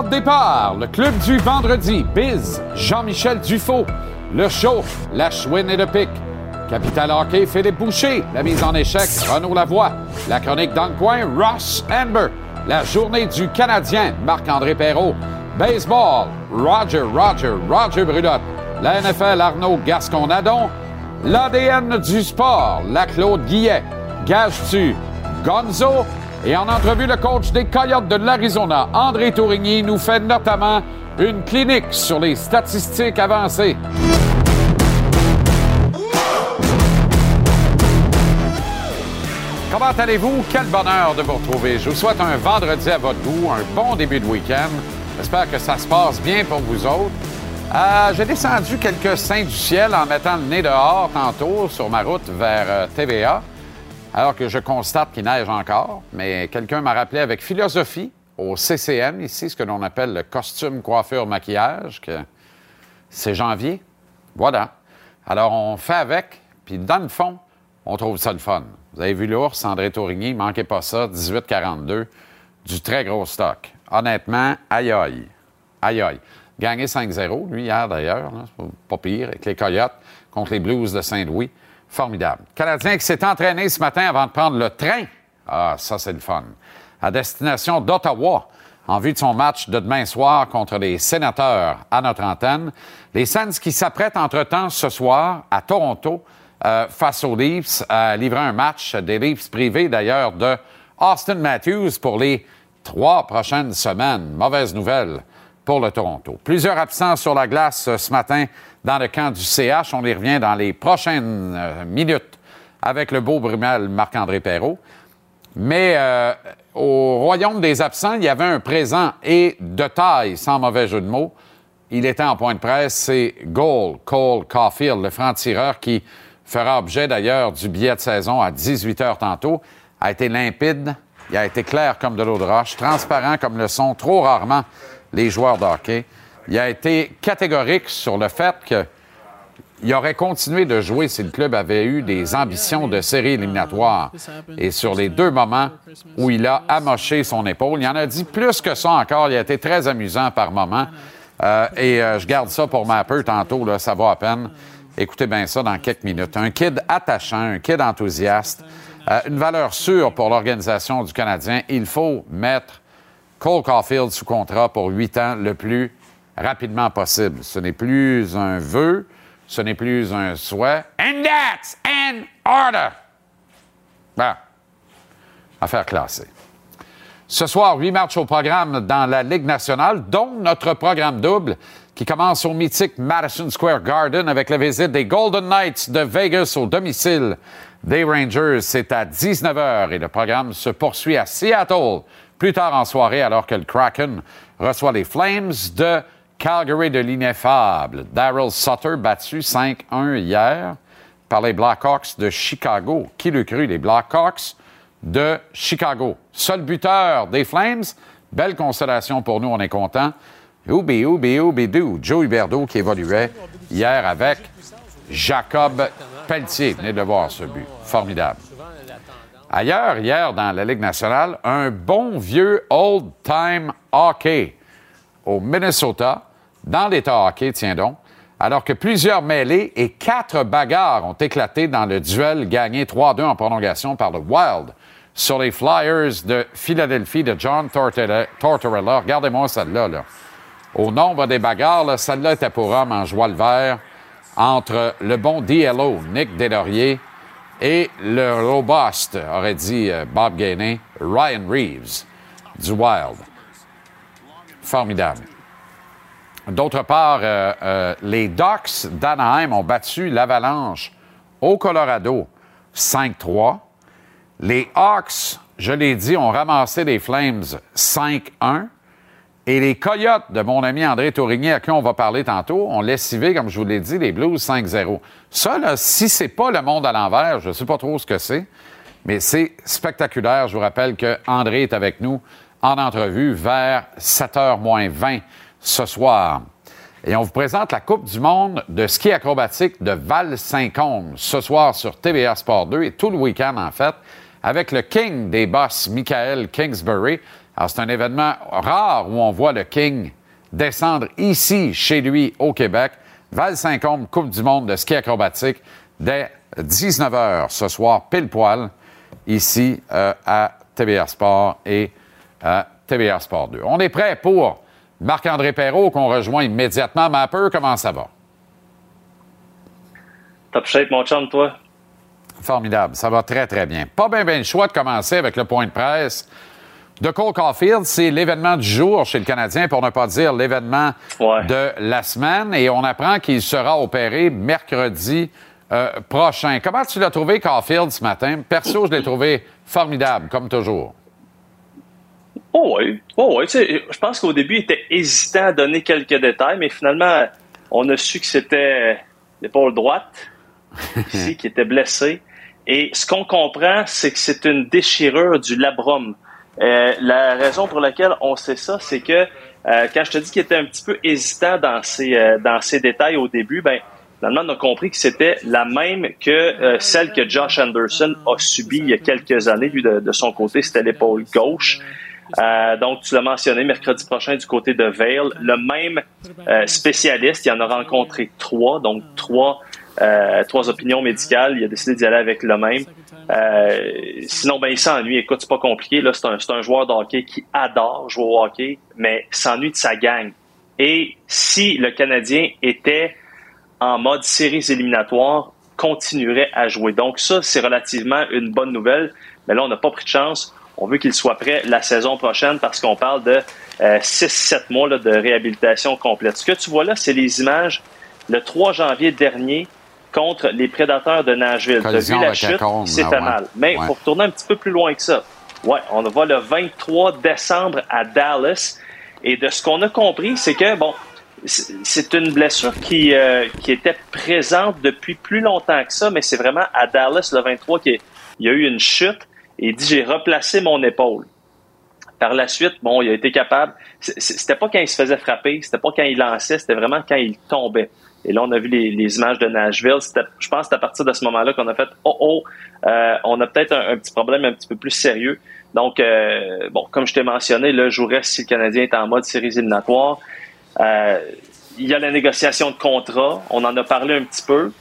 Le club du vendredi, Biz, Jean-Michel Dufaux, le show, la chouine et le pic. Capital Hockey, Philippe Boucher, la mise en échec, Renaud Lavoie, la chronique dans Ross Amber, la journée du Canadien, Marc-André Perrault, baseball, Roger, Roger, Roger Brulotte, la NFL, Arnaud Gascon-Nadon, l'ADN du sport, la Claude Guillet, Gage-tu, Gonzo, et en entrevue, le coach des Coyotes de l'Arizona, André Tourigny, nous fait notamment une clinique sur les statistiques avancées. Comment allez-vous? Quel bonheur de vous retrouver. Je vous souhaite un vendredi à votre goût, un bon début de week-end. J'espère que ça se passe bien pour vous autres. Euh, J'ai descendu quelques saints du ciel en mettant le nez dehors tantôt sur ma route vers euh, TVA, alors que je constate qu'il neige encore. Mais quelqu'un m'a rappelé avec philosophie au CCN, ici, ce que l'on appelle le costume, coiffure, maquillage, que c'est janvier. Voilà. Alors, on fait avec, puis dans le fond, on trouve ça le fun. Vous avez vu l'ours, André Tourigny, manquez pas ça, 18-42, du très gros stock. Honnêtement, aïe aïe. Aïe aïe. Gagné 5-0, lui, hier d'ailleurs, pas pire, avec les Coyotes contre les Blues de Saint-Louis. Formidable. Canadien qui s'est entraîné ce matin avant de prendre le train. Ah, ça, c'est le fun. À destination d'Ottawa, en vue de son match de demain soir contre les sénateurs à notre antenne. Les Sens qui s'apprêtent entre-temps ce soir à Toronto euh, face aux Leafs à livrer un match des Leafs privés d'ailleurs de Austin Matthews pour les trois prochaines semaines. Mauvaise nouvelle pour le Toronto. Plusieurs absents sur la glace euh, ce matin dans le camp du CH. On y revient dans les prochaines euh, minutes avec le beau Brumel Marc-André Perrault. Mais euh, au royaume des absents, il y avait un présent et de taille, sans mauvais jeu de mots. Il était en point de presse, c'est Goal, Cole Caulfield, le franc-tireur qui fera objet d'ailleurs du billet de saison à 18 heures tantôt, a été limpide, il a été clair comme de l'eau de roche, transparent comme le sont trop rarement les joueurs de. Il a été catégorique sur le fait qu'il aurait continué de jouer si le club avait eu des ambitions de série éliminatoire. Et sur les deux moments où il a amoché son épaule, il en a dit plus que ça encore. Il a été très amusant par moments. Euh, et euh, je garde ça pour ma peu tantôt, ça va à peine. Écoutez bien ça dans quelques minutes. Un kid attachant, un kid enthousiaste, euh, une valeur sûre pour l'organisation du Canadien. Il faut mettre Cole Caulfield sous contrat pour huit ans le plus rapidement possible. Ce n'est plus un vœu, ce n'est plus un souhait. And that's an order. Bon. Affaire classée. Ce soir, huit matchs au programme dans la Ligue nationale, dont notre programme double qui commence au mythique Madison Square Garden avec la visite des Golden Knights de Vegas au domicile des Rangers. C'est à 19h et le programme se poursuit à Seattle plus tard en soirée alors que le Kraken reçoit les Flames de Calgary de l'ineffable. Daryl Sutter battu 5-1 hier par les Blackhawks de Chicago. Qui le cru, les Blackhawks de Chicago? Seul buteur des Flames. Belle consolation pour nous, on est content. Oubi, oubi, oubi, dou. Joe Huberdeau qui évoluait hier avec Jacob Pelletier. Venez de voir ce but. Formidable. Ailleurs, hier, dans la Ligue nationale, un bon vieux old-time hockey au Minnesota, dans l'État hockey, tiens donc, alors que plusieurs mêlées et quatre bagarres ont éclaté dans le duel gagné 3-2 en prolongation par le Wild sur les Flyers de Philadelphie de John Tortorella. Regardez-moi celle-là. Là. Au nombre des bagarres, là, celle-là était pour homme en joie le vert entre le bon DLO, Nick Deslauriers, et le robuste, aurait dit euh, Bob Gainey, Ryan Reeves du Wild. Formidable. D'autre part, euh, euh, les Ducks d'Anaheim ont battu l'Avalanche au Colorado 5-3. Les Hawks, je l'ai dit, ont ramassé les Flames 5-1. Et les Coyotes de mon ami André Tourigny, à qui on va parler tantôt, ont lessivé, comme je vous l'ai dit, les Blues 5-0. Ça, là, si c'est pas le monde à l'envers, je ne sais pas trop ce que c'est, Mais c'est spectaculaire. Je vous rappelle que André est avec nous en entrevue vers 7h moins 20 ce soir. Et on vous présente la Coupe du monde de ski acrobatique de Val-Saint-Côme ce soir sur TVA Sport 2 et tout le week-end en fait avec le King des boss, Michael Kingsbury. Alors c'est un événement rare où on voit le King descendre ici chez lui au Québec. Val-Saint-Côme, Coupe du monde de ski acrobatique dès 19h ce soir, pile poil, ici euh, à TVA Sport et à TVA Sport 2. On est prêt pour Marc-André Perrault qu'on rejoint immédiatement. Mapper, comment ça va? Top shape, mon chum, toi? Formidable. Ça va très, très bien. Pas bien, bien le choix de commencer avec le point de presse de Cole Caulfield. C'est l'événement du jour chez le Canadien, pour ne pas dire l'événement de la semaine. Et on apprend qu'il sera opéré mercredi euh, prochain. Comment tu l'as trouvé, Caulfield, ce matin? Perso, je l'ai trouvé formidable, comme toujours. Oh oui, oh oui. je pense qu'au début, il était hésitant à donner quelques détails, mais finalement, on a su que c'était l'épaule droite, ici, qui était blessée. Et ce qu'on comprend, c'est que c'est une déchirure du labrum. Euh, la raison pour laquelle on sait ça, c'est que euh, quand je te dis qu'il était un petit peu hésitant dans ses, euh, dans ses détails au début, ben, finalement, on a compris que c'était la même que celle que Josh Anderson a subie il y a quelques années. Lui, de, son côté, c'était l'épaule gauche. Euh, donc, tu l'as mentionné, mercredi prochain du côté de Vale. Le même euh, spécialiste, il en a rencontré trois, donc trois, euh, trois opinions médicales. Il a décidé d'y aller avec le même. Sinon, ben, il s'ennuie. Écoute, c'est pas compliqué. Là, c'est un, un, joueur de hockey qui adore jouer au hockey, mais s'ennuie de sa gang. Et si le Canadien était en mode séries éliminatoires, continuerait à jouer. Donc ça, c'est relativement une bonne nouvelle. Mais là, on n'a pas pris de chance. On veut qu'il soit prêt la saison prochaine parce qu'on parle de 6-7 euh, mois de réhabilitation complète. Ce que tu vois là, c'est les images le 3 janvier dernier contre les prédateurs de Nashville. Tu as vu la chute, c'est fait mal. Mais il faut retourner un petit peu plus loin que ça. Ouais, on va le 23 décembre à Dallas. Et de ce qu'on a compris, c'est que, bon, c'est une blessure qui, euh, qui était présente depuis plus longtemps que ça, mais c'est vraiment à Dallas, le 23, qu'il y a eu une chute il dit j'ai replacé mon épaule. Par la suite, bon, il a été capable. C'était pas quand il se faisait frapper, c'était pas quand il lançait, c'était vraiment quand il tombait. Et là, on a vu les, images de Nashville. Je pense que c'est à partir de ce moment-là qu'on a fait oh oh, euh, on a peut-être un, petit problème un petit peu plus sérieux. Donc, euh, bon, comme je t'ai mentionné, là, je jouerais si le Canadien est en mode séries éliminatoires. Euh, il y a la négociation de contrat. On en a parlé un petit peu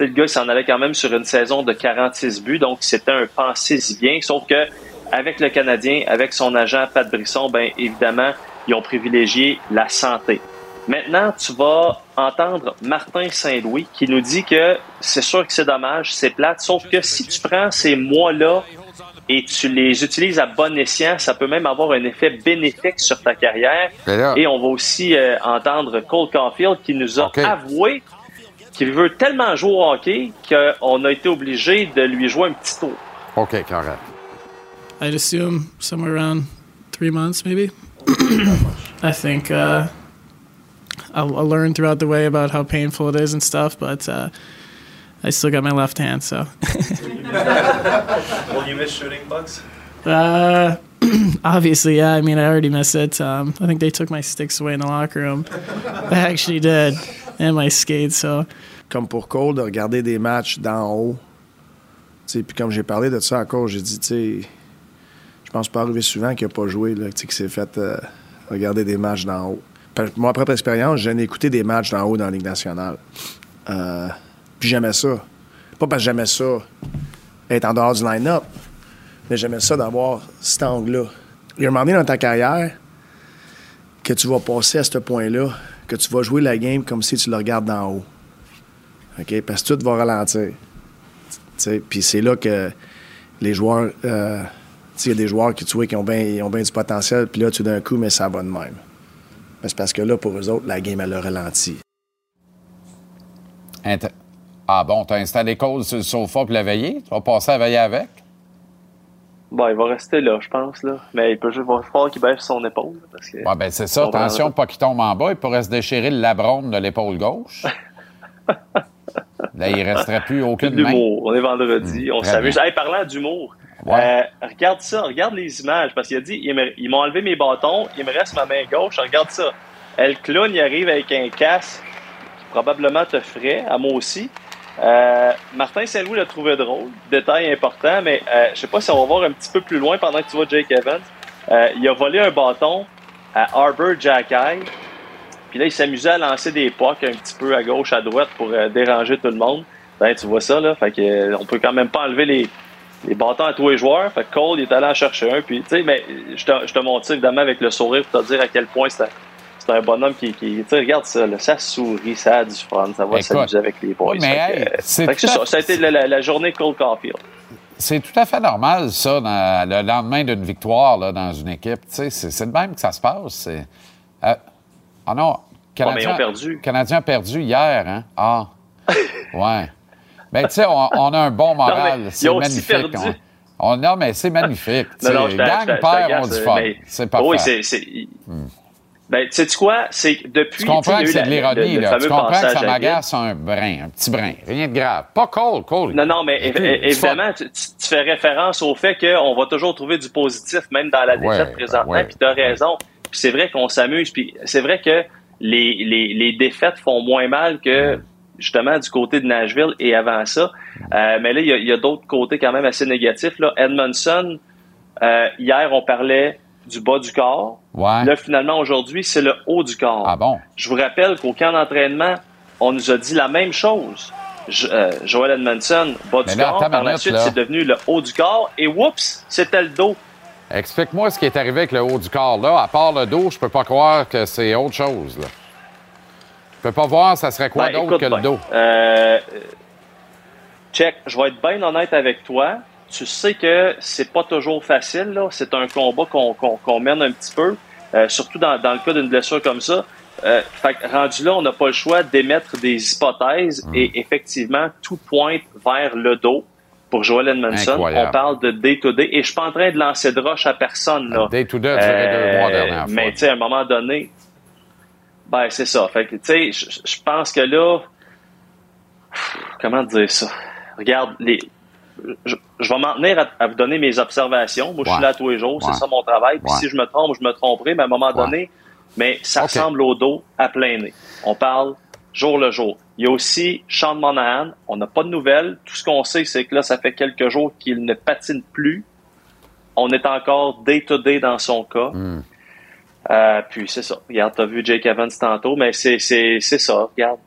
le gars, s'en allait quand même sur une saison de 46 buts, donc c'était un pensez-y bien. Sauf que avec le Canadien, avec son agent Pat Brisson, ben évidemment, ils ont privilégié la santé. Maintenant, tu vas entendre Martin Saint-Louis qui nous dit que c'est sûr que c'est dommage, c'est plate, sauf que si tu prends ces mois-là et tu les utilises à bon escient, ça peut même avoir un effet bénéfique sur ta carrière. Et on va aussi euh, entendre Cole Caulfield qui nous a avoué qu'il veut tellement jouer au hockey qu'on a été obligé de lui jouer un petit tour. OK, correct. I'd assume somewhere around three months, maybe. I think uh, I'll, I'll, learn throughout the way about how painful it is and stuff, but uh, I still got my left hand, so. Will you miss shooting bucks? Uh, obviously, yeah. I mean, I already miss it. Um, I think they took my sticks away in the locker room. I actually did, and my skates. So. Comme pour Cole, de regarder des matchs d'en haut. Puis comme j'ai parlé de ça encore, j'ai dit, tu sais, je pense pas arriver souvent qu'il n'a pas joué, là, qu'il s'est fait euh, regarder des matchs d'en haut. Moi, propre expérience, j'ai écouté des matchs d'en haut dans la Ligue nationale. Euh, puis j'aimais ça. Pas parce que j'aimais ça être en dehors du line-up, mais j'aimais ça d'avoir cet angle-là. Il y a un moment donné dans ta carrière que tu vas passer à ce point-là, que tu vas jouer la game comme si tu le regardes d'en haut. OK? Parce que tout va ralentir. Puis c'est là que les joueurs. Euh, il y a des joueurs qui, tu vois, qui ont bien du potentiel, puis là, tout d'un coup, mais ça va de même. C'est parce que là, pour eux autres, la game, elle a ralenti. Ah bon, t'as installé Cole sur le sofa pour la veiller? Tu vas passer à veiller avec? Bon, il va rester là, je pense. Là. Mais il peut juste falloir qu'il baisse son épaule. Parce que ouais, ben c'est ça. Attention, pas qu'il tombe en bas. Il pourrait se déchirer le labron de l'épaule gauche. là, il ne resterait plus aucune main. On est vendredi. Mmh, on s'amuse. Hey, parlant d'humour, Euh, regarde ça, regarde les images, parce qu'il a dit, ils m'ont enlevé mes bâtons, il me reste ma main gauche, regarde ça. El clown, il arrive avec un casque probablement te ferait, à moi aussi. Euh, Martin Saint-Louis l'a trouvé drôle, détail important, mais euh, je sais pas si on va voir un petit peu plus loin pendant que tu vois Jake Evans. Euh, il a volé un bâton à Arbor Jackeye, puis là il s'amusait à lancer des pocs un petit peu à gauche, à droite pour déranger tout le monde. Ben, tu vois ça, là, fait que, peut quand même pas enlever les, les bâtons à tous les joueurs. Fait que Cole, il est allé en chercher un. Puis, tu sais, mais je te, je te montre évidemment avec le sourire pour te dire à quel point c'est un bonhomme qui, qui tu sais, regarde ça, là, ça sourit, ça a du fun, ça va s'amuser avec les boys. mais c'est ça, ça a été la, journée Cole Caulfield. C'est tout à fait normal, ça, le lendemain d'une victoire là, dans une équipe. C'est, c'est le même que ça se passe. Euh, ah non, Canadien, oh, perdu. Canadien a perdu hier, hein? Ah, ouais. Mais tu sais, on, a un bon moral. C'est magnifique. On, non, mais c'est magnifique. non, non, Gang perd, on dit fun. C'est pas Oui, c'est. Hmm. Ben, tu sais quoi? C'est depuis. Tu comprends que c'est de l'ironie, là. Tu comprends que ça m'agace un brin, un petit brin. Rien de grave. Pas cold, cold. Non, non, mais évidemment, tu, fais référence au fait qu'on va toujours trouver du positif, même dans la défaite présentement. Puis tu as raison. Puis c'est vrai qu'on s'amuse. Puis c'est vrai que les, les, les défaites font moins mal que justement du côté de Nashville et avant ça. Euh, mais là, il y a, d'autres côtés quand même assez négatifs. Là. Edmondson, euh, hier, on parlait du bas du corps. Là, finalement, aujourd'hui, c'est le haut du corps. Ah bon? Je vous rappelle qu'au camp d'entraînement, on nous a dit la même chose. Euh, Joel Edmondson, bas du corps. Par la suite, c'est devenu le haut du corps. Et whoops, c'était le dos. Explique-moi ce qui est arrivé avec le haut du corps. Là, à part le dos, je peux pas croire que c'est autre chose. Là. Je peux pas voir, ça serait quoi ben, d'autre que le dos? Euh, check, je vais être bien honnête avec toi. Tu sais que c'est pas toujours facile, là. C'est un combat qu'on mène un petit peu, euh, surtout dans, le cas d'une blessure comme ça. Euh, fait rendu là, on n'a pas le choix d'émettre des hypothèses hmm. et effectivement, tout pointe vers le dos pour Joel Edmondson. On parle de day-to-day et je suis pas en train de lancer de roche à personne. là. Day-to-day, deux mois dernière Mais tu sais, à un moment donné, ben, c'est ça. Fait que, tu sais, je pense que là, comment dire ça? Regarde, les, je, vais m'en tenir à, vous donner mes observations. Moi, je suis là tous les jours, c'est ça mon travail. Puis si je me trompe, je me tromperai, mais à un moment donné, mais ça ressemble au dos à plein nez. On parle jour le jour. Il y a aussi Sean Monahan. On n'a pas de nouvelles. Tout ce qu'on sait, c'est que là, ça fait quelques jours qu'il ne patine plus. On est encore day-to-day dans son cas. Hmm. Euh, puis c'est ça. Regarde, t'as vu Jake Evans tantôt, mais c'est, c'est, c'est ça. Regarde.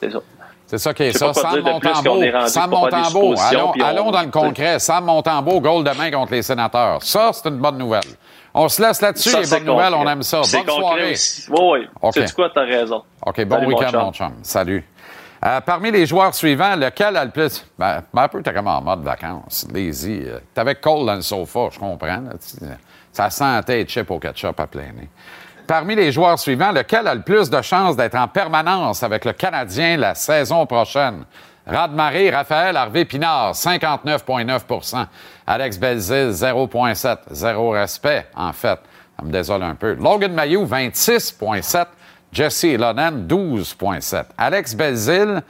C'est ça. C'est ça qui est ça. Sam Montembeau, Sam Montembeau. Allons, allons dans le concret. Sam Montembeau, goal demain contre les sénateurs. Ça, c'est une bonne nouvelle. On se laisse là-dessus, les bonnes nouvelles, on aime ça. Bonne soirée. Aussi. Oui, oui. Okay. Tu quoi, t'as raison. OK, bon week-end, mon chum. Salut. Euh, parmi les joueurs suivants, lequel a le plus? Ben, ben un peu, t'es comme en mode vacances, lazy. Euh, t'es avec Cole dans le sofa, je comprends. Là, ça sent chip au ketchup à plein nez. Parmi les joueurs suivants, lequel a le plus de chances d'être en permanence avec le Canadien la saison prochaine? Rad-Marie, Raphaël Harvey-Pinard, 59,9% Alex Belzil, 0,7% Zéro respect, en fait. Ça me désole un peu. Logan Mayou, 26,7% Jesse Lonan, 12,7 Alex Belzil,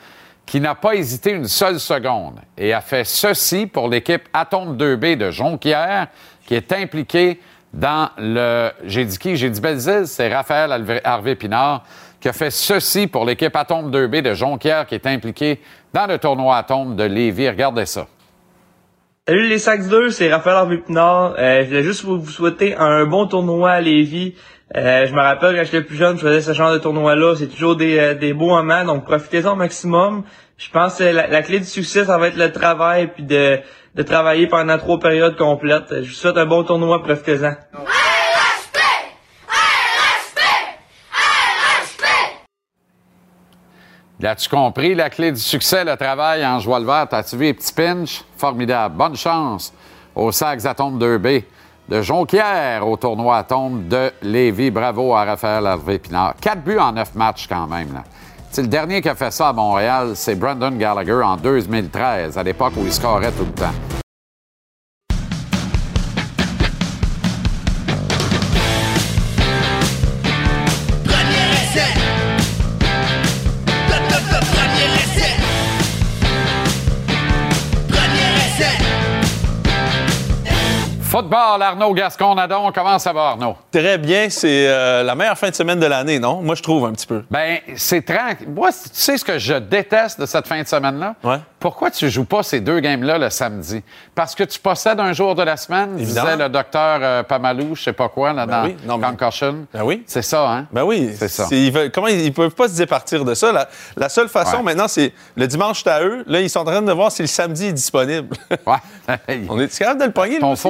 qui n'a pas hésité une seule seconde et a fait ceci pour l'équipe Atome 2B de Jonquière, qui est impliquée dans le. J'ai dit qui? J'ai dit Belzile, c'est Raphaël Harvey-Pinard qui a fait ceci pour l'équipe Atome 2B de Jonquière qui est impliquée dans le tournoi Atome de Lévis. Regardez ça. Salut les Sacs 2, c'est Raphaël Harvey-Pinard. Euh, je voulais juste vous souhaiter un bon tournoi à Lévis. Euh, je me rappelle quand j'étais plus jeune, je faisais ce genre de tournoi-là. C'est toujours des, euh, des beaux moments, donc profitez-en au maximum. Je pense que la, la, clé du succès, ça va être le travail, puis de, de travailler pendant trois périodes complètes. Je vous souhaite un bon tournoi, profitez-en. As-tu compris la clé du succès, le travail en joie le vert? T'as-tu vu les petits pinch? Formidable. Bonne chance aux Sacs Atomes 2B de Jonquière au tournoi Atome de Lévis. Bravo à Raphaël Hervé-Pinard. Quatre buts en neuf matchs quand même. Là le dernier qui a fait ça à Montréal, c'est Brandon Gallagher en 2013, à l'époque où il scorait tout le temps. Football, Arnaud Gascon-Nadon, comment ça va, Arnaud? Très bien, c'est euh, la meilleure fin de semaine de l'année, non? Moi, je trouve un petit peu. Ben, c'est tranquille. Moi, tu sais ce que je déteste de cette fin de semaine-là? Ouais. Pourquoi tu joues pas ces deux games-là le samedi? Parce que tu possèdes un jour de la semaine, Évidemment. disait le docteur euh, Pamalou, je sais pas quoi, là, dans oui, non, mais- Concussion. Ben oui. C'est ça, hein? Ben oui, C'est ça. Ils veulent- comment ils, peuvent pas se départir de ça? La, la seule façon Ouais. maintenant, c'est le dimanche, c'est à eux. Là, ils sont en train de voir si le samedi est disponible. Ouais. On est capable de le pogner, Ton lui aussi?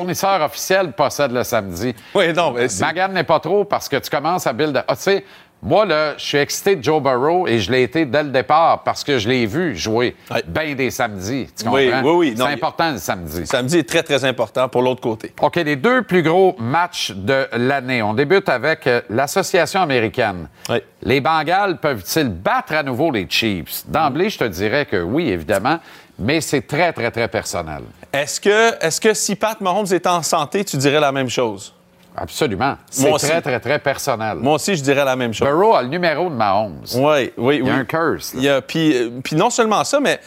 Fournisseur officiel possède le samedi. Oui, non, mais Magane n'est pas trop parce que tu commences à build. Ah, tu sais, moi, là, je suis excité de Joe Burrow et je l'ai été dès le départ parce que je l'ai vu jouer bien des samedis. Tu comprends? Oui, oui, oui. C'est important le samedi. samedi est très, très important pour l'autre côté. OK, les deux plus gros matchs de l'année. On débute avec euh, l'Association américaine. Oui. Les Bengals peuvent-ils battre à nouveau les Chiefs? D'emblée, je te dirais que oui, évidemment, mais c'est très, très, très personnel. Est-ce que, est-ce que si Pat Mahomes était en santé, tu dirais la même chose? Absolument. C'est très, très, très personnel. Moi aussi, je dirais la même chose. Burrow a le numéro de Mahomes. Oui, oui, Il y oui. a un curse. puis, euh, puis non seulement ça, mais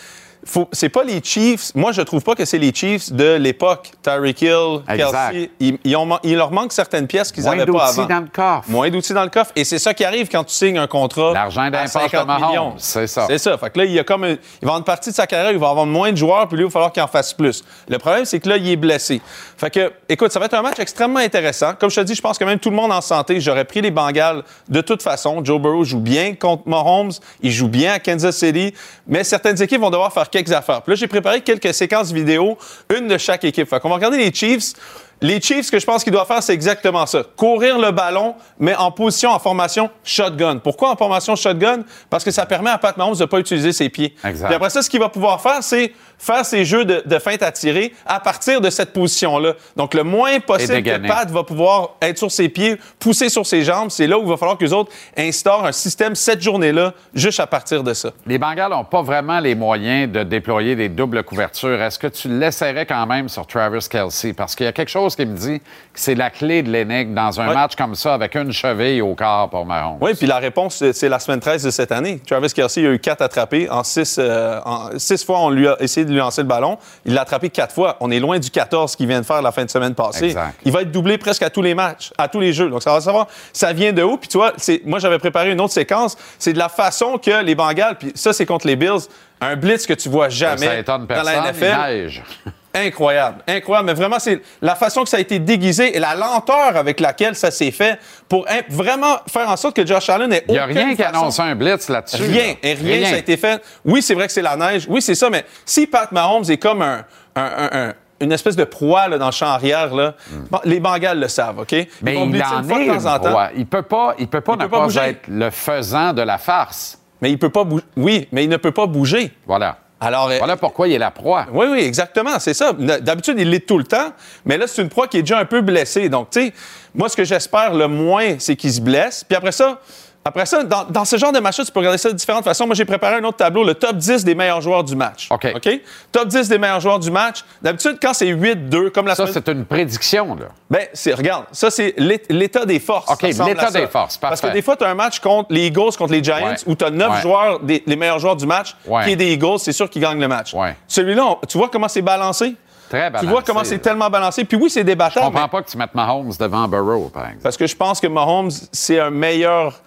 c'est pas les Chiefs. Moi, je trouve pas que c'est les Chiefs de l'époque. Tyreek Hill, Exact. Kelsey. Ils, ils ont il leur manque certaines pièces qu'ils Moins n'avaient pas d'outils avant. dans le coffre. Moins d'outils dans le coffre. Et c'est ça qui arrive quand tu signes un contrat. L'argent à d'importe 50 de Mahomes, millions. c'est ça. C'est ça. Fait que là, il y a comme il va une partie de sa carrière, il va avoir moins de joueurs, puis lui, il va falloir qu'il en fasse plus. Le problème, c'est que là, il est blessé. Fait que, écoute, ça va être un match extrêmement intéressant. Comme je te dis, je pense que même tout le monde en santé, j'aurais pris les Bengals de toute façon. Joe Burrow joue bien contre Mahomes, il joue bien à Kansas City, mais certaines équipes vont devoir faire quelques affaires. Puis là, j'ai préparé quelques séquences vidéo, une de chaque équipe. Fait qu'on va regarder les Chiefs. Les Chiefs, ce que je pense qu'ils doivent faire, c'est exactement ça. Courir le ballon, mais en position, en formation shotgun. Pourquoi en formation shotgun? Parce que ça permet à Pat Mahomes de ne pas utiliser ses pieds. Exact. Puis après ça, ce qu'il va pouvoir faire, c'est faire ses jeux de, de feinte à tirer à partir de cette position-là. Donc, le moins possible que. Pat va pouvoir être sur ses pieds, pousser sur ses jambes, c'est là où il va falloir que les autres instaurent un système cette journée-là, juste à partir de ça. Les Bengals n'ont pas vraiment les moyens de déployer des doubles couvertures. Est-ce que tu laisserais quand même sur Travis Kelsey? Parce qu'il y a quelque chose qui me dit que c'est la clé de l'énigme dans un Ouais. match comme ça avec une cheville au corps pour Mahomes. Oui, puis la réponse, c'est- la semaine 13 de cette année. Travis Kelsey a eu quatre attrapés. En six, euh, en six fois, on lui a essayé de lui lancer le ballon. Il l'a attrapé quatre fois. On est loin du 14 qu'il vient de faire la fin de semaine passée. Exact. Il va être doublé presque à tous les matchs, à tous les jeux. Donc, ça va savoir, ça vient de où. Puis tu vois, c'est- moi, j'avais préparé une autre séquence. C'est de la façon que les Bengals, puis ça, c'est contre les Bills, un blitz que tu vois jamais Ça dans la NFL. Incroyable, incroyable. Mais vraiment, c'est la façon que ça a été déguisé et la lenteur avec laquelle ça s'est fait pour im- vraiment faire en sorte que Josh Allen ait Il n'y a rien qui annonce un blitz là-dessus. Rien, là. et rien, ça a été fait. Oui, c'est vrai que c'est la neige. Oui, c'est ça, mais si Pat Mahomes est comme un, un- un- un- une espèce de proie là, dans le champ arrière, là, bon, les Bengals le savent, OK? Ils Hmm. Mais il en une est de temps en temps. Il peut pas, il peut pas Il ne peut pas pas, bouger. être le faisant de la farce. Mais il peut pas bouger. Oui, mais il ne peut pas bouger. Voilà. Alors, euh, Voilà pourquoi il est la proie. Oui, oui, exactement, c'est ça. D'habitude, il l'est tout le temps, mais là, c'est une proie qui est déjà un peu blessée. Donc, tu sais, moi, ce que j'espère le moins, c'est qu'il se blesse. Puis après ça, après ça, dans, dans ce genre de match-là, tu peux regarder ça de différentes façons. Moi, j'ai préparé un autre tableau, le top 10 des meilleurs joueurs du match. OK. OK? Top 10 des meilleurs joueurs du match. D'habitude, quand c'est 8-2, comme la Ça, semaine... c'est une prédiction, là. Ben, c'est, regarde, ça, c'est l'é- l'état des forces. OK, l'état des forces, Parce que des fois, tu as un match contre les Eagles, contre les Giants, Ouais. où tu as 9 Ouais. joueurs, des- les meilleurs joueurs du match, Ouais. qui est des Eagles, c'est sûr qu'ils gagnent le match. Ouais. Celui-là, on- tu vois comment c'est balancé? Très Tu balancé. vois comment c'est tellement balancé? Puis oui, c'est Je débattable. comprends mais- pas que tu mettes Mahomes devant Burrow, par exemple. Parce que je pense que Mahomes, c'est un meilleur.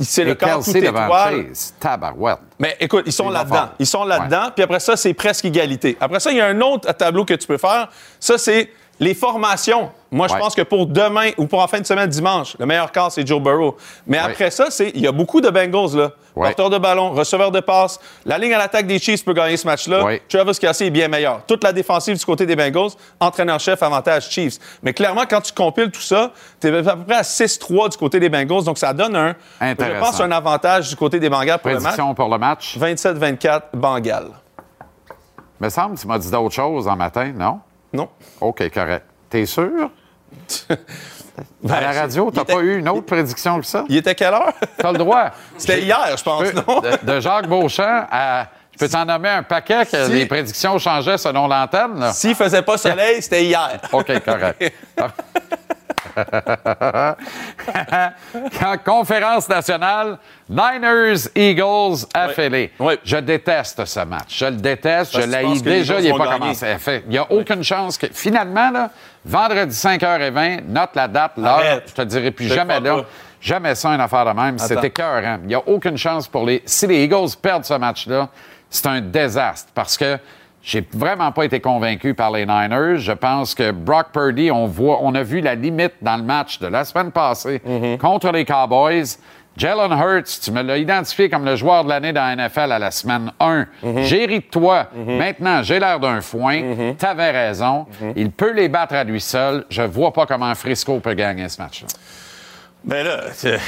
C'est le corps tout étoile. Tabarouette. Mais écoute, ils sont là-dedans. Ils sont là-dedans. Puis après ça, c'est presque égalité. Après ça, il y a un autre tableau que tu peux faire. Ça, c'est les formations. Moi, je Ouais. pense que pour demain ou pour en fin de semaine dimanche, le meilleur quart, c'est Joe Burrow. Mais Ouais. après ça, c'est il y a beaucoup de Bengals, là. Ouais. Porteur de ballon, receveur de passe. La ligne à l'attaque des Chiefs peut gagner ce match-là. Travis Kelsey est bien meilleur. Toute la défensive du côté des Bengals, entraîneur-chef, avantage Chiefs. Mais clairement, quand tu compiles tout ça, tu es à peu près à 6-3 du côté des Bengals. Donc, ça donne un, je pense, un avantage du côté des Bengals pour le match. Pour le match. 27-24, Bengals. Me semble que tu m'as dit d'autres choses en matin, non? Non? OK, correct. T'es sûr? à la radio, il t'as pas eu une autre prédiction que ça? Il était quelle heure? T'as le droit. C'était hier, je pense, non? De, de Jacques Beauchamp à. Peux t'en nommer un paquet que Si- les prédictions changeaient selon l'antenne. S'il faisait pas soleil, c'était hier. OK, correct. En conférence nationale, Niners Eagles affilés. Oui. Je déteste ce match. Je le déteste. Parce je l'ai déjà. Il n'est pas gagner. commencé. Il n'y a aucune chance que. Finalement, là, vendredi 5h20, note la date, l'heure. Je te dirai plus Je jamais là. pas. Jamais ça, une affaire de même. C'était écœurant. Il n'y a aucune chance pour les. Si les Eagles perdent ce match-là, c'est un désastre parce que j'ai vraiment pas été convaincu par les Niners. Je pense que Brock Purdy, on voit, on a vu la limite dans le match de la semaine passée Mm-hmm. contre les Cowboys. Jalen Hurts, tu me l'as identifié comme le joueur de l'année dans la NFL à la semaine 1. Mm-hmm. J'ai ri de toi. Maintenant, j'ai l'air d'un foin. T'avais raison. Il peut les battre à lui seul. Je vois pas comment Frisco peut gagner ce match-là. Ben là,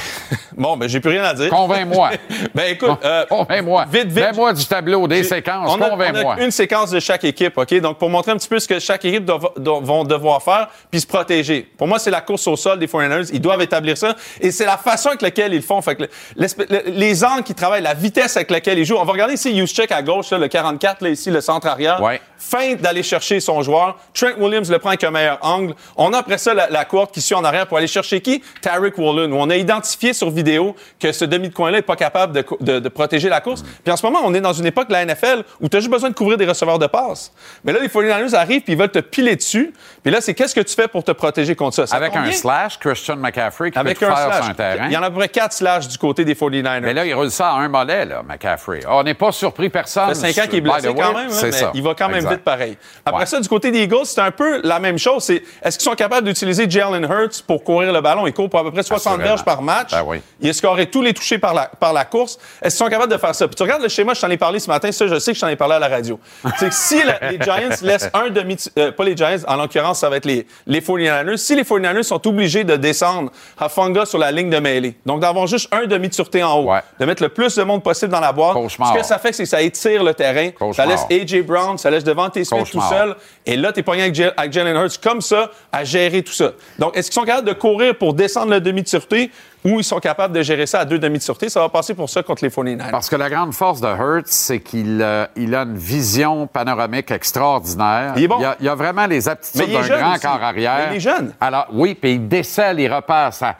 bon, ben j'ai plus rien à dire. Convainc-moi. Ben écoute, euh, Convainc-moi. vite, vite. Mets-moi du tableau, des séquences. on a- Convainc-moi. Une séquence de chaque équipe, OK? Donc, pour montrer un petit peu ce que chaque équipe doit- doit- vont devoir faire, puis se protéger. Pour moi, c'est la course au sol des 49ers. Ils doivent établir ça. Et c'est la façon avec laquelle ils le font. Fait que le- les angles qui travaillent, la vitesse avec laquelle ils jouent. On va regarder ici Juszczyk à gauche, là, le 44, là, ici, le centre arrière. Ouais. Feinte d'aller chercher son joueur. Trent Williams le prend avec un meilleur angle. On a après ça la, la courte qui suit en arrière pour aller chercher qui? Tarek Woolen. Où on a identifié sur vidéo que ce demi de coin-là n'est pas capable de, de- de protéger la course. Puis en ce moment, on est dans une époque de la NFL où tu as juste besoin de couvrir des receveurs de passe. Mais là, les 49ers arrivent puis ils veulent te piler dessus. Puis là, c'est qu'est-ce que tu fais pour te protéger contre ça? Ça Avec un slash, Christian McCaffrey qui Avec peut un faire slash. sur un terrain. Il y en a à peu près quatre slash du côté des 49ers. Mais là, il roule ça à un mollet, là, McCaffrey. Ah, on n'est pas surpris personne. Ça fait 5 ans qu'il est blessé quand même, mais ça. il va quand même Exact. vite pareil. Après Ouais. ça, du côté des Eagles, c'est un peu la même chose. C'est est-ce qu'ils sont capables d'utiliser Jalen Hurts pour courir le ballon? Il court pour à peu près 60 Assurément. verges par match. Ben oui. Il a scoré tous les touchés par la, par la course. Est-ce qu'ils sont capables de faire ça? Puis tu regardes le schéma, je t'en ai parlé ce matin, ça, je sais que je t'en ai parlé à la radio. c'est que si la- les Giants laissent un demi... euh, pas les Giants, en l'occurrence, ça va être les, les 49ers. Si les 49ers sont obligés de descendre à Funga sur la ligne de mêlée, donc d'avoir juste un demi de sûreté en haut, Ouais. de mettre le plus de monde possible dans la boîte, Cauchemar. ce que ça fait, c'est que ça étire le terrain. Ça laisse A.J. Brown, ça laisse devant tes Smith tout seul. Et là, t'es pogné avec Jalen Hurts comme ça à gérer tout ça. Donc, est-ce qu'ils sont capables de courir pour descendre le demi de sûreté ou ils sont capables de gérer ça à deux demi de sûreté? Ça va passer pour ça contre les 49ers. Parce que la grande force de Hertz, c'est qu'il euh, il a une vision panoramique extraordinaire. Il est bon. Il a, il a vraiment les aptitudes d'un grand aussi. corps arrière. Mais il est jeune. Alors, oui, puis il décèle, il repère sa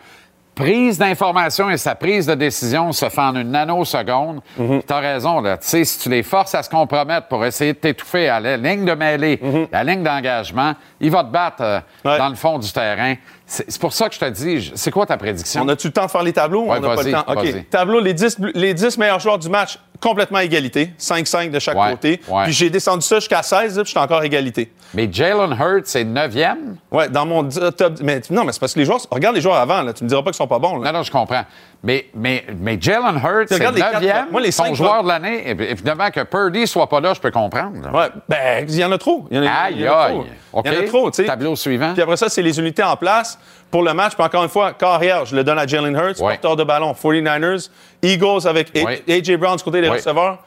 prise d'information et sa prise de décision se fait en une nanoseconde. Mhm. Tu as raison, là. Tu sais, si tu les forces à se compromettre pour essayer de t'étouffer à la ligne de mêlée, la ligne d'engagement, il va te battre euh, Mhm. Ouais. dans le fond du terrain. C'est c'est pour ça que je te dis, c'est quoi ta prédiction? On a-tu le temps de faire les tableaux? Ouais, on n'a pas le temps? OK. Tableau, les 10, bl- les 10 meilleurs joueurs du match, complètement à égalité. 5-5 de chaque Ouais, côté. ouais. Puis j'ai descendu ça jusqu'à 16, là, puis j'étais encore égalité. Mais Jalen Hurts est neuvième? Ouais, dans mon di- top. Mais non, mais c'est parce que les joueurs. Regarde les joueurs avant, là. Tu me diras pas qu'ils sont pas bons, là. Non, non, je comprends. Mais, mais, mais Jalen Hurts, c'est les son joueur de l'année. Évidemment que Purdy soit pas là, je peux comprendre. Ouais, ben, il y en a trop. Il y en a, il Aïe, y en a trop. Il y en a trop, tu sais. Tableau suivant. Puis après ça, c'est les unités en place pour le match. Puis encore une fois, carrière, je le donne à Jalen Hurts, Ouais. porteur de ballon, 49ers, Eagles avec Ouais. A.J. Brown du côté des receveurs.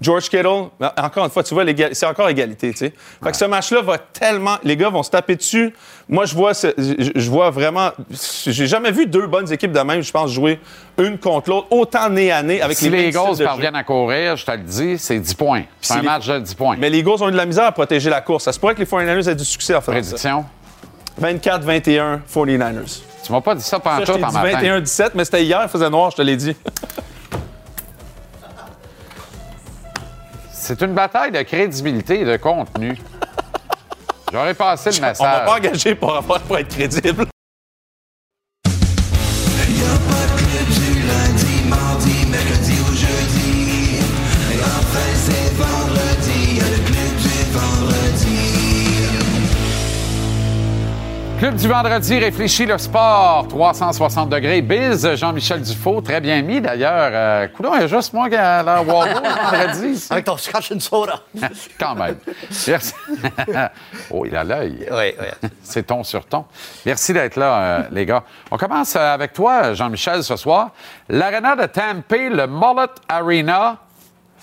George Kittle, ben, encore une fois, tu vois, c'est encore égalité, tu sais. Fait que ce match-là va tellement... Les gars vont se taper dessus. Moi, je vois, ce- je je vois vraiment... J'ai jamais vu deux bonnes équipes de même, je pense, jouer une contre l'autre, autant nez à nez, avec Si les les styles de Eagles parviennent à courir, je te le dis, c'est 10 points. C'est Si un les- match de 10 points. Mais les Eagles ont eu de la misère à protéger la course. Ça se pourrait que les 49ers aient du succès en ça. Prédiction? 24-21, 49ers. Tu m'as pas dit ça pendant tout en matin. 21-17, mais c'était hier, il faisait noir, je te l'ai dit. C'est une bataille de crédibilité et de contenu. J'aurais passé le On va message. pas engager pour, avoir, pour être crédible. Vendredi, réfléchit le sport, 360 degrés. Biz, Jean-Michel Dufault, très bien mis d'ailleurs. Euh, coudonc, il y a juste moi qui a l'air Waldo le vendredi. ici. Avec ton scotch and soda. Quand même. Merci. oh, il a l'œil. oui, oui. C'est ton sur ton. Merci d'être là, euh, les gars. On commence euh, avec toi, Jean-Michel, ce soir. L'Arena de Tampa, le Mullet Arena,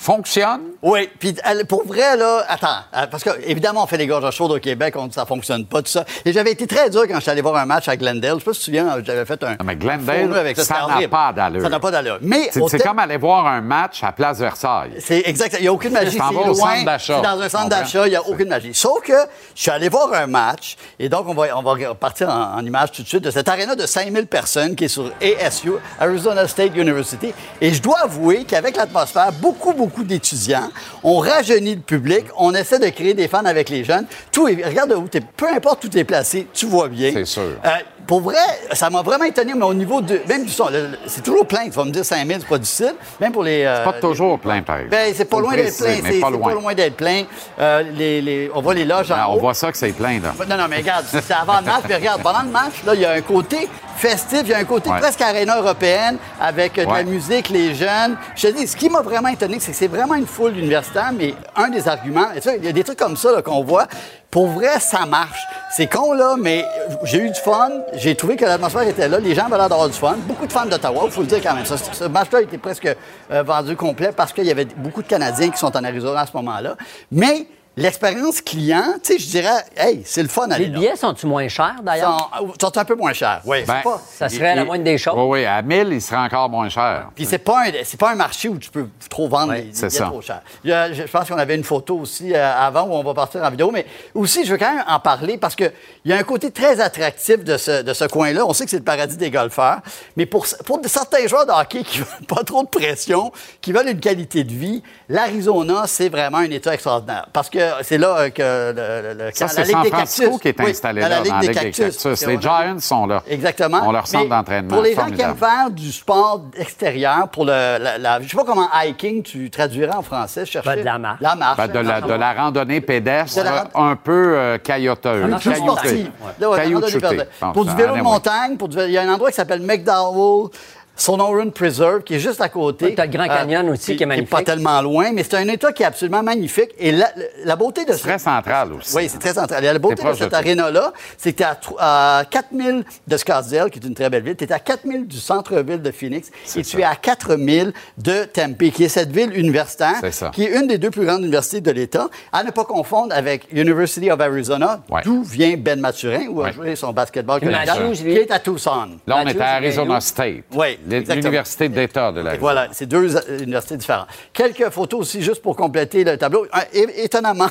fonctionne? Oui, puis pour vrai, là, attends, euh, parce que évidemment, on fait les gorges chaudes au Québec, on dit ça fonctionne pas, tout ça. Et j'avais été très dur quand j'étais allé voir un match à Glendale. Je sais pas si tu te souviens, j'avais fait un. Ah, mais Glendale, avec ça n'a pas d'allure. Ça n'a pas d'allure. Mais C'est comme aller voir un match à Place Versailles. C'est exact. Il n'y a aucune magie. C'est au loin. centre d'achat. Dans un centre d'achat. Il n'y a aucune magie. Sauf que je suis allé voir un match, et donc on va, on va partir en, en image tout de suite de cette aréna de 5000 personnes qui est sur ASU, Arizona State University. Et je dois avouer qu'avec l'atmosphère, beaucoup, beaucoup d'étudiants, on rajeunit le public, on essaie de créer des fans avec les jeunes. Tout est- regarde où tu es, peu importe où tu es placé, tu vois bien. C'est sûr. Euh, pour vrai, ça m'a vraiment étonné, mais au niveau de. Même du son, c'est toujours plein. Tu vas me dire 5000, c'est pas difficile. Même pour les. euh, Pas toujours plein, par exemple. ben, c'est pas loin d'être plein. C'est pas c'est loin. d'être plein. Euh, les, les- on voit les loges en Ah, on haut. voit ça que c'est plein, là. Non, non, mais regarde, c'est avant le match. Mais regarde, pendant le match, là, il y a un côté festif, il y a un côté Ouais. presque aréna européenne avec de Ouais. la musique, les jeunes. Je te dis, ce qui m'a vraiment étonné, c'est que c'est vraiment une foule universitaire, mais un des arguments, il y a des trucs comme ça qu'on voit. Pour vrai, ça marche. C'est con, là, mais j'ai eu du fun. J'ai trouvé que l'atmosphère était là. Les gens avaient l'air d'avoir du fun. Beaucoup de fans d'Ottawa, il faut le dire quand même. Ce match-là était presque euh, vendu complet parce qu'il y avait beaucoup de Canadiens qui sont en Arizona à ce moment-là. Mais l'expérience client, tu sais, je dirais, hey, c'est le fun à Les billets sont-ils moins chers, d'ailleurs? sont, sont un peu moins chers. Oui, Ben, c'est pas. Ça serait la moindre des choses. Oui, oui, à 1000, il serait encore moins cher. Puis c'est pas un c'est pas un marché où tu peux trop vendre Ouais, les, les c'est billets ça. trop chers. Il y a- je, je pense qu'on avait une photo aussi euh, avant où on va partir en vidéo, mais aussi je veux quand même en parler parce que il y a un côté très attractif de ce, de ce coin-là. On sait que c'est le paradis des golfeurs, mais pour pour certains joueurs de hockey qui veulent pas trop de pression, qui veulent une qualité de vie, l'Arizona c'est vraiment un état extraordinaire parce que c'est là euh, que le, le- le- Ça, la c'est Ligue San des Francisco Cactus. qui est Oui, installé dans là, la Ligue dans la des Ligue des Cactus. Cactus. Les Giants sont là. Exactement. On leur centre d'entraînement. Pour les gens qui aiment faire du sport extérieur, pour le, la, la- je sais pas comment hiking tu traduirais en français, je cherchais. Ben, de la marche. La marche. Ben, de, la, de la randonnée pédestre un peu euh, cailloteuse. Sportive. Ouais, je pense. Pour du vélo de montagne, pour il y a un endroit qui s'appelle McDowell. Sonoran Preserve, qui est juste à côté. Ouais, t'as le Grand Canyon aussi, qui est magnifique. pas tellement loin, mais c'est un état qui est absolument magnifique. Et la, la beauté de ce- Très central aussi. Oui, c'est très central. Et la beauté C'est de cette aréna-là, c'est que tu es à, à 4000 de Scottsdale, qui est une très belle ville. Tu es à 4000 du centre-ville de Phoenix. Et tu es à 4000 de Tempe, qui est cette ville universitaire, C'est qui est une des deux plus grandes universités de l'État. À ne pas confondre avec University of Arizona, Ouais. d'où vient Ben Mathurin, où a joué son basketball collégial, qui est à Tucson. Là, on Matthews, est à Arizona? State. Oui. L'université d'État de la Voilà, c'est deux euh, universités différentes. Quelques photos aussi, juste pour compléter le tableau. Euh, é- étonnamment.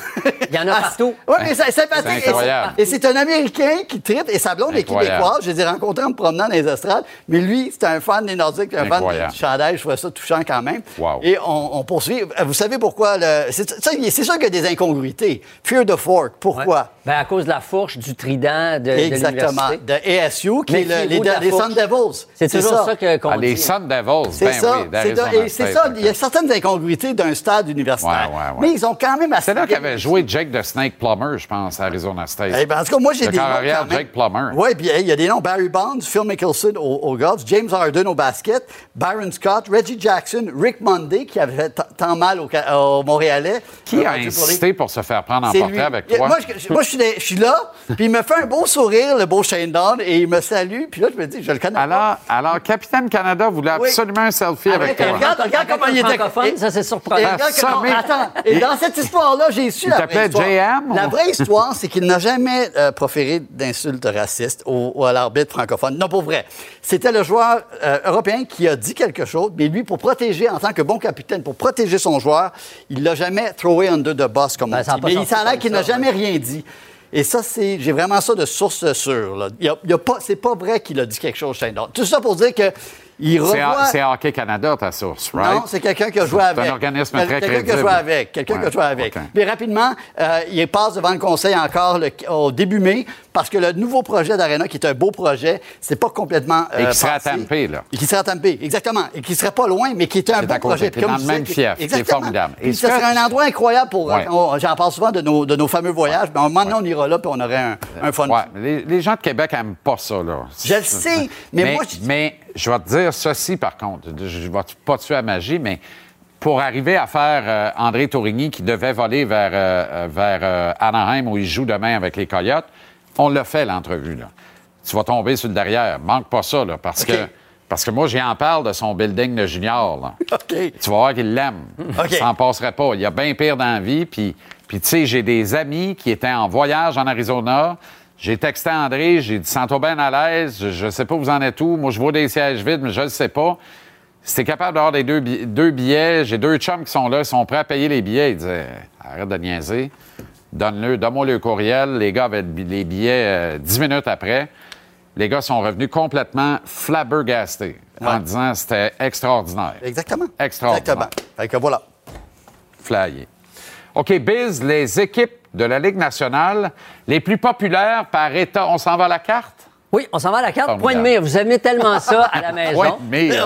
Il y en a partout. Oui, mais c'est sympathique. C'est incroyable. Et c'est un Américain qui tripe, et sa blonde est québécoise. Je les ai rencontrés en me promenant dans les estrades. Mais lui, c'est un fan des Nordiques, un fan Incroyable. du chandail. Je trouvais ça touchant quand même. Wow. Et on, on poursuit. Vous savez pourquoi? le- C'est ça, c'est sûr qu'il y a des incongruités. Fear the fork. Pourquoi? Ben, à cause de la fourche, du trident de, Exactement. l'université. De ASU, qui est le- les. Sun Devils. C'est toujours ça, que- qu'on Ah, les. Sun Devils, C'est ben ça. oui, c'est ça. Il y a certaines incongruités d'un stade universitaire. Ouais, ouais, ouais. Mais ils ont quand même assez. C'est là qu'avait joué Jake de Snake Plummer, je pense, à Arizona State. Eh ben, en tout cas, moi, j'ai des noms. quand même. Jake Plummer. Oui, puis il y a des noms. Barry Bonds, Phil Mickelson au, au golf, James Harden au basket, Byron Scott, Reggie Jackson, Rick Monday, qui avait tant mal au, au Montréalais. Qui a pour les- insisté pour se faire prendre en portrait avec toi? Moi, je suis là- je suis là, puis il me fait un beau sourire, le beau Shane Down, et il me salue, puis là, je me dis, je le connais pas. Alors, alors, Capitaine Canada voulait Oui. absolument un selfie avec Avec toi. un Regarde, regarde comment il était. francophone, ça, c'est Et surprenant. regarde ça, comment- mais- Attends, et dans cette histoire-là, j'ai su Il la vraie histoire. JM, ou- La vraie histoire, c'est qu'il n'a jamais euh, proféré d'insultes racistes au, au- à l'arbitre francophone. Non, pour vrai. C'était le joueur euh, européen qui a dit quelque chose, mais lui, pour protéger, en tant que bon capitaine, pour protéger son joueur, il l'a jamais throwé under the bus, comme Ben, on dit. Mais il s'en a qu'il n'a jamais rien dit. Et ça, c'est, j'ai vraiment ça de source sûre. Là. Il y a, il y a pas, c'est pas vrai qu'il a dit quelque chose, Shane Down. Tout ça pour dire que il C'est revoit... c'est Hockey Canada, ta source, right? Non, c'est quelqu'un qui a joué C'est avec. un organisme très Quelqu'un qui a crédible. joué avec. Quelqu'un qui a joué avec. Mais rapidement, euh, il passe devant le conseil encore le- au début mai parce que le nouveau projet d'Arena, qui est un beau projet, c'est pas complètement. Et euh, qui serait à. Tempe, là. Et qui serait à Tempe, exactement. Et qui serait pas loin, mais qui était un C'est beau à projet. qui est Comme dans le même fief, qui est Exactement. formidable. Et ce serait un endroit incroyable pour. Ouais. J'en parle souvent de nos, de nos fameux voyages, mais à un moment donné, on ira là, puis on aurait un, un fun. Ouais, les, les gens de Québec n'aiment pas ça, là. Je le sais, mais moi, je- mais je vais te dire ceci, par contre. Je ne vais pas tuer la magie, mais pour arriver à faire euh, André Tourigny, qui devait voler vers, euh, euh, vers euh, Anaheim, où il joue demain avec les Coyotes, on l'a fait, l'entrevue, là. Tu vas tomber sur le derrière. Manque pas ça, là, parce que Parce que moi, j'y en parle de son building de junior. là. Tu vas voir qu'il l'aime. OK. Il s'en passerait pas. Il y a bien pire dans la vie. Puis, puis tu sais, j'ai des amis qui étaient en voyage en Arizona. J'ai texté André, j'ai dit Sens-toi bien à l'aise, je, ne sais pas où vous en êtes où. Moi, je vois des sièges vides, mais je ne sais pas. Si t'es capable d'avoir des deux, deux billets, j'ai deux chums qui sont là, ils sont prêts à payer les billets. Ils disaient Arrête de niaiser. Donne-le, donne-moi le courriel. Les gars avaient les billets euh, dix minutes après. Les gars sont revenus complètement flabbergastés en disant c'était extraordinaire. Exactement. Extraordinaire. Exactement. Fait que voilà. Flyé. OK, Biz, les équipes de la Ligue nationale, les plus populaires par État, on s'en va à la carte? Oui, on s'en va à la carte. Formidable. Point de mire. Vous aimez tellement ça à la maison. Oui, mais... Oui, Euh,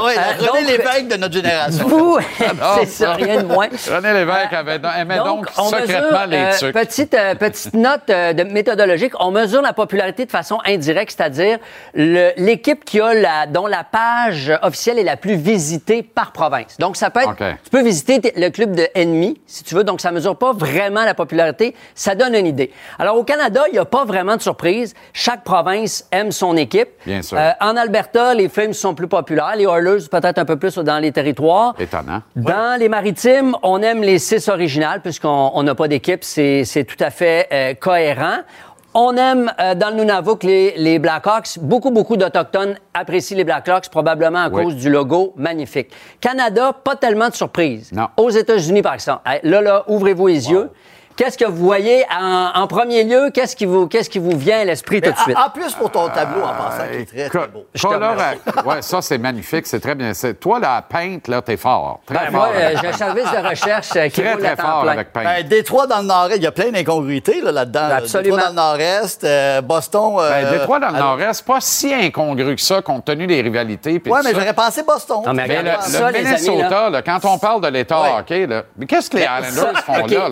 René donc- Lévesque de notre génération. Vous, c'est ça, rien de moins. René Lévesque avait, aimait donc, on secrètement mesure, les euh, trucs. petite, euh, petite note euh, de méthodologique. On mesure la popularité de façon indirecte, c'est-à-dire l'équipe qui a la, dont la page officielle est la plus visitée par province. Donc, ça peut être, tu peux visiter le club de ennemis, si tu veux. Donc, ça mesure pas vraiment la popularité. Ça donne une idée. Alors, au Canada, il n'y a pas vraiment de surprise. Chaque province aime son équipe. Bien sûr. Euh, en Alberta, les Flames sont plus populaires. Les Oilers, peut-être un peu plus dans les territoires. Étonnant. Dans les maritimes, on aime les six originales puisqu'on on n'a pas d'équipe. C'est tout à fait euh, cohérent. On aime euh, dans le Nunavut les, les Blackhawks. Beaucoup, beaucoup d'Autochtones apprécient les Blackhawks, probablement à Oui. cause du logo magnifique. Canada, pas tellement de surprises. Non. Aux États-Unis, par exemple. Là, là, ouvrez-vous les yeux. Qu'est-ce que vous voyez en, en premier lieu? Qu'est-ce qui, vous, qu'est-ce qui vous vient à l'esprit tout de suite? En plus, pour ton tableau, en passant, qui est très, très beau. Je ouais, ça, c'est magnifique, c'est très bien. C'est- Toi, la peinte, là, t'es fort. Très Ben, fort. moi, euh, j'ai un service de recherche euh, qui très, très fort plein. avec peinte. Ben, Détroit dans le nord-est, il y a plein d'incongruités là, là-dedans. là. Absolument. Détroit dans le nord-est, euh, Boston. euh, Ben, Détroit dans le Nord-Est, pas si incongru que ça, compte tenu des rivalités. tout mais j'aurais pensé Boston. Non, mais Mais le, Regarde le ça, les amis, Minnesota, là, quand on parle de l'État Ouais. hockey, qu'est-ce que les Islanders font là?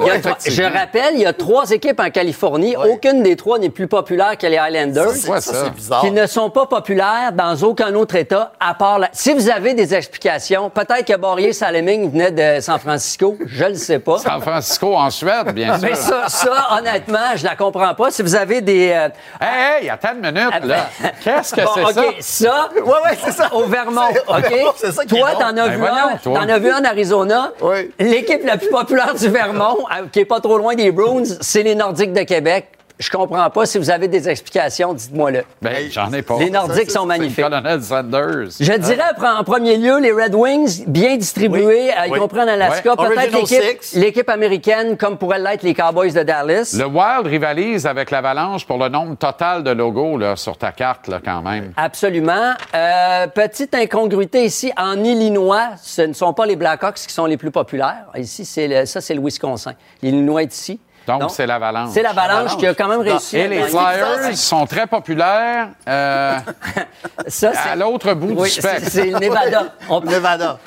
Il y a- rappelle, il y a trois équipes en Californie. Ouais. Aucune des trois n'est plus populaire que les Highlanders. C'est- quoi, ça, ça? c'est bizarre. Qui ne sont pas populaires dans aucun autre État, à part la... Si vous avez des explications, peut-être que Borrier Saleming venait de San Francisco, je le sais pas. San Francisco, en Suède, bien sûr. Mais ça, ça, honnêtement, je la comprends pas. Si vous avez des... euh, Hey, hey, attends une minute, là. Qu'est-ce que Bon, c'est OK, ça? ça, Ouais, ouais, c'est ça. au Vermont, OK? Ça est toi, t'en as, Ben vu voyons, un, toi. t'en as vu un en Arizona? Oui. L'équipe la plus populaire du Vermont, euh, qui est pas trop loin des Bruins, c'est les Nordiques de Québec. Je comprends pas. Si vous avez des explications, dites-moi-le. Ben, j'en ai pas. Les Nordiques sont magnifiques. colonel Sanders. Je dirais en en premier lieu les Red Wings, bien distribués, y Oui. compris en Alaska. Peut-être l'équipe, américaine, comme pourraient l'être les Cowboys de Dallas. Le Wild rivalise avec l'Avalanche pour le nombre total de logos là, sur ta carte, là, quand même. Absolument. Euh, petite incongruité ici, en Illinois, ce ne sont pas les Blackhawks qui sont les plus populaires. Ici, c'est le- ça, c'est le Wisconsin. L'Illinois est ici. Donc, c'est l'Avalanche. C'est l'Avalanche qui a quand même réussi. Et à les. Flyers sont très populaires euh, Ça, à c'est... l'autre bout Oui, du spectre. c'est, le Nevada. On- Nevada.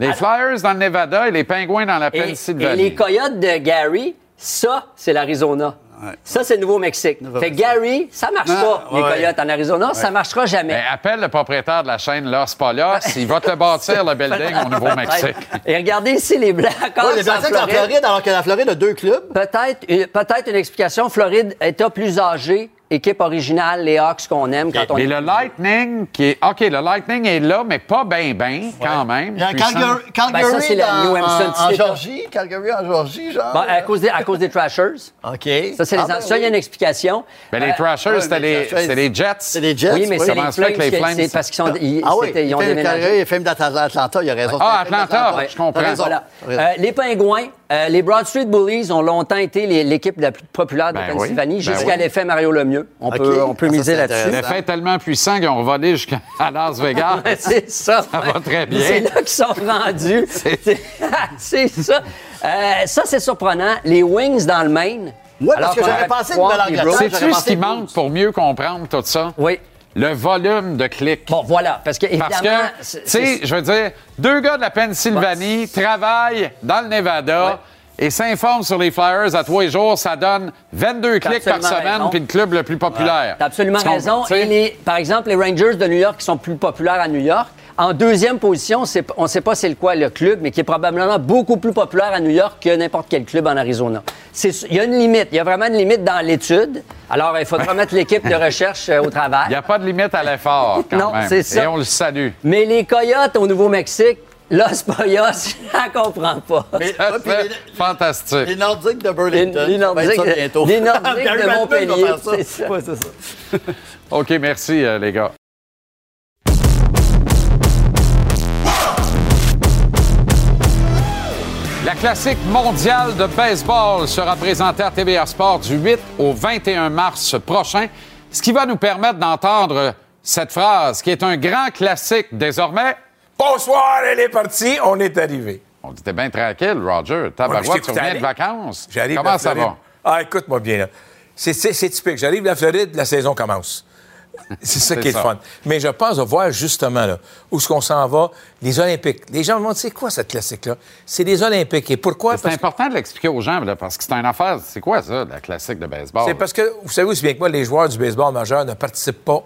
Les Flyers dans le Nevada et les Pingouins dans la Et, et Pennsylvanie. les Coyotes de Gary, ça, c'est l'Arizona. Ça, c'est le Nouveau-Mexique. Fait que Gary, ça marche pas, les. Coyotes en Arizona. Ça marchera jamais. Ben, appelle le propriétaire de la chaîne Los Polios. Il va te bâtir le building au Nouveau-Mexique. Et regardez ici les Ouais, les en Blackhawks en Floride. Floride, alors que la Floride a deux clubs. Peut-être, une- peut-être une explication. Floride, État plus âgé, équipe originale, les Hawks qu'on aime quand on Mais est... le Lightning, qui est. OK, le Lightning est là, mais pas bien, bien, quand même. Il y a. Calgary, Calgary Ben, ça, c'est la dans- New Hampshire en, en. Georgie. Calgary en Georgie, genre. Bon, à, cause des, à cause des Trashers. OK. Ça, c'est les, Ah, ben ça, il y a une oui. explication. Ben, les Euh, Thrashers, ouais, c'était mais les, les les Jets. C'est des Jets. oui, mais c'est les Comment ça fait Flames, que les Flames- c'est parce qu'ils sont, ils, Ah oui, ils ont les déménagé. Calgary, les Flames d'Atlanta, il y a raison. Ah, les Atlanta, je comprends. Euh, les Pingouins, euh, les Broad Street Bullies ont longtemps été l'équipe la plus populaire de Ben Pennsylvanie oui, ben jusqu'à oui. l'effet Mario Lemieux. On peut, on peut Ah, miser c'est là-dessus. L'effet est tellement puissant qu'ils ont volé jusqu'à Las Vegas. C'est ça. Ça va très bien. C'est là qu'ils sont rendus. C'est ça. Euh, ça, c'est surprenant. Les Wings dans le Maine. Ouais, parce Alors que aurait pensé. J'aurais Sais-tu ce qui que- manque pour mieux comprendre tout ça? Oui. Le volume de clics. Bon, voilà. Parce que, Parce que, tu sais, je veux dire, deux gars de la Pennsylvanie travaillent dans le Nevada et s'informent sur les Flyers à les jours. Ça donne 22 T'as clics par semaine, puis le club le plus populaire. T'as absolument raison. Et les, par exemple, les Rangers de New York qui sont plus populaires à New York, en deuxième position, c'est- on ne sait pas c'est quoi le club, mais qui est probablement beaucoup plus populaire à New York que n'importe quel club en Arizona. C'est- Il y a une limite. Il y a vraiment une limite dans l'étude. Alors, il faudra mettre l'équipe de recherche euh, au travail. Il n'y a pas de limite à l'effort, quand Non, même. c'est ça. Et on le salue. Mais les Coyotes au Nouveau-Mexique, Los Poyos, je la comprends pas. Mais, Ça les, fantastique. les Nordiques de Les, Burlington. les être Nordiques, ça bientôt. les Nordiques de Montpellier, c'est ça. Ouais, c'est ça. OK, merci, euh, les gars. La classique mondiale de baseball sera présentée à TVA Sport du 8 au 21 mars prochain, ce qui va nous permettre d'entendre cette phrase qui est un grand classique désormais. Bonsoir, elle est partie, on est arrivé. On était bien tranquille, Roger. Tabarouette, tu reviens de vacances. J'arrive Comment ça va? Ah, écoute-moi bien, c'est typique. J'arrive de la Floride, la saison commence. C'est ça qui est ça. le fun. Mais je pense de voir justement là, où est-ce qu'on s'en va, les Olympiques. Les gens me demandent, c'est quoi cette classique-là? C'est les Olympiques. Et pourquoi? C'est que- important de l'expliquer aux gens, là, parce que c'est une affaire. C'est quoi ça, la classique de baseball? C'est parce que, vous savez aussi bien que moi, les joueurs du baseball majeur ne participent pas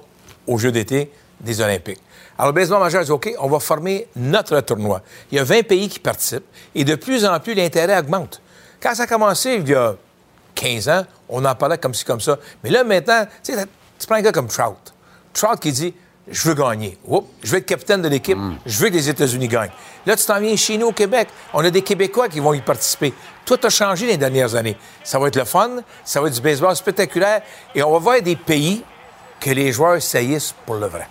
aux Jeux d'été des Olympiques. Alors, le baseball majeur dit, OK, on va former notre tournoi. Il y a 20 pays qui participent et de plus en plus, l'intérêt augmente. Quand ça a commencé, il y a 15 ans, on en parlait comme ci, comme ça. Mais là, maintenant, tu sais, tu prends un gars comme Trout. Trout qui dit, je veux gagner. Oups, je veux être capitaine de l'équipe. Je veux que les États-Unis gagnent. Là, tu t'en viens chez nous au Québec. On a des Québécois qui vont y participer. Tout a changé les dernières années. Ça va être le fun, ça va être du baseball spectaculaire et on va voir des pays que les joueurs saillissent pour le vrai.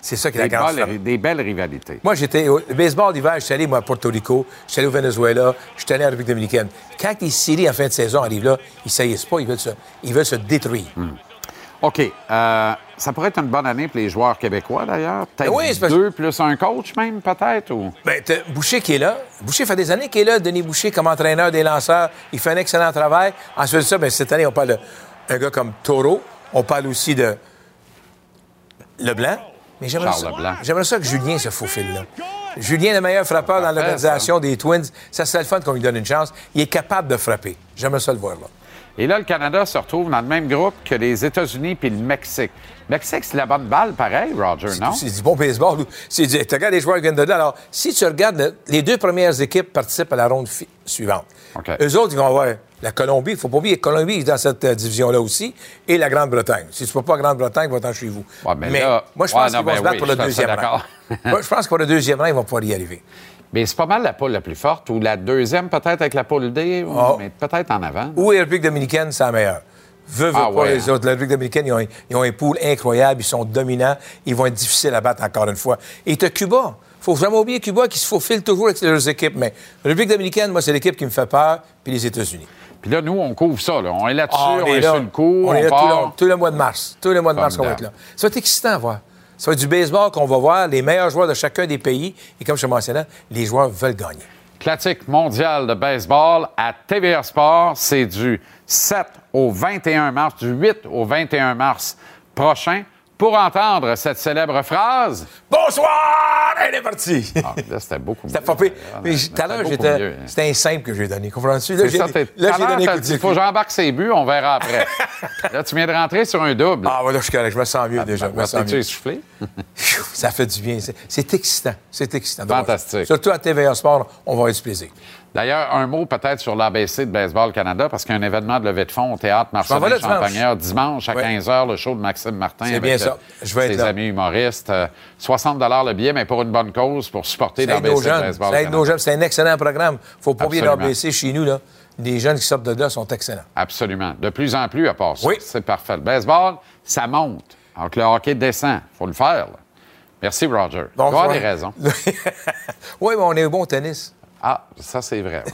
C'est ça qui est la grande belles, des belles rivalités. Moi, j'étais au le baseball d'hiver, je suis allé moi, à Porto Rico, je suis allé au Venezuela, je suis allé en République dominicaine. Quand les séries en fin de saison arrivent là, ils saillissent pas, ils veulent se, ils veulent se détruire. OK. euh, ça pourrait être une bonne année pour les joueurs québécois, d'ailleurs. Peut-être Oui, parce- deux plus un coach, même, peut-être? Ou... Ben, Boucher qui est là. Boucher fait des années qu'il est là, Denis Boucher, comme entraîneur des lanceurs. Il fait un excellent travail. Ensuite de ça, ben, cette année, on parle d'un gars comme Taureau. On parle aussi de Leblanc. Mais j'aimerais Charles ça, j'aimerais ça que Julien se faufile là. Julien, le meilleur frappeur dans l'organisation des Twins, ça serait le fun qu'on lui donne une chance. Il est capable de frapper. J'aimerais ça le voir là. Et là, le Canada se retrouve dans le même groupe que les États-Unis puis le Mexique. Mexique, c'est la bonne balle, pareil, Roger, non? C'est du bon baseball. C'est du- Tu regardes les joueurs qui viennent de là. Alors, si tu regardes, le- les deux premières équipes participent à la ronde suivante. OK. Eux autres, ils vont avoir la Colombie. Il ne faut pas oublier que Colombie est dans cette euh, division-là aussi. Et la Grande-Bretagne. Si tu ne vas pas Grande-Bretagne, va-t'en chez vous. Ouais, mais là- moi, je Ouais, pense non, qu'ils vont ben se battre oui, pour le deuxième rang. Moi, je pense que pour le deuxième rang, ils vont pouvoir y arriver. Mais c'est pas mal la poule la plus forte, ou la deuxième, peut-être, avec la poule D, ou- Ah. mais peut-être en avant. Ou la République dominicaine, c'est la meilleure. Veux, veux Ah pas ouais. les autres. La République dominicaine, ils ont, ils ont un pool incroyable, ils sont dominants, ils vont être difficiles à battre encore une fois. Et tu Cuba. faut jamais oublier Cuba qui se faufile toujours avec leurs équipes. Mais la République dominicaine, moi, c'est l'équipe qui me fait peur, puis les États-Unis. Puis là, nous, on couvre ça. Là. On est là-dessus, Ah, on, est, là. sur le coup, on, On est là tout part. le, tout le mois de mars. Tout le mois de mars qu'on va être là. Ça va être excitant à voir. Ça va être du baseball qu'on va voir, les meilleurs joueurs de chacun des pays. Et comme je te mentionnais, les joueurs veulent gagner. Classique mondial de baseball à TVA Sport. C'est du 7 au 21 mars, du 8 au 21 mars prochain. Pour entendre cette célèbre phrase. Bonsoir! Elle est partie! Ah, là, c'était beaucoup mieux. Ah, Mais c'était tout à l'heure, j'étais. mieux. C'était un simple que j'ai donné. Comprends-tu? Là, j'ai donné coup circuit. faut que j'embarque ses buts, on verra après. là, tu viens de rentrer sur un double. Ah, voilà, je suis correct. Je me sens mieux déjà. Je me sens T'es-tu mieux. essoufflé? Pfiou, Ça fait du bien. C'est- excitant. C'est excitant. Fantastique. Surtout à TVA Sport, on va avoir du plaisir. D'ailleurs, un mot peut-être sur l'ABC de Baseball Canada, parce qu'il y a un événement de levée de fonds au théâtre Marcelin dimanche. Champagnard dimanche à Ouais. 15h, le show de Maxime Martin. C'est avec, bien ça. euh, Je vais être ses là. amis humoristes. Euh, 60 le billet, mais pour une bonne cause, pour supporter Ça l'ABC de jeunes. Baseball Ça aide Canada. nos jeunes. C'est un excellent programme. faut pas oublier l'ABC chez nous. Là. Les jeunes qui sortent de là sont excellents. Absolument. De plus en plus, à part ça. Oui. C'est parfait. Le baseball, ça monte. Alors que le hockey descend. faut le faire. là. Merci, Roger. Tu Bon, avoir je des raisons. oui, mais on est au bon tennis. Ah, ça, c'est vrai.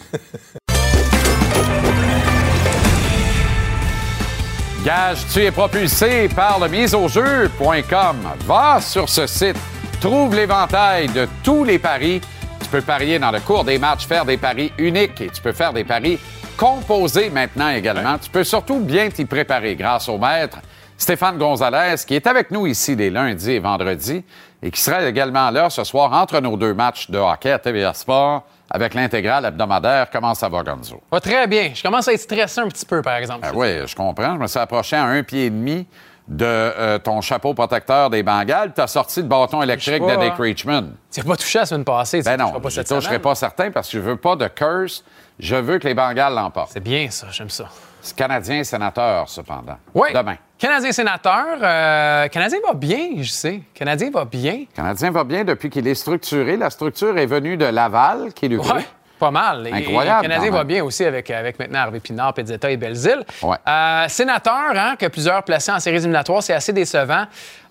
Gage, tu es propulsé par le miseaujeu.com. Va sur ce site, trouve l'éventail de tous les paris. Tu peux parier dans le cours des matchs, faire des paris uniques et tu peux faire des paris composés maintenant également. Tu peux surtout bien t'y préparer grâce au maître Stéphane Gonzalez qui est avec nous ici les lundis et vendredis et qui sera également là ce soir entre nos deux matchs de hockey à TVA Sport avec l'intégrale hebdomadaire. Comment ça va, Gonzo? Va très bien. Je commence à être stressé un petit peu, par exemple. Ben oui, je comprends. Je me suis approché à un pied et demi de euh, ton chapeau protecteur des Bengals, tu as sorti le bâton électrique pas, de Dick hein. Richmond. Tu n'as pas touché la semaine passée. Ben non, pas je ne toucherai pas certain parce que je veux pas de curse. Je veux que les Bengals l'emportent. C'est bien ça, j'aime ça. Canadien sénateur, cependant. Oui. Demain. Canadien sénateur. euh, Canadien va bien, je sais. Canadien va bien. Canadien va bien depuis qu'il est structuré. La structure est venue de Laval, qui est le Ouais, pas mal. Incroyable, Et le Canadien va bien aussi avec, avec maintenant Harvey Pinard, Pizzetta et Belzile. Ouais. Euh, sénateur, hein, que plusieurs placés en séries éliminatoires, c'est assez décevant.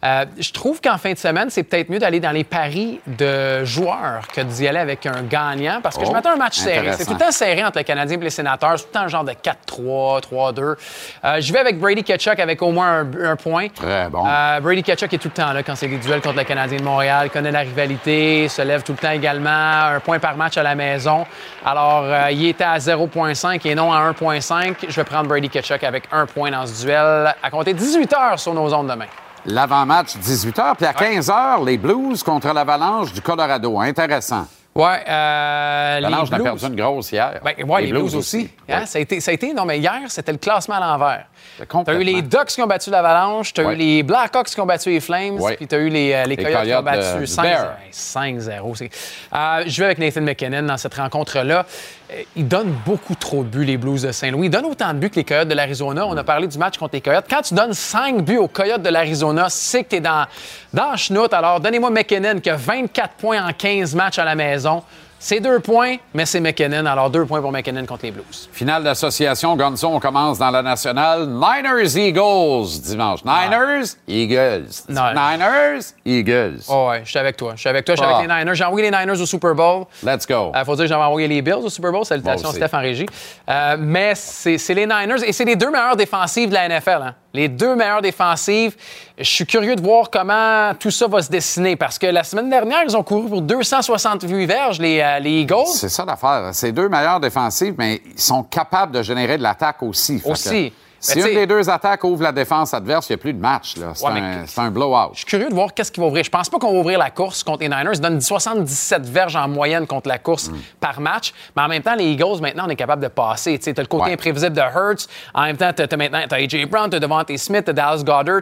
Euh, je trouve qu'en fin de semaine, c'est peut-être mieux d'aller dans les paris de joueurs que d'y aller avec un gagnant parce que je Oh, m'attends à un match serré. C'est tout le temps serré entre le Canadien et les sénateurs. C'est tout le temps un genre de 4-3, 3-2. Euh, je vais avec Brady Ketchuk avec au moins un, un point. Très bon. Euh, Brady Ketchuk est tout le temps là quand c'est des duels contre le Canadien de Montréal, connaît la rivalité, se lève tout le temps également, un point par match à la maison. Alors, euh, il était à 0.5 et non à 1.5. Je vais prendre Brady Ketchuk avec un point dans ce duel à compter 18 heures sur nos ondes demain. L'avant-match, 18h. Puis à 15h, les Blues contre l'Avalanche du Colorado. Intéressant. Ouais, euh, les L'Avalanche a perdu une grosse hier. Ben, ouais, les, Blues, aussi. Hein, Ouais. Ça, a été, ça a été- non, mais hier, c'était le classement à l'envers. Tu as eu les Ducks qui ont battu l'Avalanche, tu as Ouais. eu les Blackhawks qui ont battu les Flames, Ouais. puis tu as eu les, euh, les Les Coyotes, qui ont de- battu du 5 Bear. 5-0. C'est- Euh, je vais avec Nathan McKinnon dans cette rencontre-là. Euh, Il donne beaucoup trop de buts, les Blues de Saint-Louis. Il donne autant de buts que les Coyotes de l'Arizona. On a parlé du match contre les Coyotes. Quand tu donnes 5 buts aux Coyotes de l'Arizona, c'est que tu es dans, dans schnout. Alors, donnez-moi McKinnon qui a 24 points en 15 matchs à la maison. C'est deux points, mais c'est McKinnon. Alors, deux points pour McKinnon contre les Blues. Finale d'association, Gonzo, on commence dans la nationale. Niners, Eagles, dimanche. Niners, Eagles. Non. Niners, Eagles. Oh ouais, je suis avec toi. Je suis avec toi. Je suis Ah. avec les Niners. J'ai envoyé les Niners au Super Bowl. Let's go. Il faut dire que j'avais envoyé les Bills au Super Bowl. Salutations. Steph en régie. Euh, mais c'est c'est les Niners et c'est les deux meilleures défensives de la NFL. hein. Les deux meilleures défensives. Je suis curieux de voir comment tout ça va se dessiner parce que la semaine dernière, ils ont couru pour 268 verges, les, euh, les Eagles. C'est ça l'affaire. C'est deux meilleures défensives, mais ils sont capables de générer de l'attaque aussi. Fait que Aussi. Si une des deux attaques ouvre la défense adverse, il n'y a plus de match. là. C'est Ouais, un, mais- c'est un blowout. Je suis curieux de voir qu'est-ce qu'ils vont ouvrir. Je pense pas qu'on va ouvrir la course contre les Niners. Ils donnent 77 verges en moyenne contre la course Mm. par match. Mais en même temps, les Eagles, maintenant, on est capable de passer. Tu as le côté Ouais. imprévisible de Hurts. En même temps, tu as, maintenant t'as A.J. Brown, tu as Devontae Smith, tu as Dallas Goddard.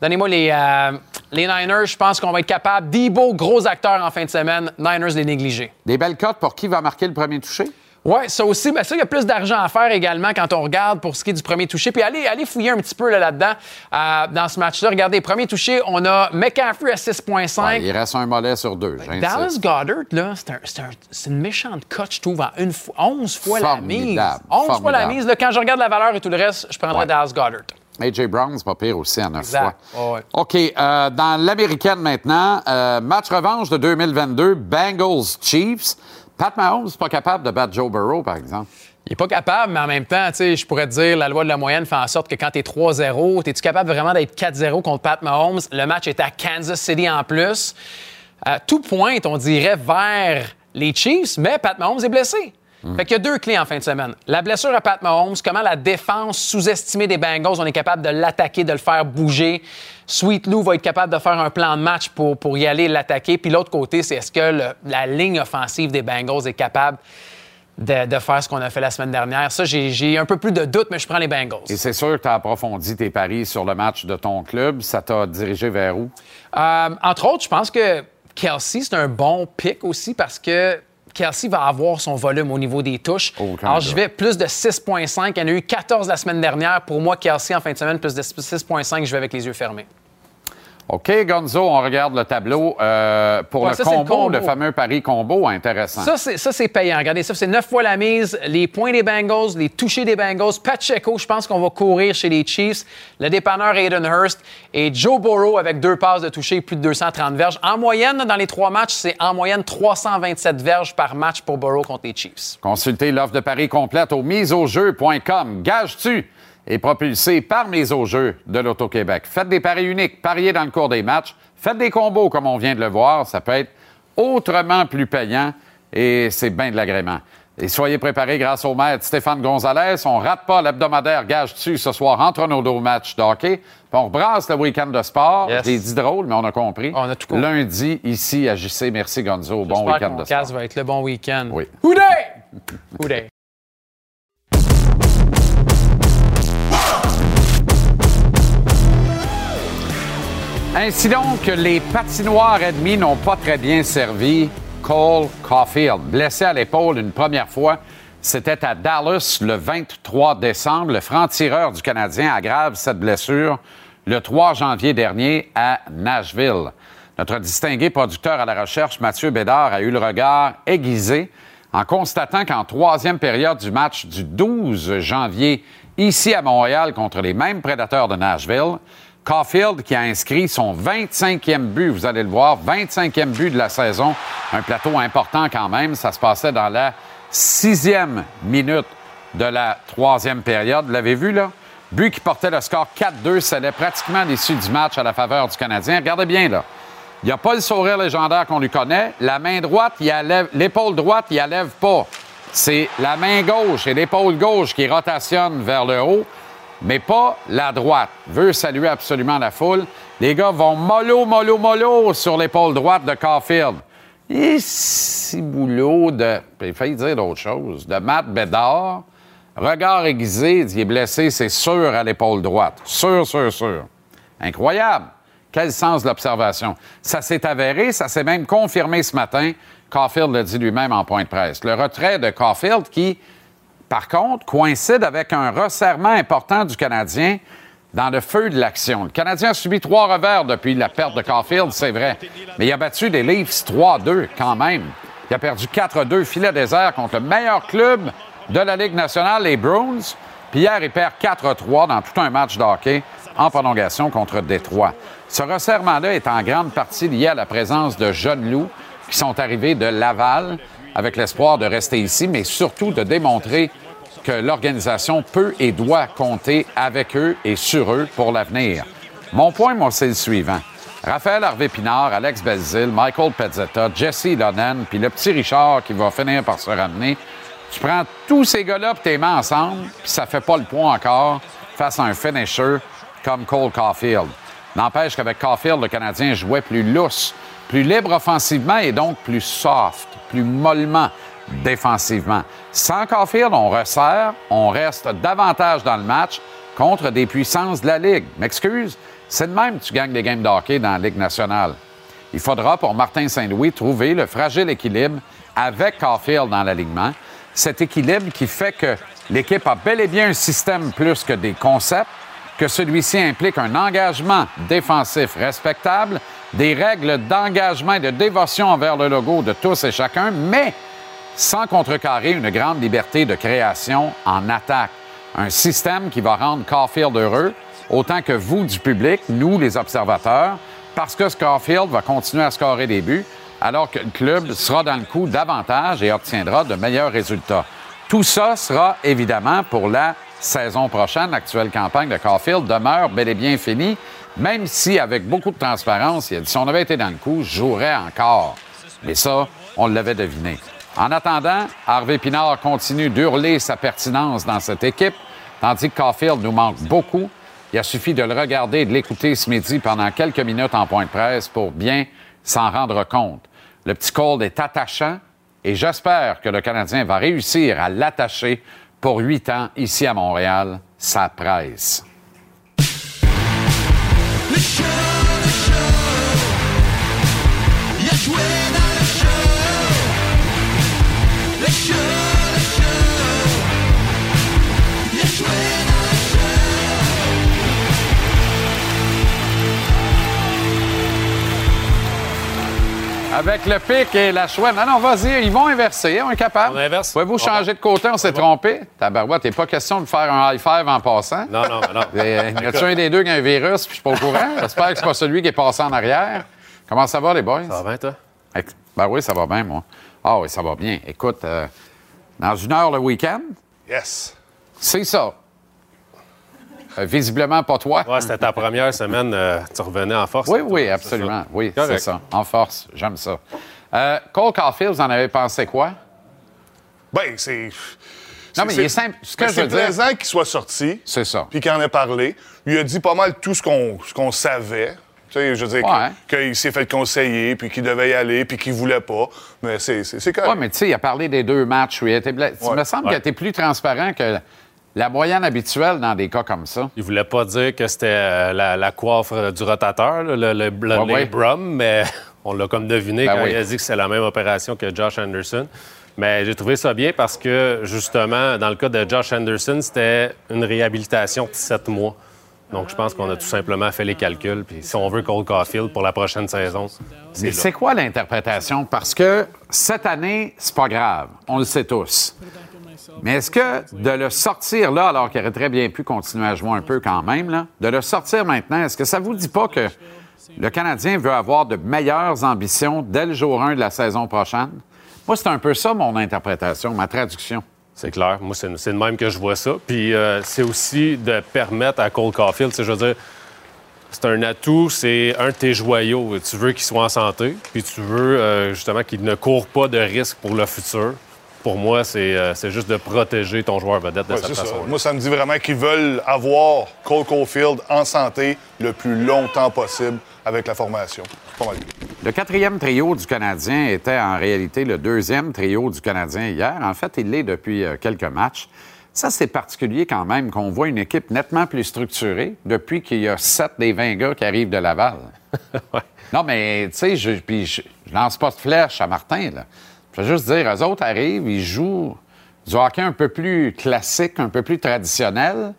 Donnez-moi les, euh, les Niners. Je pense qu'on va être capable. Debo, gros acteur en fin de semaine. Niners, les négligés. Des belles cotes pour qui va marquer le premier touché? Oui, ça aussi. Ben ça, il y a plus d'argent à faire également quand on regarde pour ce qui est du premier touché. Puis allez, allez fouiller un petit peu là, là-dedans euh, dans ce match-là. Regardez, premier touché, on a McCaffrey à 6,5. Ouais, il reste un mollet sur deux. Dallas Goddard, là, c'est un- une méchante cote, je trouve, en une fois, 11 fois la mise. Formidable, 11 fois la formidable. mise. Là, quand je regarde la valeur et tout le reste, je prendrais Ouais. Dallas Goddard. A.J. Brown, c'est pas pire aussi en neuf fois. Ouais. OK. euh, dans l'américaine maintenant, euh, match revanche de 2022, Bengals-Chiefs. Pat Mahomes n'est pas capable de battre Joe Burrow, par exemple. Il n'est pas capable, mais en même temps, je pourrais te dire, la loi de la moyenne fait en sorte que quand tu es 3-0, es-tu capable vraiment d'être 4-0 contre Pat Mahomes? Le match est à Kansas City en plus. Euh, tout pointe, on dirait, vers les Chiefs, mais Pat Mahomes est blessé. Fait qu'il y a deux clés en fin de semaine. La blessure à Pat Mahomes, comment la défense sous-estimée des Bengals, on est capable de l'attaquer, de le faire bouger? Sweet Lou va être capable de faire un plan de match pour, pour y aller l'attaquer. Puis l'autre côté, c'est est-ce que le- la ligne offensive des Bengals est capable de, de faire ce qu'on a fait la semaine dernière? Ça, j'ai un peu plus de doute, mais je prends les Bengals. Et c'est sûr que tu as approfondi tes paris sur le match de ton club. Ça t'a dirigé vers où? Euh, entre autres, je pense que Kelsey, c'est un bon pick aussi parce que Kelsey va avoir son volume au niveau des touches. Alors, je vais plus de 6,5. Il y en a eu 14 la semaine dernière. Pour moi, Kelsey, en fin de semaine, plus de 6,5, je vais avec les yeux fermés. OK, Gonzo, on regarde le tableau. Euh, pour Ouais, le, ça, c'est le combo, le fameux pari combo, intéressant. Ça, c'est, ça, c'est payant. Regardez ça, c'est 9 fois la mise. Les points des Bengals, les touchés des Bengals. Pacheco, je pense qu'on va courir chez les Chiefs. Le dépanneur Hayden Hurst et Joe Burrow avec deux passes de toucher, plus de 230 verges. En moyenne, dans les trois matchs, c'est en moyenne 327 verges par match pour Burrow contre les Chiefs. Consultez l'offre de paris complète au miseaujeu.com. Gage-tu est propulsé par Mise au jeu de l'Auto-Québec. Faites des paris uniques, pariez dans le cours des matchs, faites des combos comme on vient de le voir. Ça peut être autrement plus payant et c'est bien de l'agrément. Et soyez préparés grâce au maître Stéphane Gonzalez. On rate pas l'hebdomadaire Gage-tu ce soir entre nos deux matchs de hockey. Puis on rebrasse le week-end de sport. Yes. Je l'ai dit drôle, mais on a compris. On a tout compris. Lundi, ici à JC. Merci Gonzo. Bon week-end de sport. casque va être le bon week-end. Oui. Who day? Ainsi donc, les patinoires ennemis n'ont pas très bien servi Cole Caulfield. Blessé à l'épaule une première fois, c'était à Dallas le 23 décembre. Le franc-tireur du Canadien aggrave cette blessure le 3 janvier dernier à Nashville. Notre distingué producteur à la recherche, Mathieu Bédard, a eu le regard aiguisé en constatant qu'en troisième période du match du 12 janvier, ici à Montréal, contre les mêmes prédateurs de Nashville, Caulfield, qui a inscrit son 25e but, vous allez le voir, 25e but de la saison, un plateau important quand même, ça se passait dans la sixième minute de la troisième période. Vous l'avez vu, là? But qui portait le score 4-2, c'était pratiquement l'issue du match à la faveur du Canadien. Regardez bien, là. Il n'y a pas le sourire légendaire qu'on lui connaît. La main droite, il lève, l'épaule droite, il lève pas. C'est la main gauche et l'épaule gauche qui rotationne vers le haut, mais pas la droite. Veut saluer absolument la foule. Les gars vont mollo, mollo, mollo sur l'épaule droite de Caulfield. Et si boulot de. Il failli dire d'autres choses. De Matt Bédard. Regard aiguisé, il est blessé, c'est sûr, à l'épaule droite. Sûr, sûr, sûr. Incroyable. Quel sens de l'observation. Ça s'est avéré, ça s'est même confirmé ce matin. Caulfield l'a dit lui-même en point de presse. Le retrait de Caulfield qui, par contre, coïncide avec un resserrement important du Canadien dans le feu de l'action. Le Canadien a subi trois revers depuis la perte de Caulfield, c'est vrai. Mais il a battu des Leafs 3-2 quand même. Il a perdu 4-2 filet désert contre le meilleur club de la Ligue nationale, les Bruins. Puis hier, il perd 4-3 dans tout un match de hockey en prolongation contre Détroit. Ce resserrement-là est en grande partie lié à la présence de jeunes loups qui sont arrivés de Laval avec l'espoir de rester ici, mais surtout de démontrer que l'organisation peut et doit compter avec eux et sur eux pour l'avenir. Mon point, moi, c'est le suivant. Raphaël Harvey-Pinard, Alex Belzil, Michael Pezzetta, Jesse Lonen, puis le petit Richard qui va finir par se ramener. Tu prends tous ces gars-là et tes mets ensemble, puis ça fait pas le point encore face à un finisher comme Cole Caulfield. N'empêche qu'avec Caulfield, le Canadien jouait plus lousse, plus libre offensivement et donc plus soft, plus mollement défensivement. Sans Caulfield, on resserre, on reste davantage dans le match contre des puissances de la Ligue. M'excuse, c'est de même que tu gagnes des games de hockey dans la Ligue nationale. Il faudra pour Martin Saint-Louis trouver le fragile équilibre avec Caulfield dans l'alignement. Cet équilibre qui fait que l'équipe a bel et bien un système plus que des concepts, que celui-ci implique un engagement défensif respectable, des règles d'engagement et de dévotion envers le logo de tous et chacun, mais sans contrecarrer une grande liberté de création en attaque. Un système qui va rendre Caulfield heureux, autant que vous du public, nous les observateurs, parce que Caulfield va continuer à scorer des buts, alors que le club sera dans le coup davantage et obtiendra de meilleurs résultats. Tout ça sera évidemment pour la saison prochaine. L'actuelle campagne de Caulfield demeure bel et bien finie, même si, avec beaucoup de transparence, il a dit si on avait été dans le coup, je jouerais encore. Mais ça, on l'avait deviné. En attendant, Harvey Pinard continue d'hurler sa pertinence dans cette équipe, tandis que Caulfield nous manque beaucoup. Il a suffi de le regarder et de l'écouter ce midi pendant quelques minutes en point de presse pour bien s'en rendre compte. Le petit Cole est attachant et j'espère que le Canadien va réussir à l'attacher pour huit ans ici à Montréal. Ça presse. Avec le pic et la chouette. Non, non, vas-y, ils vont inverser, on est capable. On inverse? Pouvez-vous changer de côté? On s'est trompé. Tabarouette, t'es pas question de faire un high five en passant. Non, non, non. Y a-tu un des deux qui a un virus, puis je suis pas au courant? J'espère que c'est pas celui qui est passé en arrière. Comment ça va, les boys? Ça va bien, toi? Ben oui, ça va bien, moi. Ah oui, ça va bien. Écoute, euh, dans une heure le week-end, Yes. c'est ça. Euh, visiblement pas toi. Ouais, c'était ta première semaine. euh, tu revenais en force. Oui, oui, absolument. Oui, c'est ça. En force, j'aime ça. Euh, Cole Caulfield, vous en avez pensé quoi? Ben, c'est. Non, mais il est simple. Ce que je c'est veux dire, plaisant qu'il soit sorti, c'est ça. puis qu'il en ait parlé. Il a dit pas mal tout ce qu'on ce qu'on savait. Tu sais, je veux dire, Ouais. qu'il s'est fait conseiller, puis qu'il devait y aller, puis qu'il voulait pas. Mais c'est c'est- c'est correct. Oui, mais tu sais, il a parlé des deux matchs où il a été blessé. Il Ouais. me semble qu'il a Ouais. été plus transparent que la moyenne habituelle dans des cas comme ça? Il voulait pas dire que c'était euh, la, la coiffe euh, du rotateur, le, labrum, mais on l'a comme deviné Ben quand oui. il a dit que c'est la même opération que Josh Anderson. Mais j'ai trouvé ça bien parce que, justement, dans le cas de Josh Anderson, c'était une réhabilitation de sept mois. Donc, je pense qu'on a tout simplement fait les calculs. Puis, si on veut Cole Caulfield pour la prochaine saison, c'est c'est quoi l'interprétation? Parce que cette année, c'est pas grave. On le sait tous. Mais est-ce que de le sortir là, alors qu'il aurait très bien pu continuer à jouer un peu quand même, de le sortir maintenant, est-ce que ça vous dit pas que le Canadien veut avoir de meilleures ambitions dès le jour 1 de la saison prochaine? Moi, c'est un peu ça mon interprétation, ma traduction. C'est clair. Moi, c'est de même que je vois ça. Puis euh, c'est aussi de permettre à Cole Caulfield, je veux dire, c'est un atout, c'est un de tes joyaux. Tu veux qu'il soit en santé, puis tu veux euh, justement qu'il ne court pas de risque pour le futur. Pour moi, c'est euh, c'est juste de protéger ton joueur vedette de Ouais, cette ça. façon. Moi, ça me dit vraiment qu'ils veulent avoir Cole Caulfield en santé le plus longtemps possible avec la formation. C'est pas mal. Le quatrième trio du Canadien était en réalité le deuxième trio du Canadien hier. En fait, il l'est depuis euh, quelques matchs. Ça, c'est particulier quand même qu'on voit une équipe nettement plus structurée depuis qu'il y a sept des 20 gars qui arrivent de Laval. Non, mais tu sais, je, puis je, je lance pas de flèche à Martin. Là. Je juste dire, eux autres arrivent, ils jouent du hockey un peu plus classique, un peu plus traditionnel.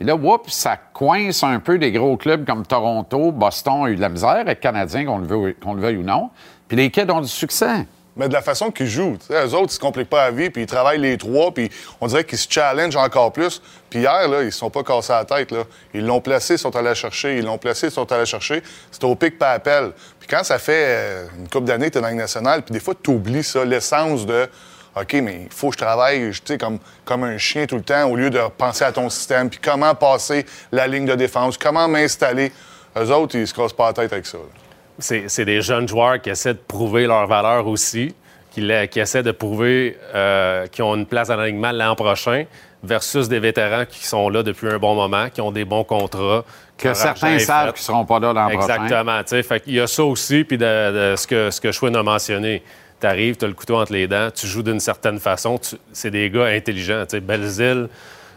Et là, oups, ça coince un peu des gros clubs comme Toronto, Boston a eu de la misère avec Canadiens, qu'on le, le veuille ou non. Puis les kids ont du succès. Mais de la façon qu'ils jouent. Sais, eux autres, ils se compliquent pas la vie, puis ils travaillent les trois, puis on dirait qu'ils se challengent encore plus. Puis hier, là, ils se sont pas cassés la tête. Là. Ils l'ont placé, ils sont allés chercher. Ils l'ont placé, ils sont allés chercher. C'était au pic pas appel. Puis quand ça fait euh, une couple d'années que tu dans la nationale, puis des fois, tu oublies ça, l'essence de OK, mais il faut que je travaille comme, comme un chien tout le temps au lieu de penser à ton système, puis comment passer la ligne de défense, comment m'installer. Eux autres, ils se cassent pas la tête avec ça. là. C'est des jeunes joueurs qui essaient de prouver leur valeur aussi, qui, essaient de prouver euh, qu'ils ont une place dans l'alignement l'an prochain, versus des vétérans qui sont là depuis un bon moment, qui ont des bons contrats. Que certains savent qu'ils seront pas là l'an prochain. Exactement. tu sais. Fait qu'il y a ça aussi, puis de, de ce que, ce que a mentionné. Tu arrives, tu as le couteau entre les dents, tu joues d'une certaine façon. C'est des gars intelligents. tu sais. Belzile,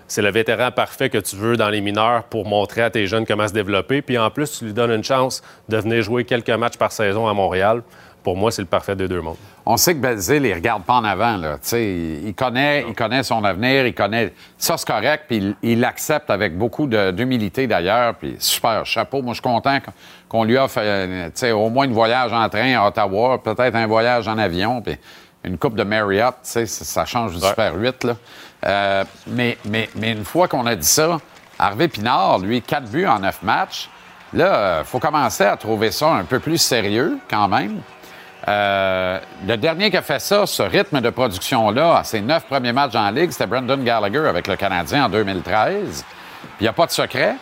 c'est le vétéran parfait que tu veux dans les mineurs pour montrer à tes jeunes comment se développer. Puis en plus, tu lui donnes une chance de venir jouer quelques matchs par saison à Montréal. Pour moi, c'est le parfait des deux mondes. On sait que Belzile, il regarde pas en avant. Là. Il, connaît, il connaît son avenir, il connaît. Ça, c'est correct, puis il- l'accepte avec beaucoup d'humilité d'ailleurs. Puis super, chapeau. Moi, je suis content qu'on- lui offre euh, au moins une voyage en train à Ottawa, peut-être un voyage en avion, puis une coupe de Marriott. Ça, change du Super 8. Là. Euh, mais, une fois qu'on a dit ça, Harvey Pinard, lui, quatre buts en neuf matchs. Là, il faut commencer à trouver ça un peu plus sérieux quand même. Euh, le dernier qui a fait ça, ce rythme de production-là, à ses neuf premiers matchs en Ligue, c'était Brendan Gallagher avec le Canadien en 2013. Puis il n'y a pas de secret.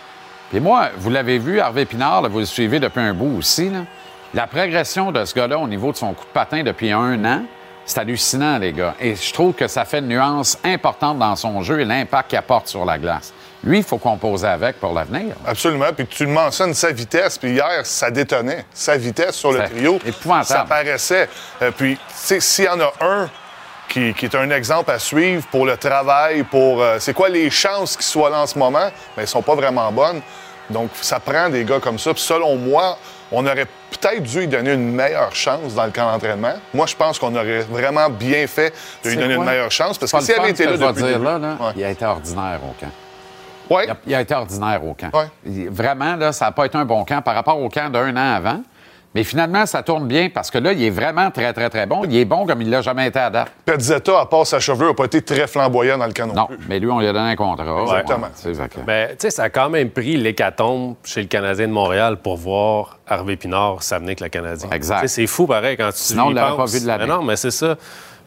Puis moi, vous l'avez vu, Harvey Pinard, vous le suivez depuis un bout aussi. La progression de ce gars-là au niveau de son coup de patin depuis un an, c'est hallucinant, les gars. Et je trouve que ça fait une nuance importante dans son jeu et l'impact qu'il apporte sur la glace. Lui, il faut composer avec pour l'avenir. Absolument. Puis tu le mentionnes, sa vitesse. Puis hier, ça détonnait. Sa vitesse sur le trio, épouvantable. ça paraissait. Euh, puis, tu sais, s'il y en a un qui, qui est un exemple à suivre pour le travail, pour... euh, c'est quoi les chances qu'il soit là en ce moment? Mais elles sont pas vraiment bonnes. Donc, ça prend des gars comme ça. Puis selon moi, on aurait peut-être dû lui donner une meilleure chance dans le camp d'entraînement. Moi, je pense qu'on aurait vraiment bien fait de lui donner quoi? une meilleure chance. Parce que le s'il avait été là depuis le dire début- là, là, Ouais. il a été ordinaire au camp. Ouais. Il a, il a été ordinaire au camp. Ouais. Vraiment, là, ça n'a pas été un bon camp par rapport au camp d'un an avant. Mais finalement, ça tourne bien parce que là, il est vraiment très, très, très bon. Il est bon comme il l'a jamais été à date. Pezzetta, à part sa chevelure, n'a pas été très flamboyant dans le canon. Non, mais lui, on lui a donné un contrat. Exactement. Ouais, Mais tu sais, ça a quand même pris l'hécatombe chez le Canadien de Montréal pour voir Harvey Pinard s'amener avec le Canadien. Exact. Tu sais, C'est fou pareil quand tu Sinon, on y l'aurait pas vu de l'année. Mais non, mais c'est ça.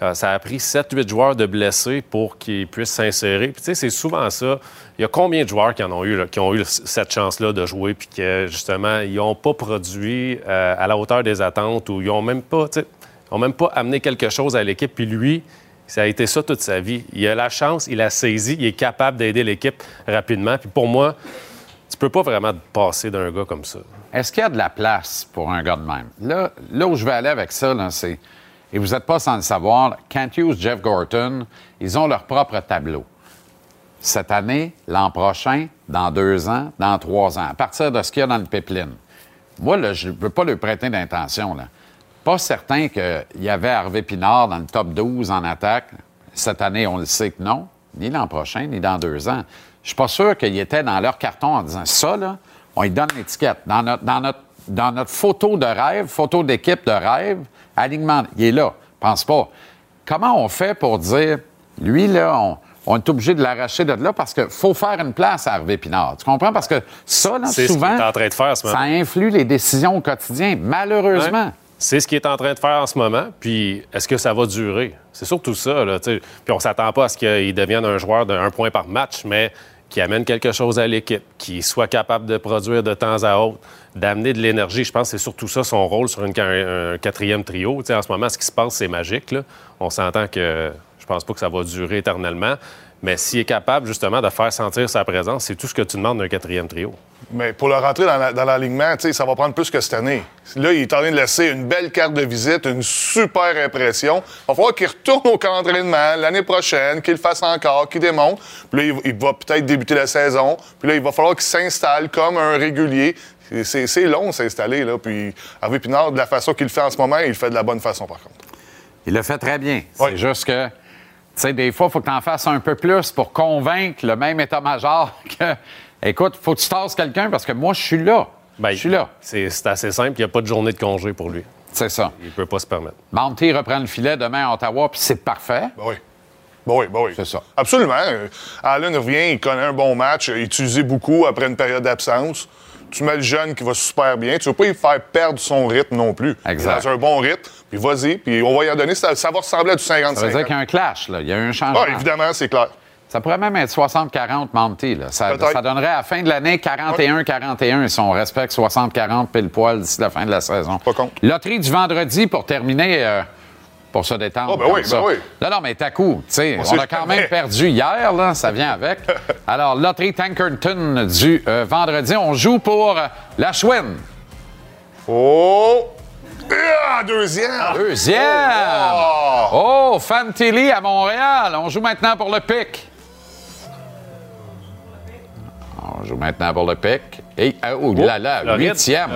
Euh, ça a pris 7-8 joueurs de blessés pour qu'ils puissent s'insérer. Puis tu sais, c'est souvent ça. Il y a combien de joueurs qui en ont eu, qui cette chance-là de jouer, puis que justement, ils n'ont pas produit euh, à la hauteur des attentes ou ils n'ont même pas, amené quelque chose à l'équipe. Puis lui, ça a été ça toute sa vie. Il a la chance, il a saisi, il est capable d'aider l'équipe rapidement. Puis pour moi, tu peux pas vraiment passer d'un gars comme ça. Est-ce qu'il y a de la place pour un gars de même? Là, là où je vais aller avec ça, c'est. Et vous n'êtes pas sans le savoir, Kent Hughes, Jeff Gorton, ils ont leur propre tableau. Cette année, l'an prochain, dans deux ans, dans trois ans, à partir de ce qu'il y a dans le pipeline. Moi, je ne veux pas lui prêter d'intention. Pas certain qu'il y avait Harvey Pinard dans le top 12 en attaque. Cette année, on le sait que non, ni l'an prochain, ni dans deux ans. Je suis pas sûr qu'il était dans leur carton en disant ça, là, on lui donne l'étiquette. Dans notre, dans, notre, dans notre photo de rêve, photo d'équipe de rêve, alignement, il est là. Pense pas. Comment on fait pour dire, lui, là, on, on est obligé de l'arracher de là parce qu'il faut faire une place à Harvey Pinard. Tu comprends? Parce que ça, là, ce souvent, est en train de faire ce ça influe les décisions au quotidien, malheureusement. Ouais. C'est ce qu'il est en train de faire en ce moment. Puis, est-ce que ça va durer? C'est surtout ça. Là, puis, on s'attend pas à ce qu'il devienne un joueur d'un point par match, mais qui amène quelque chose à l'équipe, qui soit capable de produire de temps à autre, d'amener de l'énergie. Je pense que c'est surtout ça son rôle sur une, un, un quatrième trio. En ce moment, ce qui se passe, c'est magique. Là. On s'entend que je pense pas que ça va durer éternellement. Mais s'il est capable, justement, de faire sentir sa présence, c'est tout ce que tu demandes d'un quatrième trio. Mais pour le rentrer dans, la- dans l'alignement, tu sais, ça va prendre plus que cette année. Là, il est en train de laisser une belle carte de visite, une super impression. Il va falloir qu'il retourne au camp d'entraînement l'année prochaine, qu'il le fasse encore, qu'il démontre. Puis là, il, il va peut-être débuter la saison. Puis là, il va falloir qu'il s'installe comme un régulier. C'est- long, s'installer. Là. Puis Harvey Pinard, de la façon qu'il le fait en ce moment, il le fait de la bonne façon, par contre. Il le fait très bien. C'est juste que, sais, des fois, il faut que tu en fasses un peu plus pour convaincre le même état-major que, écoute, faut que tu tasses quelqu'un parce que moi, je suis là. je suis là. Ben, C'est assez simple. Il n'y a pas de journée de congé pour lui. C'est ça. Il ne peut pas se permettre. Monty reprend le filet demain à Ottawa, puis c'est parfait. Ben oui. Ben oui, ben oui. C'est ça. Absolument. Euh, Allen revient, il connaît un bon match, il est utilisé beaucoup après une période d'absence. Tu mets le jeune qui va super bien. Tu veux pas lui faire perdre son rythme non plus. Exact. Dans un bon rythme, puis vas-y, puis on va y en donner. Ça, ça va ressembler à du 50-50. Ça veut dire qu'il y a un clash, là. Il y a un changement. Ah, évidemment, c'est clair. Ça pourrait même être 60-40 Monty. Là. Ça donnerait à la fin de l'année 41-41 si on respecte 60-40 pile poil d'ici la fin de la saison. Pas con. Loterie du vendredi pour terminer, euh, pour se détendre. Ah, ben oui, ben oui. Non, non, mais t'as coup. tu sais, On a quand même perdu hier, là, ça vient avec. Alors, Loterie Tankerton du euh, vendredi, on joue pour euh, la Chouine. Oh! Ah, deuxième! Deuxième! Oh! Oh, Fantilly à Montréal. On joue maintenant pour le pic. On joue maintenant pour le pic. Et, oh là là, Floride. huitième.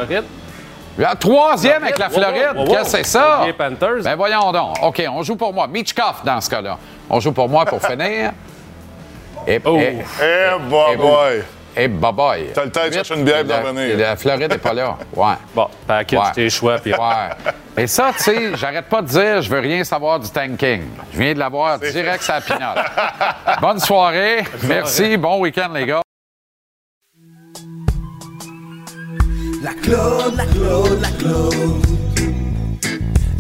Troisième avec la wow, Floride. wow, wow. Qu'est-ce que c'est ça? Les Panthers. Ben voyons donc. OK, on joue pour moi. Mitchkoff dans ce cas-là. On joue pour moi pour finir. Et, Oh. et, Eh, boy, Et boy! et bye-bye. T'as le temps de chercher une bière d'en revenir. La Floride n'est pas là. Ouais. Bon, package Ouais. tes choix. Puis... Ouais. Et ça, tu sais, j'arrête pas de dire, je veux rien savoir du tanking. Je viens de l'avoir direct sur la pinotte. Bonne soirée. Merci. Bon week-end, les gars. La Claude, la Claude, la Claude.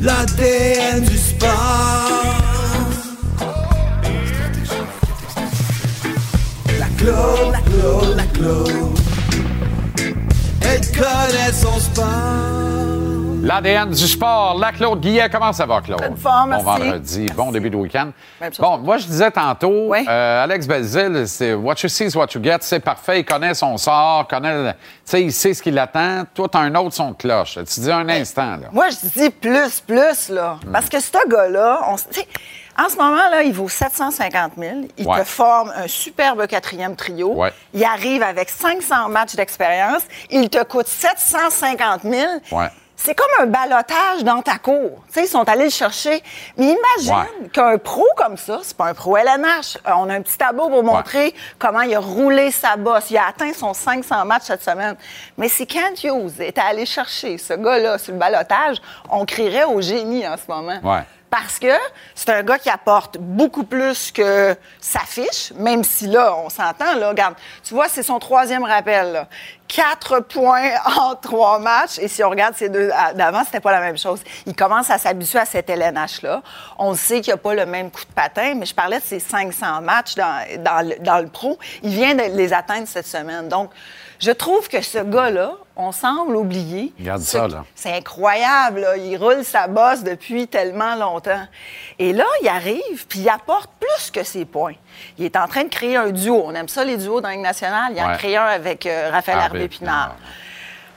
L'ADN du sport. La Claude, la Claude, la Claude. Elle connaît son sport. L'ADN du sport. La Claude Guillet, comment ça va, Claude? Bonne forme, Bon merci. vendredi, bon début de week-end. Bon, moi, je disais tantôt, Oui. euh, Alex Belzil, c'est what you see is what you get. C'est parfait. Il connaît son sort, connaît, sais, il sait ce qui l'attend. Toi, t'as un autre son de cloche. Tu dis un instant, là. Moi, je dis plus, plus, là. Hmm. Parce que ce gars-là, on en ce moment, là, il vaut 750 000. Il Ouais. te forme un superbe quatrième trio. Ouais. Il arrive avec 500 matchs d'expérience. Il te coûte 750 000. Ouais. C'est comme un balotage dans ta cour. Tu sais, ils sont allés le chercher. Mais imagine Ouais. qu'un pro comme ça, c'est pas un pro LNH. Euh, On a un petit tableau pour montrer comment il a roulé sa bosse. Il a atteint son 500 matchs cette semaine. Mais si Kent Hughes était allé chercher ce gars-là sur le balotage, on crierait au génie en ce moment. Ouais. Parce que c'est un gars qui apporte beaucoup plus que sa fiche, même si là, on s'entend, là, regarde, tu vois, c'est son troisième rappel. Quatre points en trois matchs, et si on regarde ces deux à- d'avant, c'était pas la même chose. Il commence à s'habituer à cet LNH-là. On sait qu'il a pas le même coup de patin, mais je parlais de ses 500 matchs dans, dans le pro. Il vient de les atteindre cette semaine. Donc, je trouve que ce gars-là, on semble oublier. Regarde ce- ça, là. c'est incroyable, là. Il roule sa bosse depuis tellement longtemps. Et là, il arrive, puis il apporte plus que ses points. Il est en train de créer un duo. On aime ça, les duos dans la Ligue nationale. Il en crée un avec euh, Raphaël Harvey Hervé Pinard.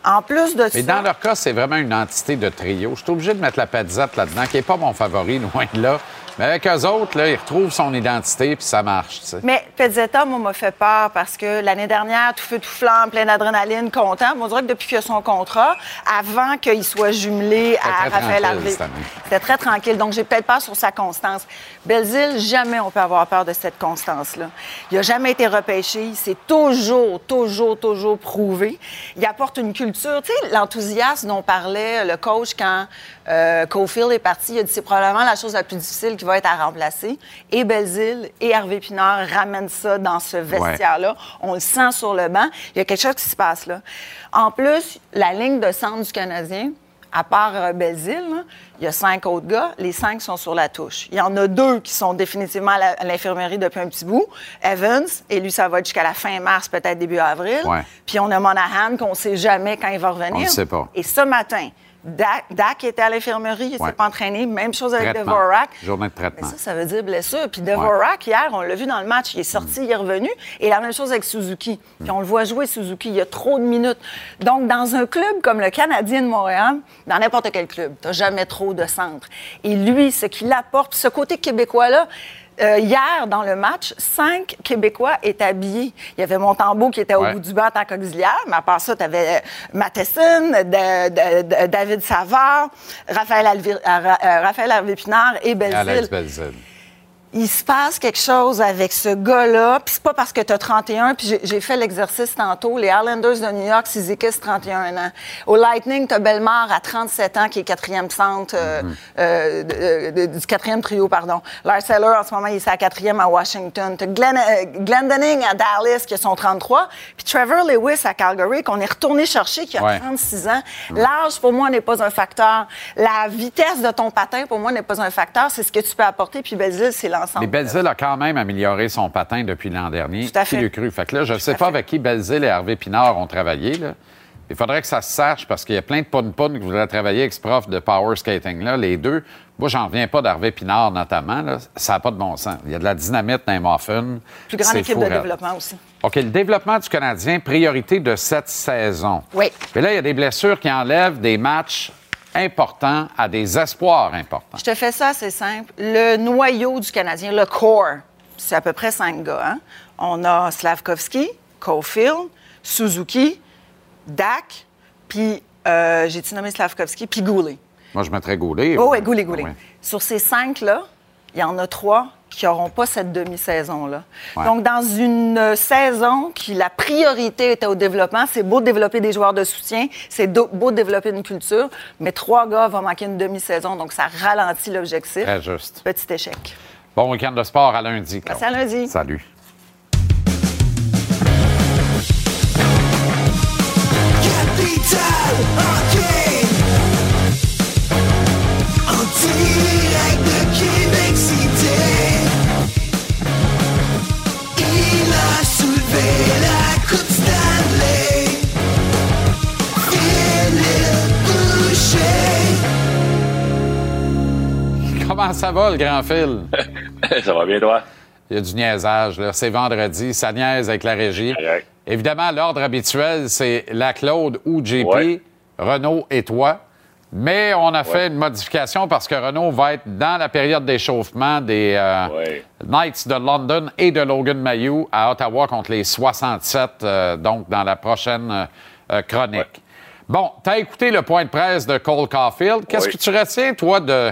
En plus de Mais ça... dans leur cas, c'est vraiment une entité de trio. Je suis obligé de mettre la Padizette là-dedans, qui n'est pas mon favori, loin de là. Mais avec eux autres, là, il retrouve son identité puis ça marche. tu sais. Mais Pezzetta, moi, m'a fait peur parce que l'année dernière, tout feu, tout flamme, plein d'adrénaline, content. Moi, on dirait que depuis qu'il a son contrat, avant qu'il soit jumelé à Raphaël Harvey, c'était très tranquille. Donc, j'ai peut-être peur sur sa constance. Belzile, jamais on peut avoir peur de cette constance-là. Il n'a jamais été repêché. Il s'est toujours, toujours, toujours prouvé. Il apporte une culture. Tu sais, l'enthousiasme dont parlait le coach quand euh, Cofield est parti, il a dit c'est probablement la chose la plus difficile qui va être à remplacer. Et Belzile et Hervé Pinard ramènent ça dans ce vestiaire-là. On le sent sur le banc. Il y a quelque chose qui se passe là. En plus, la ligne de centre du Canadien, à part euh, Belzile, il y a cinq autres gars. Les cinq sont sur la touche. Il y en a deux qui sont définitivement à l'infirmerie depuis un petit bout. Evans, et lui, ça va jusqu'à la fin mars, peut-être début avril. Ouais. Puis on a Monahan, qu'on ne sait jamais quand il va revenir. On le sait pas. Et ce matin, Dak, Dak était à l'infirmerie, il Ouais. s'est pas entraîné. Même chose avec Traitement. Devorak. Journée de Mais traitement. ça, ça veut dire blessure. Puis Devorak, hier, on l'a vu dans le match, il est sorti, il est revenu. Et la même chose avec Suzuki. Puis on le voit jouer, Suzuki, il y a trop de minutes. Donc, dans un club comme le Canadien de Montréal, dans n'importe quel club, tu n'as jamais trop de centre. Et lui, ce qu'il apporte, ce côté québécois-là, euh, hier, dans le match, cinq Québécois étaient habillés. Il y avait Montembeau qui était au Ouais. bout du banc en tant qu'auxiliaire, mais à part ça, tu avais Matheson, de- de- de- David Savard, Raphaël, Alvi- euh, euh, Raphaël Harvey-Pinard et Et Belzile. Alex Belzile. Il se passe quelque chose avec ce gars-là, puis c'est pas parce que tu as 31, puis j'ai- fait l'exercice tantôt, les Islanders de New York, Sizikis, 31 ans. Au Lightning, tu as Belmar à 37 ans, qui est quatrième centre euh, euh, de- de- du quatrième trio, pardon. Lars Eller, en ce moment, il est à quatrième à Washington. Tu as Glenn, euh, Glendening à Dallas, qui a son 33, puis Trevor Lewis à Calgary, qu'on est retourné chercher, qui a Ouais. 36 ans. L'âge, pour moi, n'est pas un facteur. La vitesse de ton patin, pour moi, n'est pas un facteur. C'est ce que tu peux apporter, puis Belzile, c'est Mais Belzile a quand même amélioré son patin depuis l'an dernier. Tout à fait. Qui cru? Fait que là, je ne sais pas avec qui Belzile et Hervé Pinard ont travaillé. là. Il faudrait que ça se sache parce qu'il y a plein de poun-poun qui voudraient travailler avec ce prof de power skating. Là. Les deux, moi, j'en reviens pas d'Hervé Pinard notamment. là. Ça n'a pas de bon sens. Il y a de la dynamite dans les muffins. Plus grande équipe de développement aussi. OK, le développement du Canadien, priorité de cette saison. Oui. Mais là, il y a des blessures qui enlèvent des matchs importants à des espoirs importants. Je te fais ça, c'est simple. Le noyau du Canadien, le core, c'est à peu près cinq gars. hein. On a Slavkovski, Caulfield, Suzuki, Dak, puis euh, j'ai-tu nommé Slavkovski, puis Goulet. Moi, je mettrais Goulet. Oh, oui, Goulet, Goulet. Ouais. Sur ces cinq-là, il y en a trois qui n'auront pas cette demi-saison-là. Ouais. Donc, dans une saison qui la priorité était au développement, c'est beau de développer des joueurs de soutien, c'est beau de développer une culture, mais trois gars vont manquer une demi-saison, donc ça ralentit l'objectif. Très juste. Petit échec. Bon week-end de sport à lundi. Claude. Merci à lundi. Salut. Comment ça va, le grand fil? Ça va bien, toi? Il y a du niaisage, là. C'est vendredi, ça niaise avec la régie. Évidemment, l'ordre habituel, c'est la Claude ou JP, Ouais. Renault et toi. Mais on a fait une modification parce que Renault va être dans la période d'échauffement des euh, Ouais. Knights de London et de Logan Mayou à Ottawa contre les 67, euh, donc dans la prochaine euh, chronique. Bon, tu as écouté le point de presse de Cole Caulfield. Qu'est-ce que tu retiens, toi, de,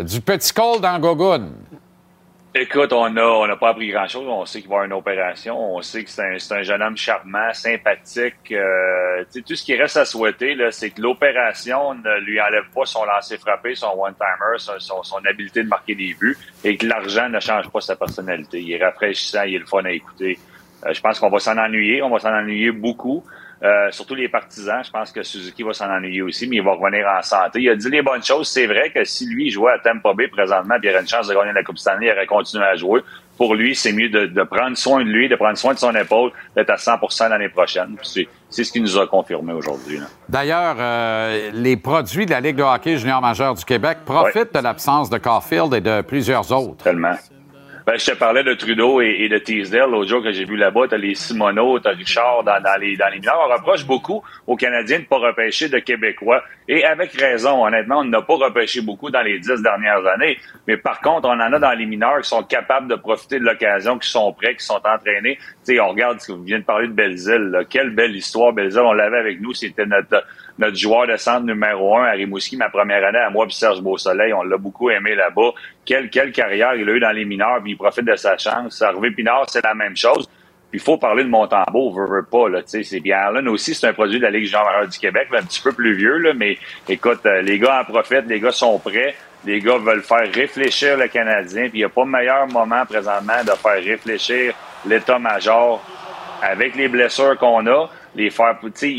du petit Cole dans Gogun? Écoute, on n'a on a pas appris grand-chose. On sait qu'il va avoir une opération. On sait que c'est un, un jeune homme charmant, sympathique. Euh, tout ce qui reste à souhaiter, c'est que l'opération ne lui enlève pas son lancer frappé, son one-timer, son, son, son habileté de marquer des buts et que l'argent ne change pas sa personnalité. Il est rafraîchissant, il est le fun à écouter. Euh, je pense qu'on va s'en ennuyer. On va s'en ennuyer beaucoup. Euh, surtout les partisans, je pense que Suzuki va s'en ennuyer aussi, mais il va revenir en santé. Il a dit les bonnes choses. C'est vrai que si lui jouait à Tampa Bay présentement, puis il aurait une chance de gagner la Coupe Stanley, il aurait continué à jouer. Pour lui, c'est mieux de, de prendre soin de lui, de prendre soin de son épaule, d'être à 100% l'année prochaine. C'est ce qu'il nous a confirmé aujourd'hui. D'ailleurs, euh, les produits de la Ligue de hockey junior majeur du Québec profitent de l'absence de Caulfield et de plusieurs autres. Tellement. Ben, je te parlais de Trudeau et, de Teasdale l'autre jour que j'ai vu là-bas. T'as les Simoneau, t'as Richard dans, les, dans les mineurs. On reproche beaucoup aux Canadiens de pas repêcher de Québécois. Et avec raison, honnêtement, on n'a pas repêché beaucoup dans les dix dernières années. Mais par contre, on en a dans les mineurs qui sont capables de profiter de l'occasion, qui sont prêts, qui sont entraînés. Sais, on regarde, vous venez de parler de Belzile. Quelle belle histoire, Belzile. On l'avait avec nous. C'était notre, notre joueur de centre numéro un à Rimouski, ma première année à moi, puis Serge Beausoleil. On l'a beaucoup aimé là-bas. Quelle, quelle carrière il a eu dans les mineurs, puis il profite de sa chance. Harvey Pinard, c'est la même chose. Puis il faut parler de Montembeau, veut, veut pas, là, tu sais. C'est bien Allen aussi, c'est un produit de la Ligue jean du Québec, un petit peu plus vieux, là, mais écoute, euh, les gars en profitent, les gars sont prêts, les gars veulent faire réfléchir le Canadien, puis il n'y a pas meilleur moment présentement de faire réfléchir l'état-major avec les blessures qu'on a, les faire,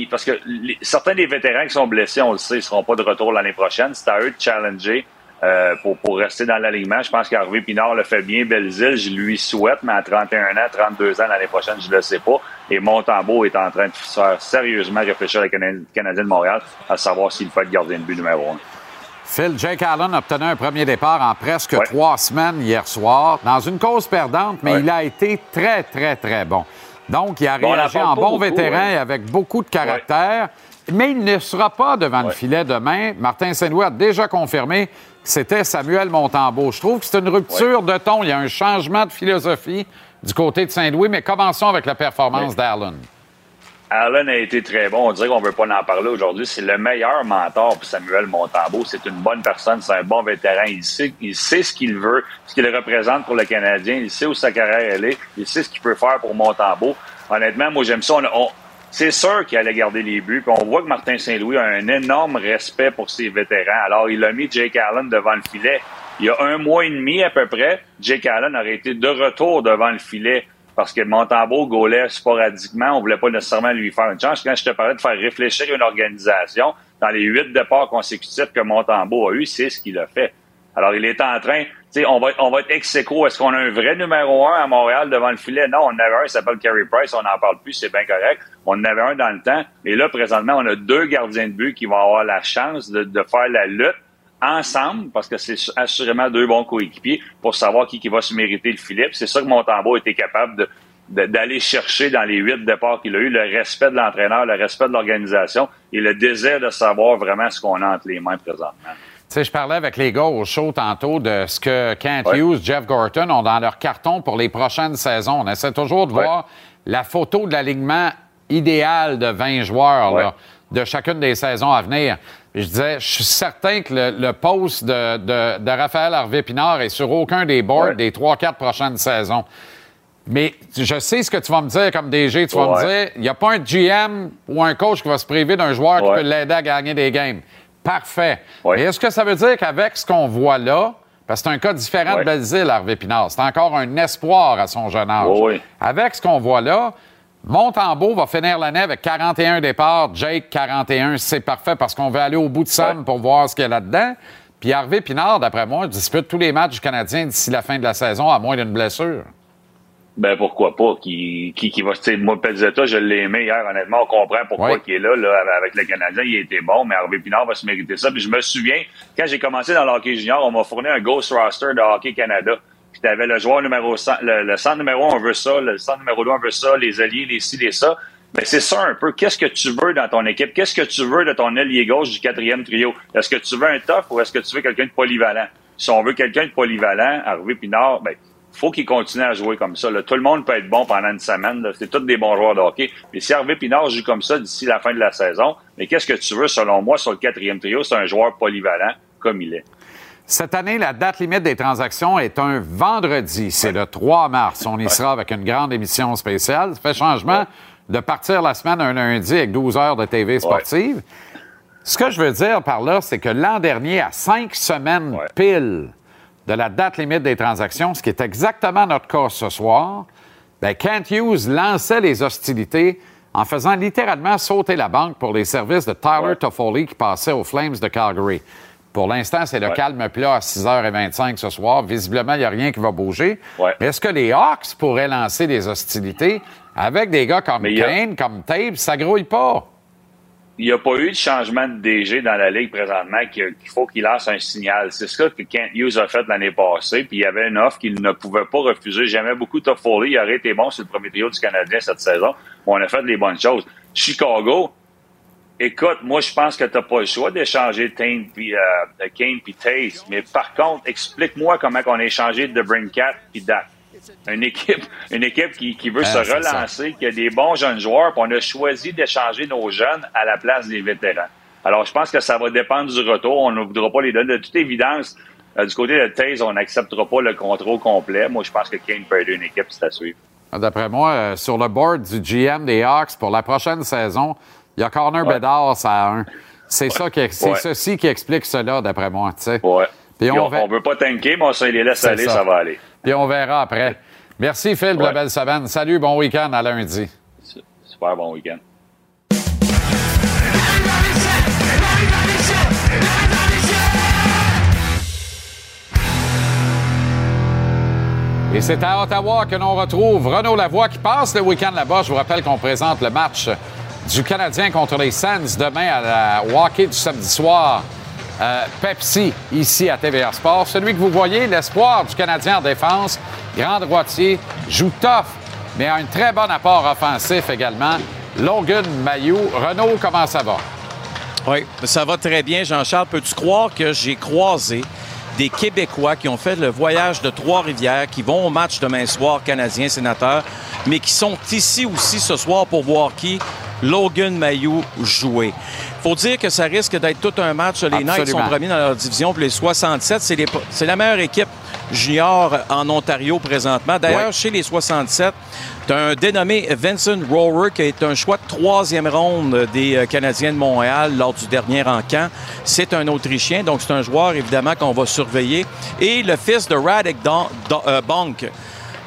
parce que les- certains des vétérans qui sont blessés, on le sait, ils seront pas de retour l'année prochaine. C'est à eux de challenger. euh, pour, pour rester dans l'alignement. Je pense qu'Harvey Pinard le fait bien. Belzile, je lui souhaite, mais à 31 ans, 32 ans l'année prochaine, je le sais pas. Et Montembeau est en train de faire sérieusement réfléchir le Cana- Canadien de Montréal à savoir s'il peut être gardien de but numéro un. Phil, Jake Allen a obtenu un premier départ en presque trois semaines hier soir, dans une cause perdante, mais Ouais. il a été très, très, très bon. Donc, il a Bon, réagi en bon beaucoup, vétéran ouais. et avec beaucoup de caractère. Mais il ne sera pas devant le filet demain. Martin Saint-Louis a déjà confirmé que c'était Samuel Montembeau. Je trouve que c'est une rupture de ton. Il y a un changement de philosophie du côté de Saint-Louis, mais commençons avec la performance d'Allen. Allen a été très bon. On dirait qu'on veut pas en parler aujourd'hui. C'est le meilleur mentor pour Samuel Montembeau. C'est une bonne personne, c'est un bon vétéran. Il sait, ce qu'il veut, ce qu'il représente pour le Canadien. Il sait où sa carrière est. Il sait ce qu'il peut faire pour Montembeau. Honnêtement, moi j'aime ça. C'est sûr qu'il allait garder les buts. Puis on voit que Martin Saint-Louis a un énorme respect pour ses vétérans. Alors il a mis Jake Allen devant le filet. Il y a un mois et demi à peu près, Jake Allen aurait été de retour devant le filet parce que Montembeau gaulait sporadiquement. On voulait pas nécessairement lui faire une chance. Quand je te parlais de faire réfléchir une organisation, dans les huit départs consécutifs que Montembeau a eu, c'est ce qu'il a fait. Alors, il est en train, tu sais, on va, on va être ex aequo. Est-ce qu'on a un vrai numéro un à Montréal devant le filet? Non, on en avait un, il s'appelle Carey Price, on n'en parle plus, c'est bien correct. On en avait un dans le temps. Mais là, présentement, on a deux gardiens de but qui vont avoir la chance de faire la lutte ensemble, parce que c'est assurément deux bons coéquipiers pour savoir qui, qui va se mériter le. Puis C'est ça que Montembeau était capable de, d'aller chercher dans les huit départs qu'il a eu, le respect de l'entraîneur, le respect de l'organisation et le désir de savoir vraiment ce qu'on a entre les mains présentement. Tu sais, je parlais avec les gars au show tantôt de ce que Kent Hughes, Jeff Gorton ont dans leur carton pour les prochaines saisons. On essaie toujours de voir la photo de l'alignement idéal de 20 joueurs là, de chacune des saisons à venir. Puis je disais, je suis certain que le, le poste de, de- de Raphaël Harvey-Pinard est sur aucun des boards des 3-4 prochaines saisons. Mais je sais ce que tu vas me dire comme DG. Tu vas me dire, il n'y a pas un GM ou un coach qui va se priver d'un joueur qui peut l'aider à gagner des games. Parfait. Mais est-ce que ça veut dire qu'avec ce qu'on voit là, parce que c'est un cas différent de Belzile, Harvey Pinard, c'est encore un espoir à son jeune âge. Avec ce qu'on voit là, Montembeau va finir l'année avec 41 départs, Jake 41, c'est parfait parce qu'on veut aller au bout de Sam pour voir ce qu'il y a là-dedans. Puis Harvey Pinard, d'après moi, dispute tous les matchs du Canadien d'ici la fin de la saison, à moins d'une blessure. Ben pourquoi pas? Qui, qui, qui va, moi, Pezzetta, je l'ai aimé hier, honnêtement, on comprend pourquoi Ouais. il est là, là, avec le Canadien, il était bon, mais Harvey Pinard va se mériter ça. Puis je me souviens, quand j'ai commencé dans le hockey junior, on m'a fourni un ghost roster de Hockey Canada. Puis t'avais le joueur numéro 100, le, le centre numéro 1, on veut ça, le centre numéro 2, on veut ça, les alliés, les ci, les ça. Ben c'est ça un peu. Qu'est-ce que tu veux dans ton équipe? Qu'est-ce que tu veux de ton ailier gauche du quatrième trio? Est-ce que tu veux un tough ou est-ce que tu veux quelqu'un de polyvalent? Si on veut quelqu'un de polyvalent, Harvey Pinard, ben, faut qu'il continue à jouer comme ça. Tout le monde peut être bon pendant une semaine. C'est tous des bons joueurs de hockey. Mais si Harvey Pinard joue comme ça d'ici la fin de la saison, mais qu'est-ce que tu veux, selon moi, sur le quatrième trio? C'est un joueur polyvalent comme il est. Cette année, la date limite des transactions est un vendredi. C'est le 3 mars. On y sera avec une grande émission spéciale. Ça fait changement de partir la semaine un lundi avec 12 heures de TV sportive. Ce que je veux dire par là, c'est que l'an dernier, à cinq semaines pile de la date limite des transactions, ce qui est exactement notre cas ce soir, ben Kent Hughes lançait les hostilités en faisant littéralement sauter la banque pour les services de Tyler Toffoli qui passait aux Flames de Calgary. Pour l'instant, c'est le calme plat à 6h25 ce soir. Visiblement, il n'y a rien qui va bouger. Est-ce que les Hawks pourraient lancer des hostilités avec des gars comme a- Kane, comme Tape? Ça grouille pas. il n'y a pas eu de changement de DG dans la Ligue présentement qu'il faut qu'il lance un signal. C'est ça que Kent Hughes a fait l'année passée, puis il y avait une offre qu'il ne pouvait pas refuser. J'aimais beaucoup Toffoli. Il aurait été bon sur le premier trio du Canadien cette saison. On a fait les bonnes choses. Chicago, écoute, moi, je pense que tu n'as pas le choix d'échanger Kane puis euh, Taze. Mais par contre, explique-moi comment on a échangé de Brinkat puis Dak. Une équipe, une équipe qui, qui veut Ah, se relancer, qui a des bons jeunes joueurs, puis on a choisi d'échanger nos jeunes à la place des vétérans. Alors, je pense que ça va dépendre du retour. On ne voudra pas les donner. De toute évidence, euh, du côté de Taze, on n'acceptera pas le contrôle complet. Moi, je pense que Kane peut aider une équipe, c'est à suivre. D'après moi, euh, sur le board du GM des Hawks pour la prochaine saison, il y a Corner Ouais. Bedard, ça a un. C'est ça qui, c'est Ouais. ceci qui explique cela, d'après moi, tu sais. Ouais. Puis on on, on veut pas tanker, mais on se les laisse aller, ça. ça. va aller. Puis on verra après. Merci, Phil, de la belle semaine. Salut, bon week-end à lundi. Super bon week-end. Et c'est à Ottawa que l'on retrouve Renaud Lavoie qui passe le week-end là-bas. Je vous rappelle qu'on présente le match du Canadien contre les Sens demain à la hockey du samedi soir. Euh, Pepsi, ici à TVA Sport. Celui que vous voyez, l'espoir du Canadien en défense, grand droitier, joue tough, mais a un très bon apport offensif également. Logan Mayou. Renaud, comment ça va? Oui, ça va très bien, Jean-Charles. Peux-tu croire que j'ai croisé des Québécois qui ont fait le voyage de Trois-Rivières, qui vont au match demain soir canadien sénateur, mais qui sont ici aussi ce soir pour voir qui Logan Mayou jouer. Faut dire que ça risque d'être tout un match. Les Knights sont premiers dans leur division, puis les 67, c'est les- c'est la meilleure équipe junior en Ontario présentement. D'ailleurs, Ouais. chez les 67, tu as un dénommé Vincent Rower qui est un choix de troisième ronde des euh, Canadiens de Montréal lors du dernier encamp. C'est un Autrichien, donc c'est un joueur évidemment qu'on va surveiller. Et le fils de Radek Don- Don- euh, Bonk,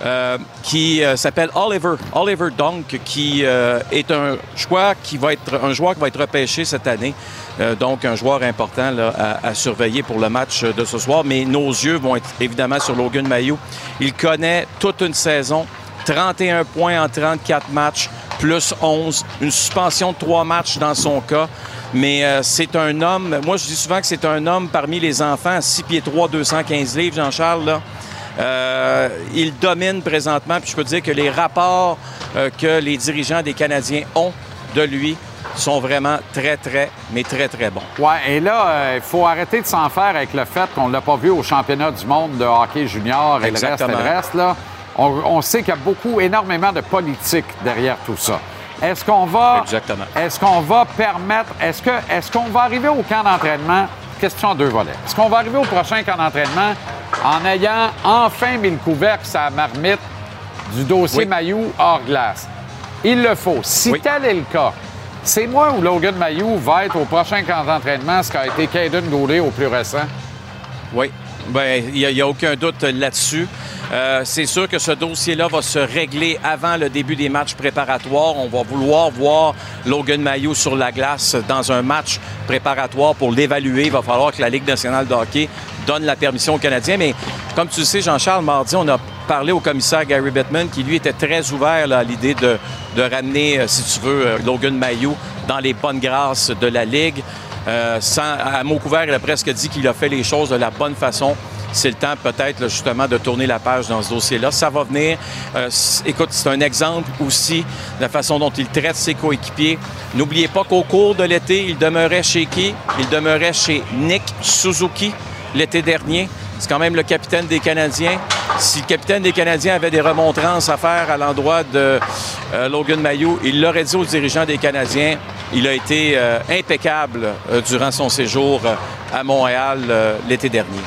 euh, qui euh, s'appelle Oliver. Oliver Dunk, qui euh, est un choix qui va être un joueur qui va être repêché cette année. Donc, un joueur important à, surveiller pour le match de ce soir. Mais nos yeux vont être évidemment sur Logan Mayou. Il connaît toute une saison. 31 points en 34 matchs, plus 11. Une suspension de 3 matchs dans son cas. Mais c'est un homme, moi je dis souvent que c'est un homme parmi les enfants, 6 pieds 3, 215 livres, Jean-Charles. là. Euh, il domine présentement, puis je peux dire que les rapports euh, que les dirigeants des Canadiens ont de lui sont vraiment très, très, mais très, très bons. Ouais, et là, euh, il faut arrêter de s'en faire avec le fait qu'on ne l'a pas vu au championnat du monde de hockey junior et Exactement. le reste et le reste. Là. On, on sait qu'il y a beaucoup, énormément de politique derrière tout ça. Est-ce qu'on va. Exactement. Est-ce qu'on va permettre. Est-ce que est-ce qu'on va arriver au camp d'entraînement? Question deux volets. Est-ce qu'on va arriver au prochain camp d'entraînement? En ayant enfin mis le couvercle la marmite du dossier Oui. Mayou hors glace? Il le faut. Si tel est le cas, c'est moi ou Logan Mayou va être au prochain camp d'entraînement, ce qu'a été Caden Goulet au plus récent? Oui. Bien, il n'y a, aucun doute là-dessus. Euh, c'est sûr que ce dossier-là va se régler avant le début des matchs préparatoires. On va vouloir voir Logan Mayou sur la glace dans un match préparatoire pour l'évaluer. Il va falloir que la Ligue nationale de hockey donne la permission aux Canadiens. Mais comme tu le sais, Jean-Charles, mardi, on a parlé au commissaire Gary Bettman qui, lui, était très ouvert à l'idée de, de ramener, euh, si tu veux, euh, Logan Mayou dans les bonnes grâces de la Ligue. Euh, à mot couvert, il a presque dit qu'il a fait les choses de la bonne façon. C'est le temps peut-être justement de tourner la page dans ce dossier-là. Ça va venir. Euh, écoute, c'est un exemple aussi de la façon dont il traite ses coéquipiers. N'oubliez pas qu'au cours de l'été, il demeurait chez qui? Il demeurait chez Nick Suzuki l'été dernier. C'est quand même le capitaine des Canadiens. Si le capitaine des Canadiens avait des remontrances à faire à l'endroit de euh, Logan Mayou, il l'aurait dit aux dirigeants des Canadiens. Il a été euh, impeccable euh, durant son séjour à Montréal l'été dernier.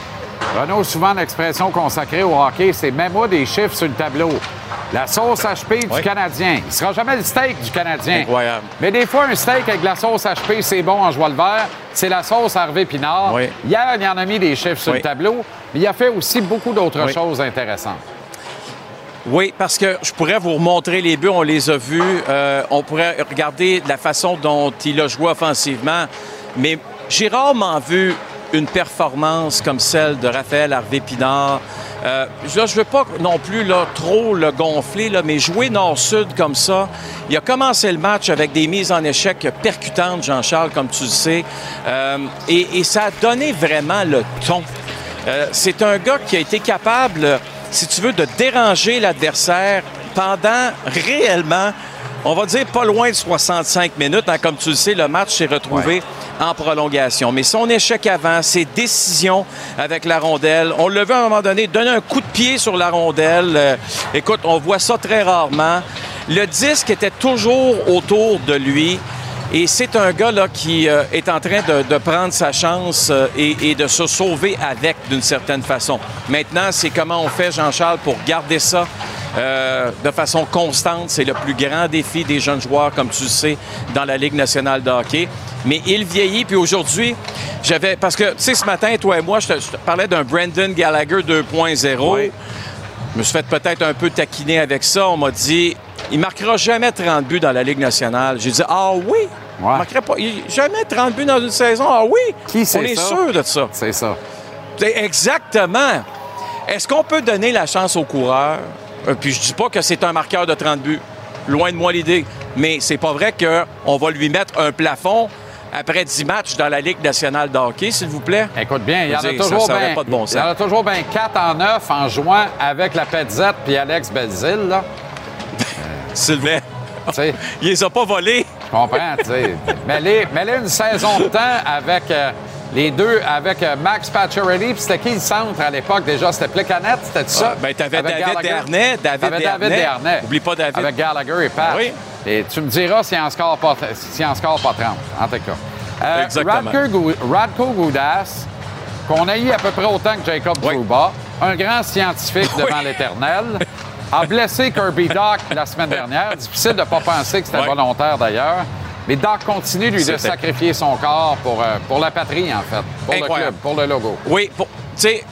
Renaud, souvent l'expression consacrée au hockey, c'est mets-moi des chiffres sur le tableau. La sauce HP du. Canadien. Il sera jamais le steak du Canadien. Incroyable. Mais des fois, un steak avec de la sauce HP, c'est bon en joie le vert. C'est la sauce Harvey Pinard. Oui. Hier, il en a mis des chiffres sur Oui. le tableau, mais il a fait aussi beaucoup d'autres choses intéressantes. Oui, parce que je pourrais vous remontrer les buts, on les a vus. Euh, on pourrait regarder la façon dont il a joué offensivement. Mais j'ai rarement vu une performance comme celle de Raphaël Harvey-Pinard, euh, je veux pas non plus là, trop le gonfler, là, mais jouer nord-sud comme ça, il a commencé le match avec des mises en échec percutantes, Jean-Charles, comme tu le sais, euh, et, et ça a donné vraiment le ton. Euh, c'est un gars qui a été capable, si tu veux, de déranger l'adversaire pendant réellement, on va dire pas loin de 65 minutes. hein. Comme tu le sais, le match s'est retrouvé en prolongation. Mais son échec avant, ses décisions avec la rondelle, on l'a vu à un moment donné donner un coup de pied sur la rondelle. Euh, écoute, on voit ça très rarement. Le disque était toujours autour de lui. Et c'est un gars là, qui euh, est en train de, de prendre sa chance euh, et, et de se sauver avec d'une certaine façon. Maintenant, c'est comment on fait, Jean-Charles, pour garder ça euh, de façon constante. C'est le plus grand défi des jeunes joueurs, comme tu le sais, dans la Ligue nationale de hockey. Mais il vieillit, puis aujourd'hui, j'avais... Parce que, tu sais, ce matin, toi et moi, je te, je te parlais d'un Brandon Gallagher 2.0. Je me suis fait peut-être un peu taquiner avec ça. On m'a dit, il marquera jamais 30 buts dans la Ligue nationale. J'ai dit, ah oui? Il marquerait pas, il- jamais 30 buts dans une saison? Ah oui? Qui c'est On est ça? sûr de ça. C'est ça. Exactement. Est-ce qu'on peut donner la chance au coureur? Euh, Puis je dis pas que c'est un marqueur de 30 buts. Loin de moi l'idée. Mais c'est pas vrai qu'on va lui mettre un plafond après 10 matchs dans la Ligue nationale de hockey, s'il vous plaît. Écoute bien, il y en a toujours bien. pas de bon Il y en a toujours bien 4 en 9 en jouant avec la Petzette puis Alex Belzile, là. Sylvain. Il les a pas volés. Je comprends, tu sais. Mets-les mets-les une saison de temps avec euh, les deux, avec euh, Max Pacioretty, puis c'était qui le centre à l'époque déjà? C'était Plekanec, c'était ça? Ah, ben, t'avais David Gallagher. Dernay, David Dernay. Oublie pas David. Avec Gallagher et Pat. Oui. Et tu me diras s'il en score pas, s'il en score pas 30, en tout cas. Euh, Exactement. Radko, Gou- Radko Goudas, qu'on a eu à peu près autant que Jacob Trouba, un grand scientifique devant l'éternel, a blessé Kirby Doc la semaine dernière. Difficile de ne pas penser que c'était Ouais. volontaire d'ailleurs. Mais Doc continue, lui, de sacrifier son corps pour, euh, pour la patrie, en fait, pour le Incroyable. club, pour le logo. Oui, tu sais,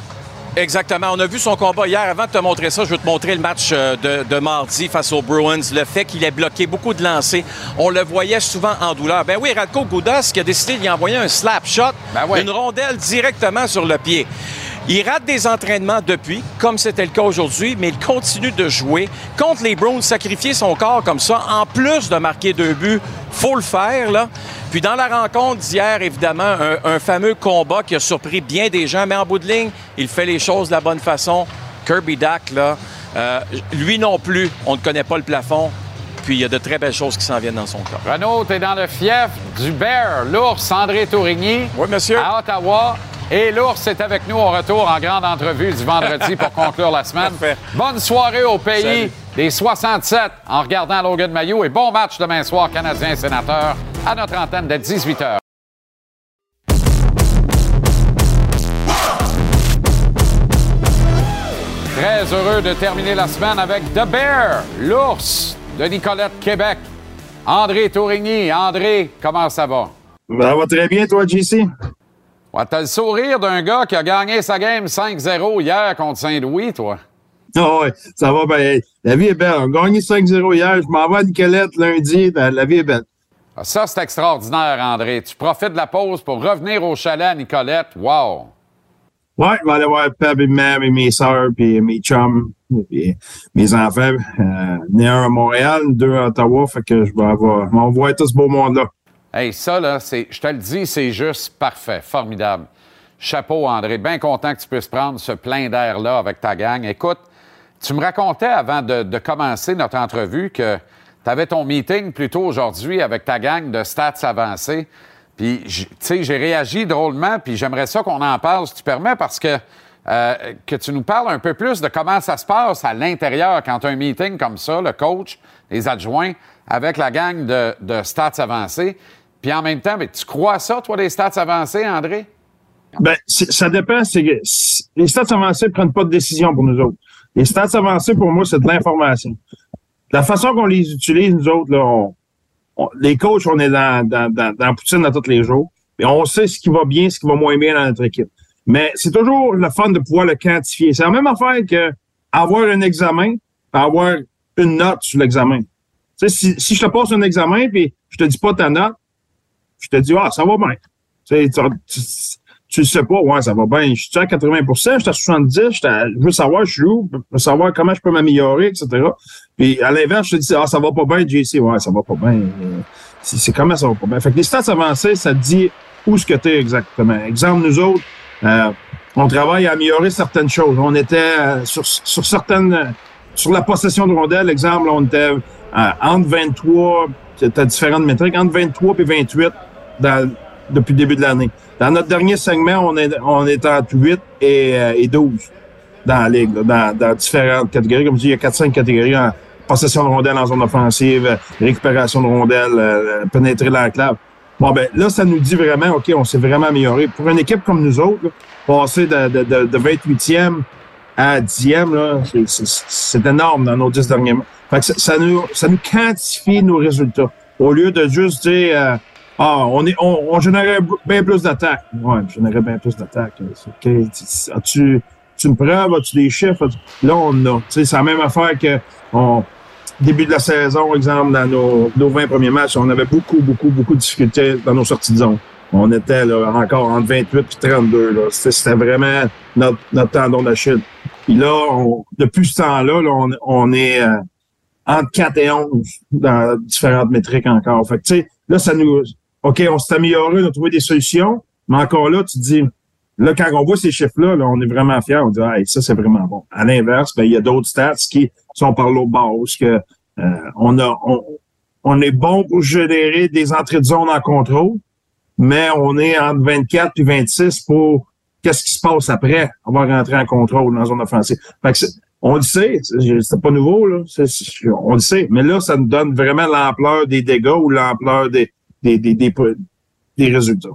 exactement. On a vu son combat hier. Avant de te montrer ça, je vais te montrer le match euh, de, de mardi face aux Bruins. Le fait qu'il ait bloqué beaucoup de lancers. On le voyait souvent en douleur. Ben oui, Radko Goudas qui a décidé d'y envoyer un slap shot, oui. une rondelle directement sur le pied. Il rate des entraînements depuis, comme c'était le cas aujourd'hui, mais il continue de jouer. Contre les Browns, sacrifier son corps comme ça, en plus de marquer deux buts, faut le faire, là. Puis dans la rencontre d'hier, évidemment, un, un fameux combat qui a surpris bien des gens, mais en bout de ligne, il fait les choses de la bonne façon. Kirby Dack, là, euh, lui non plus, on ne connaît pas le plafond. Puis il y a de très belles choses qui s'en viennent dans son corps. Renaud, t'es dans le fief du Bear, l'ours André Tourigny. Oui, monsieur. À Ottawa. Et l'ours est avec nous au retour en grande entrevue du vendredi pour conclure la semaine. Parfait. Bonne soirée au pays Salut. des 67 en regardant Logan Mayo et bon match demain soir Canadien sénateur à notre antenne de 18h. Très heureux de terminer la semaine avec The Bear, l'ours de Nicolette Québec. André Tourigny. André, comment ça va? Ça va très bien, toi, JC? Ouais, t'as le sourire d'un gars qui a gagné sa game 5-0 hier contre Saint-Louis, toi. Ah ouais, ça va bien. La vie est belle. On a gagné 5-0 hier. Je m'en vais à Nicolette lundi. La, vie est belle. Ah, Ça, c'est extraordinaire, André. Tu profites de la pause pour revenir au chalet à Nicolette. Wow! Ouais, je vais aller voir Peb et mère et mes soeurs, puis mes chums, puis mes enfants. Euh, né un à Montréal, deux à Ottawa. Fait que je vais avoir, on va voir tout ce beau monde-là. Hey, ça, là, c'est, je te le dis, c'est juste parfait. Formidable. Chapeau, André. Bien content que tu puisses prendre ce plein d'air-là avec ta gang. Écoute, tu me racontais avant de, commencer notre entrevue que tu avais ton meeting plus tôt aujourd'hui avec ta gang de stats avancés. Puis, tu sais, j'ai réagi drôlement, puis j'aimerais ça qu'on en parle, si tu permets, parce que euh, que tu nous parles un peu plus de comment ça se passe à l'intérieur quand tu as un meeting comme ça, le coach, les adjoints, avec la gang de, de stats avancés. Puis en même temps, mais tu crois ça, toi, les stats avancés, André? Ben, ça dépend. Les stats avancés prennent pas de décision pour nous autres. Les stats avancés, pour moi, c'est de l'information. La façon qu'on les utilise, nous autres, là, on- les coachs, on est dans, dans, dans, dans poutine à tous les jours. Et on sait ce qui va bien, ce qui va moins bien dans notre équipe. Mais c'est toujours le fun de pouvoir le quantifier. C'est la même affaire que avoir un examen, avoir une note sur l'examen. Si, si je te passe un examen puis je te dis pas ta note, je te dis, ah, ça va bien. Tu tu, tu- tu sais pas, ouais, ça va bien. Je suis à 80% je suis à 70 j'étais à- je veux savoir je suis où, je veux savoir comment je peux m'améliorer, etc. Puis à l'inverse, je te dis, ah, ça va pas bien, JC, ouais, ça va pas bien. C'est comment ça va pas bien? Fait que les stats avancés, ça te dit où ce que tu es exactement. Exemple, nous autres, euh, on travaille à améliorer certaines choses. On était euh, sur, sur certaines, euh, sur la possession de rondelles, exemple, on était euh, entre 23, c'était différentes métriques, entre 23 et 28 dans, depuis le début de l'année. Dans notre dernier segment, on est, on est entre 8 et, euh, et 12 dans la ligue, là, dans, dans différentes catégories. Comme je dis, il y a 4-5 catégories en possession de rondelles en zone offensive, euh, récupération de rondelles, euh, pénétrer l'enclave. Bon, ben là, ça nous dit vraiment, OK, on s'est vraiment amélioré. Pour une équipe comme nous autres, là, passer de, de, de, de 28e à 10e, là, c'est- c'est- c'est énorme dans nos 10 derniers mois. Fait que ça, ça nous, ça nous quantifie nos résultats. Au lieu de juste dire, euh, ah, on, est, on, on générait bien plus d'attaques. Ouais, on générait bien plus d'attaques. C'est OK. Tu- As-tu as-tu une preuve? As-tu des chiffres? Là, on a. C'est la même affaire que on, début de la saison, exemple, dans nos, nos 20 premiers matchs, on avait beaucoup, beaucoup, beaucoup de difficultés dans nos sorties de zone. On était là, encore entre 28 et 32. là. C'était vraiment notre, notre tendon d'Achille. Puis là, on- depuis ce temps-là, là, on, on est euh, entre 4 et 11 dans différentes métriques encore. Fait que, là, ça nous... OK, on s'est amélioré, on a trouvé des solutions, mais encore là, tu dis... Là, quand on voit ces chiffres-là, là, on est vraiment fiers. On dit, hey, ça, c'est vraiment bon. À l'inverse, ben, il y a d'autres stats qui sont par l'autre base, que euh, on a... On, on est bon pour générer des entrées de zone en contrôle, mais on est entre 24 et 26 pour qu'est-ce qui se passe après. Va rentrer en contrôle dans la zone offensive. Fait que on le sait, c'est pas nouveau, là. On le sait. Mais là, ça nous donne vraiment l'ampleur des dégâts ou l'ampleur des, des, des, des, des résultats.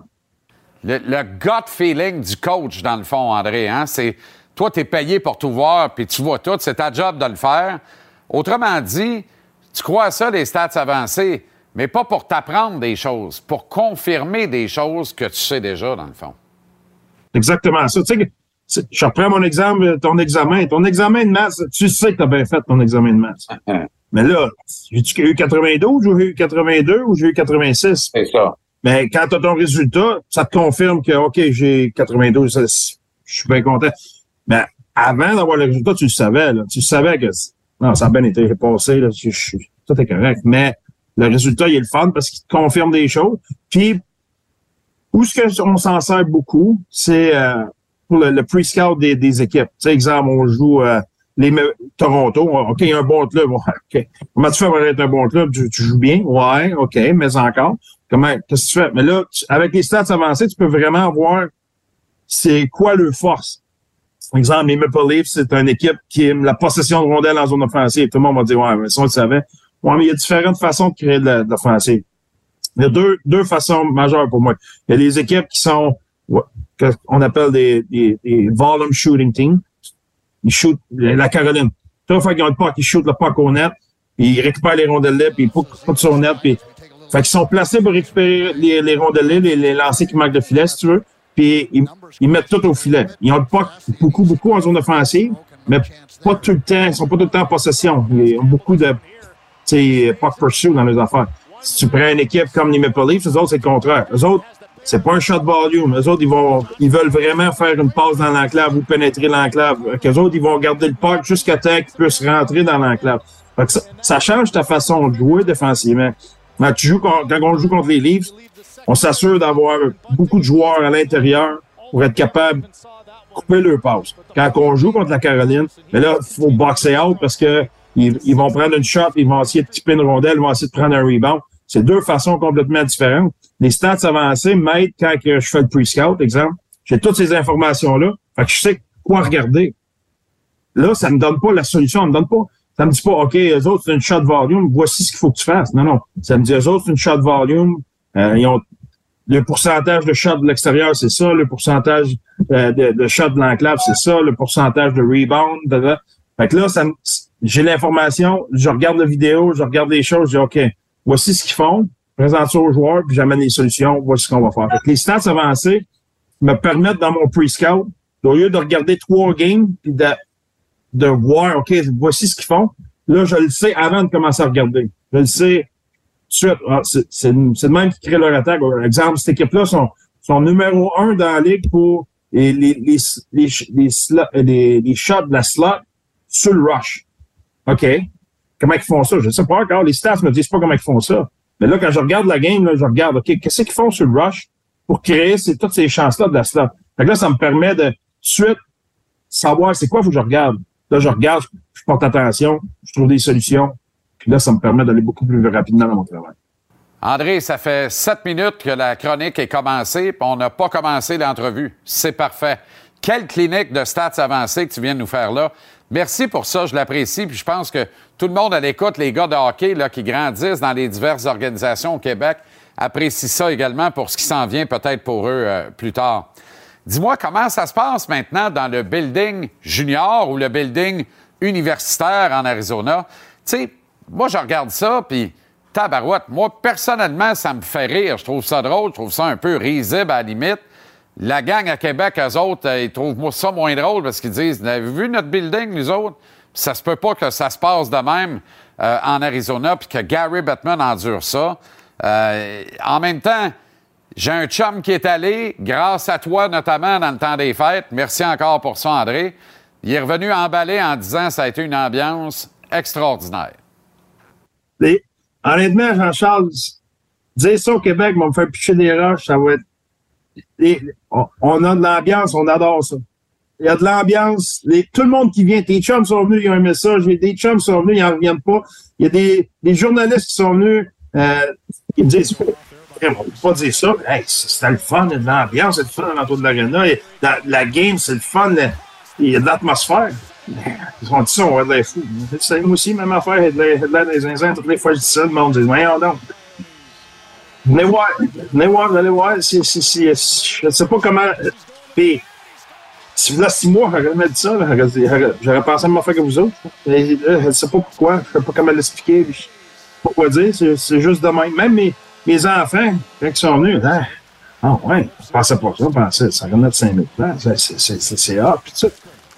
Le, le gut feeling du coach, dans le fond, André, hein, c'est toi, tu es payé pour tout voir, puis tu vois tout, c'est ta job de le faire. Autrement dit, tu crois à ça, les stats avancées, mais pas pour t'apprendre des choses, pour confirmer des choses que tu sais déjà, dans le fond. Exactement ça. Tu sais, je reprends mon exemple, ton examen. Ton examen de maths, tu sais que tu as bien fait ton examen de maths. Mais là, j'ai-tu eu 92 ou j'ai eu 82 ou j'ai eu 86? C'est ça. Mais quand tu as ton résultat, ça te confirme que, OK, j'ai 92, ça, je suis bien content. Mais avant d'avoir le résultat, tu le savais. Là. Tu savais que non, ça a bien été passé. Là, je, je- tout est correct. Mais le résultat, il est le fun parce qu'il te confirme des choses. Puis, où ce que on s'en sert beaucoup, c'est euh, pour le, le pre-scout des, des équipes. Tu sais, exemple, on joue euh, les Toronto. OK, un bon club. Ouais, OK. Comment tu fais pour être un bon club? Tu, tu joues bien? Ouais, OK, mais encore. Comment, qu'est-ce que tu fais? Mais là, avec les stats avancés, tu peux vraiment voir c'est quoi leur force. Par exemple, les Maple Leafs, c'est une équipe qui aime la possession de rondelles en zone offensive. Tout le monde va dire, ouais, mais ça, on le savait. Ouais, mais il y a différentes façons de créer de l'offensive. Il y a deux, deux façons majeures pour moi. Il y a des équipes qui sont, qu'on appelle des, des, des volume shooting teams. Ils shootent la Caroline. Qu'ils ont le puck, ils shootent le puck au net, puis ils récupèrent les rondelles puis ils poussent sur le net, puis fait qu'ils sont placés pour récupérer les, les rondelles, les, les lancers qui manquent de filet, si tu veux. Puis ils, mettent tout au filet. Ils ont le puck beaucoup, beaucoup en zone offensive, mais pas tout le temps. Ils sont pas tout le temps en possession. Ils ont beaucoup de puck pursuit dans les affaires. Si tu prends une équipe comme les Maple Leafs, eux autres, c'est le contraire. Eux autres, c'est pas un shot volume. Eux autres, ils vont, ils veulent vraiment faire une passe dans l'enclave ou pénétrer l'enclave. Eux autres, ils vont garder le puck jusqu'à temps qu'ils puissent rentrer dans l'enclave. Ça, ça change ta façon de jouer défensivement. Quand, quand on joue contre les Leafs, on s'assure d'avoir beaucoup de joueurs à l'intérieur pour être capable de couper leur passe. Quand on joue contre la Caroline, mais là, il faut boxer out parce que ils vont prendre une shot, ils vont essayer de tiper une rondelle, ils vont essayer de prendre un rebound. C'est deux façons complètement différentes. Les stats avancés m'aident quand je fais le pre-scout, exemple. J'ai toutes ces informations-là. Fait que je sais quoi regarder. Là, ça me donne pas la solution. Ça me donne pas, ça me dit pas, OK, eux autres, c'est une shot volume, voici ce qu'il faut que tu fasses. Non, non. Ça me dit, eux autres, c'est une shot volume, euh, ils ont, le pourcentage de shot de l'extérieur, c'est ça. Le pourcentage euh, de, de de l'enclave, c'est ça. Le pourcentage de rebound, da. Fait que là, ça j'ai l'information, je regarde la vidéo, je regarde les choses, je dis, OK, voici ce qu'ils font, présente ça aux joueurs, puis j'amène les solutions, voici ce qu'on va faire. Fait que les stats avancés me permettent, dans mon pre-scout, au lieu de regarder trois games, puis de, de voir, OK, voici ce qu'ils font, là, je le sais avant de commencer à regarder. Je le sais. Ah, c'est le même qui crée leur attaque. Par exemple, cette équipe-là sont, sont numéro un dans la ligue pour les, les, les, les, les- les shots de la slot sur le rush. OK? Comment ils font ça? Je ne sais pas encore. Les stats me disent pas comment ils font ça. Mais là, quand je regarde la game, là, je regarde, OK, qu'est-ce qu'ils font sur le rush pour créer toutes ces chances-là de la slot? Fait que là, ça me permet de, suite, savoir c'est quoi, faut que je regarde. Là, je regarde, je, je porte attention, je trouve des solutions. Puis là, ça me permet d'aller beaucoup plus rapidement dans mon travail. André, ça fait sept minutes que la chronique est commencée, puis on n'a pas commencé l'entrevue. C'est parfait. Quelle clinique de stats avancées que tu viens de nous faire là? Merci pour ça, je l'apprécie. Puis je pense que tout le monde à l'écoute, les gars de hockey là, qui grandissent dans les diverses organisations au Québec, apprécient ça également pour ce qui s'en vient peut-être pour eux euh, plus tard. Dis-moi comment ça se passe maintenant dans le building junior ou le building universitaire en Arizona. Tu sais, moi, je regarde ça, puis tabarouette, moi, personnellement, ça me fait rire. Je trouve ça drôle, je trouve ça un peu risible à la limite. La gang à Québec, eux autres, euh, ils trouvent ça moins drôle parce qu'ils disent, vous avez vu notre building, nous autres? Ça se peut pas que ça se passe de même euh, en Arizona, puis que Gary Bettman endure ça. Euh, en même temps, j'ai un chum qui est allé, grâce à toi notamment dans le temps des fêtes. Merci encore pour ça, André. Il est revenu emballé en disant ça a été une ambiance extraordinaire. Les- honnêtement, Jean-Charles, dire ça au Québec, va me faire picher des roches, ça va être. On, on a de l'ambiance, on adore ça. Il y a de l'ambiance. Tout le monde qui vient, tes chums sont venus, ils ont un message. Des chums sont venus, ils n'en reviennent pas. Il y a des, journalistes qui sont venus, euh, ils disent, on peut pas dire ça. Hey, c'était le fun, de l'ambiance, c'est le fun dans l'entour de l'aréna. La, game, c'est le fun, il y a de l'atmosphère. Ils ont dit ça, on va de l'air fou. Moi aussi, même affaire, il y a de l'air- des zinzins. Toutes les fois je dis ça, le monde dit, voyons donc. Venez voir, venez voir, venez voir. C'est, c'est, c'est- je ne sais pas comment. Puis, si là, six mois, j'aurais jamais dit ça. j'aurais, pensé à me faire que vous autres. Là, je ne sais pas pourquoi. Je ne sais pas comment l'expliquer. je sais pas quoi dire. C'est, juste de même. Même mes, mes enfants, quand ils sont venus, hein, ah ouais, je pensais pas ça. Je pensais, ça remet de 5 000 places. C'est, hot, puis tout ça.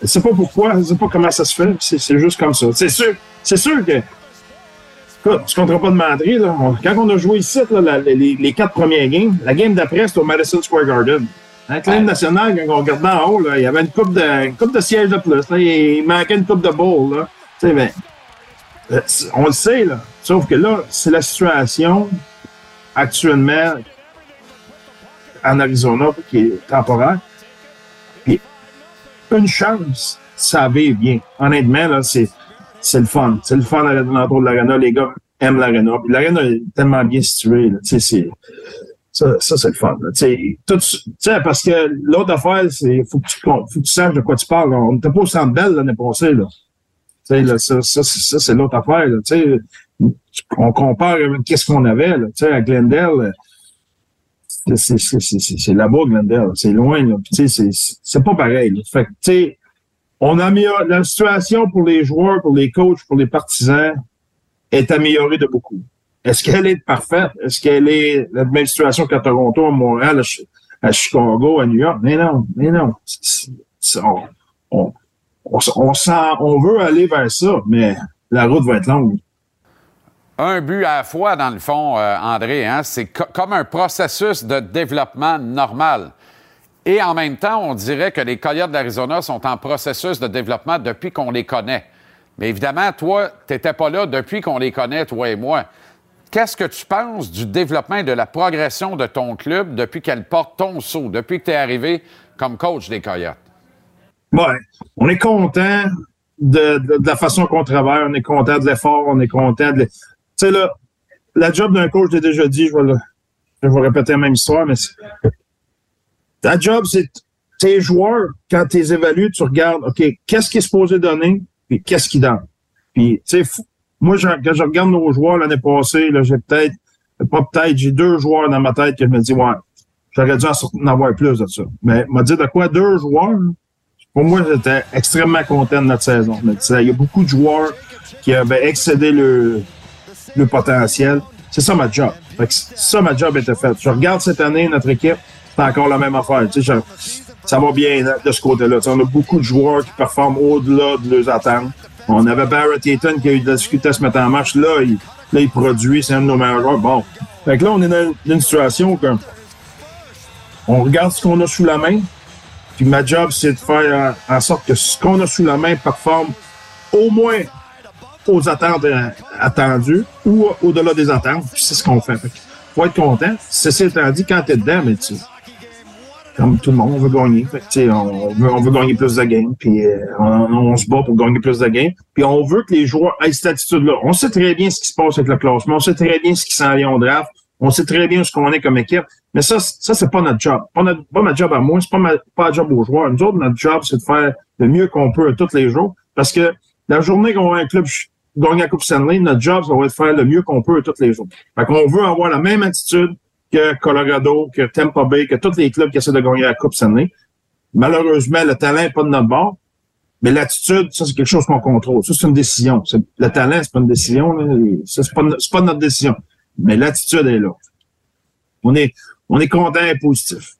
Je sais pas pourquoi, je sais pas comment ça se fait. C'est juste comme ça. C'est sûr, c'est sûr que Écoute, on se comptera pas de Mandry, là. On- quand on a joué ici, là, la- les, les quatre premières games, la game d'après, c'était au Madison Square Garden. Avec l'hymne national, quand on regardait en haut, là, il y avait une coupe de, une coupe de sièges de plus. Là. Il manquait une coupe de bowl. Là. Tu sais, ben, euh, on le sait, là. Sauf que là, c'est la situation actuellement en Arizona qui est temporaire. Puis, une chance, ça vive bien. Honnêtement, là, c'est, c'est le fun. C'est le fun l'entour de l'arena. Les gars aiment l'arena. Puis l'arena est tellement bien située. là. C'est, ça, ça c'est le fun. là. Tu sais, tout- tu sais, parce que l'autre affaire, c'est faut que tu faut que tu saches de quoi tu parles. On n'était pas au Centre Bell l'année passée. Là. Tu sais, là, ça, ça, ça, c'est l'autre affaire. Là. Tu sais, on compare avec qu'est-ce qu'on avait là, à Glendale. c'est- c'est- c'est c'est- là-bas, Glendale. C'est loin. Là. C'est- c'est pas pareil. là. Fait que, on a la situation pour les joueurs, pour les coachs, pour les partisans est améliorée de beaucoup. Est-ce qu'elle est parfaite? Est-ce qu'elle est la même situation qu'à Toronto, à Montréal, à, Chi- à Chicago, à New York? Mais non, mais non. On, on, on, veut aller vers ça, mais la route va être longue. Un but à la fois, dans le fond, euh, André, hein? c'est co- comme un processus de développement normal. Et en même temps, on dirait que les Coyotes d'Arizona sont en processus de développement depuis qu'on les connaît. Mais évidemment, toi, tu n'étais pas là depuis qu'on les connaît, toi et moi. Qu'est-ce que tu penses du développement et de la progression de ton club depuis qu'elle porte ton saut, depuis que tu es arrivé comme coach des Coyotes? Ouais, on est content de, la façon qu'on travaille, on est content de l'effort, on est content de. Tu sais, là, la job d'un coach, j'ai déjà dit, je vais, le- je vais répéter la même histoire, mais ta job, c'est tes joueurs, quand tu les évalues, tu regardes, OK, qu'est-ce qui est supposé donner, puis qu'est-ce qu'ils donne. Puis, tu sais, moi, quand je regarde nos joueurs l'année passée, là, j'ai peut-être, pas peut-être, j'ai deux joueurs dans ma tête que je me dis, ouais, j'aurais dû en, avoir plus de ça. Mais, m'a dit de quoi deux joueurs, pour moi, j'étais extrêmement content de notre saison. Il y a beaucoup de joueurs qui avaient excédé le, le potentiel. C'est ça ma job. Fait ça, ma job était faite. Je regarde cette année, notre équipe, c'est encore la même affaire. Tu sais, ça va bien de- de ce côté-là. Sais, on a beaucoup de joueurs qui performent au-delà de leurs attentes. On avait Barrett Eaton qui a eu de la difficulté à se mettre en marche. Là, il, là, il produit, c'est un de nos meilleurs joueurs. Bon. Fait que là, on est dans une situation que on regarde ce qu'on a sous la main. Puis ma job, c'est de faire en, en sorte que ce qu'on a sous la main performe au moins aux attentes euh, attendues ou au-delà des attentes. C'est ce qu'on fait. Fait faut être content. Ceci étant dit, quand t'es dedans, mais tu comme tout le monde, on veut gagner. Fait on, veut, on veut gagner plus de games, puis euh, on, on se bat pour gagner plus de games. Puis on veut que les joueurs aient cette attitude-là. On sait très bien ce qui se passe avec le classement, on sait très bien ce qui s'en vient au draft, on sait très bien ce qu'on est comme équipe. Mais ça, ça c'est pas notre job. Pas, notre, pas ma job à moi, c'est pas ma pas job aux joueurs. Nous autres, notre job, c'est de faire le mieux qu'on peut tous les jours. Parce que la journée qu'on va un club gagner la Coupe Stanley, notre job, ça va être de faire le mieux qu'on peut tous les jours. Fait qu'on veut avoir la même attitude que Colorado, que Tampa Bay, que tous les clubs qui essaient de gagner la Coupe Stanley. Malheureusement, le talent n'est pas de notre bord. Mais l'attitude, ça, c'est quelque chose qu'on contrôle. Ça, c'est une décision. Le talent, c'est pas une décision. Ça, c'est pas, pas notre décision. Mais l'attitude est là. On est, on est content et positif.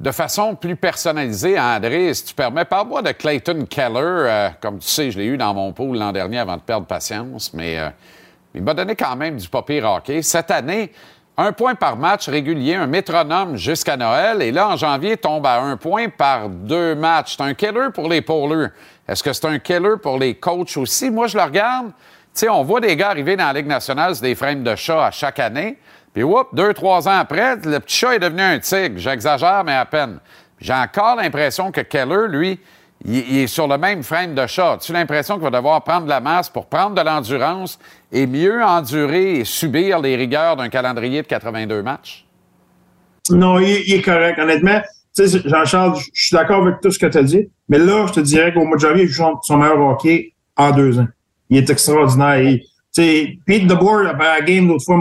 De façon plus personnalisée, André, si tu permets, parle-moi de Clayton Keller. Euh, comme tu sais, je l'ai eu dans mon pool l'an dernier avant de perdre patience, mais euh, il m'a donné quand même du papier hockey. Cette année, un point par match régulier, un métronome jusqu'à Noël, et là, en janvier, tombe à un point par deux matchs. C'est un killer pour les pôleurs. Est-ce que c'est un killer pour les coachs aussi? Moi, je le regarde. Tu sais, on voit des gars arriver dans la Ligue nationale, c'est des frames de chat à chaque année. Puis, whoop, deux, trois ans après, le petit chat est devenu un tigre. J'exagère, mais à peine. J'ai encore l'impression que Keller, lui, il, est sur le même frame de chat. As-tu l'impression qu'il va devoir prendre de la masse pour prendre de l'endurance et mieux endurer et subir les rigueurs d'un calendrier de 82 matchs? Non, il, est correct. Honnêtement, tu Jean-Charles, je suis d'accord avec tout ce que tu as dit, mais là, je te dirais qu'au mois de janvier, il joue son, meilleur hockey en deux ans. Il est extraordinaire. Il- tu Pete DeBoer, après la game, l'autre fois,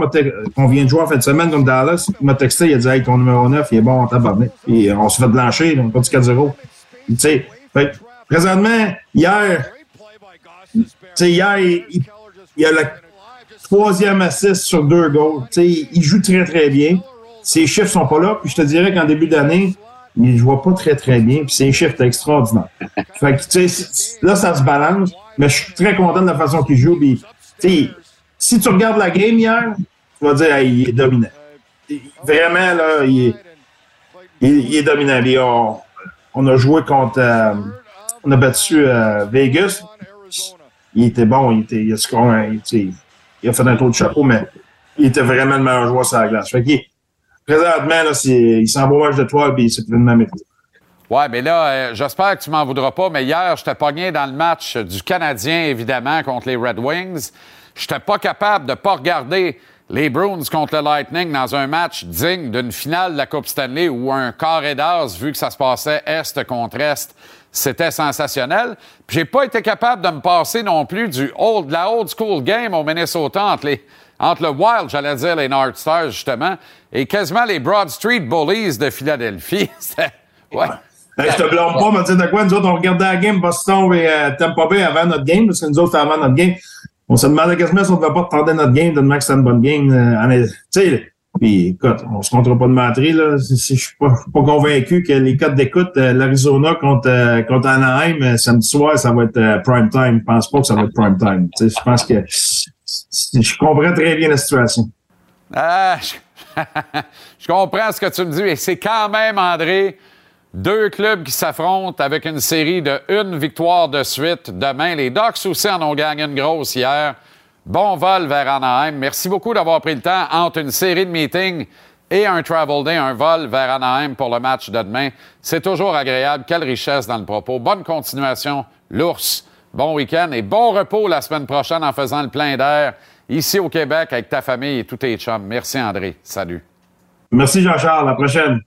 qu'on vient de jouer en fin de semaine contre Dallas, il m'a texté, il a dit Hey, ton numéro 9, il est bon en tabarnak. Puis on se fait blanchir, on a pas du 4-0. Tu sais, fait que, présentement, hier, hier, il, il- a la troisième assist sur deux goals. Tu sais, il joue très, très bien. Ses chiffres sont pas là. Puis je te dirais qu'en début d'année, il jouait pas très, très bien. Puis ses chiffres étaient extraordinaires. Fait que, tu sais, si- là, ça se balance. Mais je suis très content de la façon qu'il joue. Puis, si tu regardes la game hier, tu vas dire, Hey, il est dominant. Vraiment, là, il est, il, il est dominant. Puis on, on a joué contre. euh, on a battu euh, Vegas. Il était bon. Il, était, il, a il, il a fait un tour de chapeau, mais il était vraiment le meilleur joueur sur la glace. Fait qu'il présentement, là, c'est, il s'en va au match de toi, puis c'est pleinement mérité. Ouais, mais là, euh, j'espère que tu m'en voudras pas, mais hier, j'étais pogné dans le match du Canadien, évidemment, contre les Red Wings. J'étais pas capable de pas regarder les Bruins contre le Lightning dans un match digne d'une finale de la Coupe Stanley ou un carré d'as, vu que ça se passait Est contre Est. C'était sensationnel. Puis j'ai pas été capable de me passer non plus du old, de la old school game au Minnesota entre les, entre le Wild, j'allais dire les North Stars, justement, et quasiment les Broad Street Bullies de Philadelphie. C'était- ouais. Hey, je te blâme pas, me dire de quoi. Nous autres, on regardait la game Boston et euh, Tampa Bay avant notre game, parce que nous autres, avant notre game. On se demandait quasiment si on ne devait pas retarder notre game, de que c'était une bonne game. euh, tu sais, puis écoute, on se comptera pas de mentir, là. Je suis pas, convaincu que les codes d'écoute, euh, l'Arizona contre, euh, contre Anaheim, euh, samedi soir, ça va être euh, prime time. Je pense pas que ça va être prime time. Tu sais, je pense que je comprends très bien la situation. Ah, je comprends ce que tu me dis, mais c'est quand même, André, deux clubs qui s'affrontent avec une série de une victoire de suite demain. Les Ducks aussi en ont gagné une grosse hier. Bon vol vers Anaheim. Merci beaucoup d'avoir pris le temps entre une série de meetings et un travel day, un vol vers Anaheim pour le match de demain. C'est toujours agréable. Quelle richesse dans le propos. Bonne continuation, l'ours. Bon week-end et bon repos la semaine prochaine en faisant le plein d'air ici au Québec avec ta famille et tous tes chums. Merci André. Salut. Merci Jean-Charles. À la prochaine.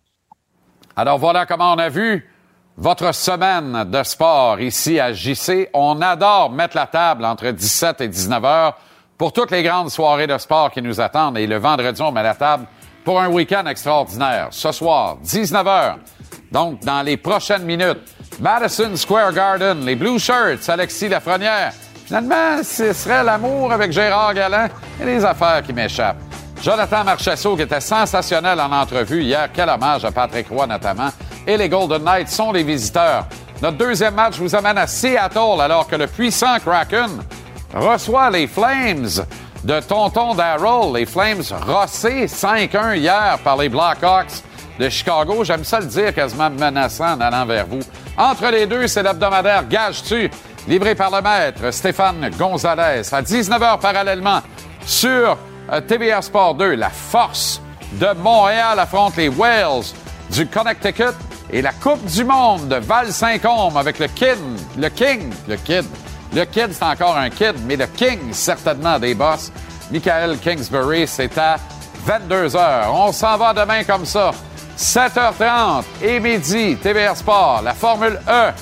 Alors voilà comment on a vu votre semaine de sport ici à JC. On adore mettre la table entre 17 et 19 heures pour toutes les grandes soirées de sport qui nous attendent. Et le vendredi, on met la table pour un week-end extraordinaire. Ce soir, 19 heures. Donc, dans les prochaines minutes, Madison Square Garden, les Blue Shirts, Alexis Lafrenière. Finalement, ce serait l'amour avec Gérard Galland et les affaires qui m'échappent. Jonathan Marchesso, qui était sensationnel en entrevue hier. Quel hommage à Patrick Roy, notamment. Et les Golden Knights sont les visiteurs. Notre deuxième match vous amène à Seattle, alors que le puissant Kraken reçoit les Flames de Tonton Darrell. Les Flames rossés 5-1 hier par les Blackhawks. de Chicago. J'aime ça le dire quasiment menaçant en allant vers vous. Entre les deux, c'est l'hebdomadaire Gage-tu, livré par le maître Stéphane Gonzalez. À 19h parallèlement, sur TVR Sport 2, la force de Montréal affronte les Whales du Connecticut et la Coupe du Monde de Val-Saint-Côme avec le Kid, le King, le Kid. Le Kid, c'est encore un Kid, mais le King, certainement des boss. Michael Kingsbury, c'est à 22h. On s'en va demain comme ça. 7h30 et midi, TVR Sport, la Formule E.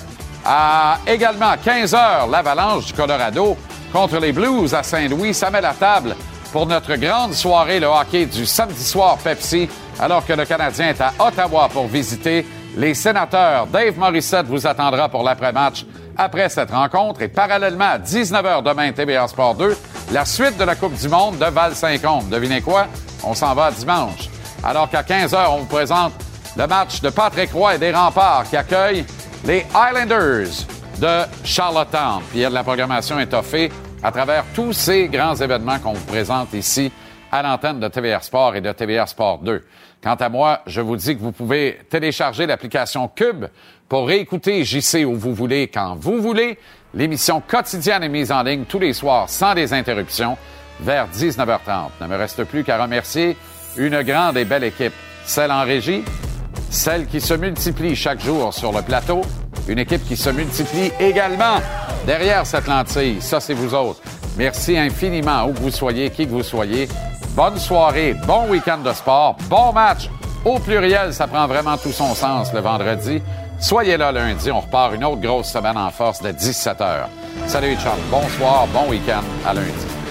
À également 15h, l'Avalanche du Colorado contre les Blues à Saint-Louis. Ça met la table pour notre grande soirée, le hockey du samedi soir Pepsi, alors que le Canadien est à Ottawa pour visiter les sénateurs. Dave Morissette vous attendra pour l'après-match après cette rencontre. Et parallèlement, à 19h demain, TVA Sport 2, la suite de la Coupe du Monde de Val-Saint-Côme. Devinez quoi? On s'en va dimanche. Alors qu'à 15h, on vous présente le match de Patrick Roy et des Remparts qui accueillent les Highlanders de Charlottetown. Puis il y a de la programmation étoffée à travers tous ces grands événements qu'on vous présente ici à l'antenne de TVR Sport et de TVR Sport 2. Quant à moi, je vous dis que vous pouvez télécharger l'application Cube pour réécouter JC où vous voulez, quand vous voulez. L'émission quotidienne est mise en ligne tous les soirs sans des interruptions vers 19h30. Ne me reste plus qu'à remercier une grande et belle équipe. Celle en régie, celle qui se multiplie chaque jour sur le plateau, une équipe qui se multiplie également derrière cette lentille. Ça, c'est vous autres. Merci infiniment, où que vous soyez, qui que vous soyez. Bonne soirée, bon week-end de sport, bon match. Au pluriel, ça prend vraiment tout son sens le vendredi. Soyez là lundi, on repart une autre grosse semaine en force de 17h. Salut Charles, bonsoir, bon week-end, à lundi.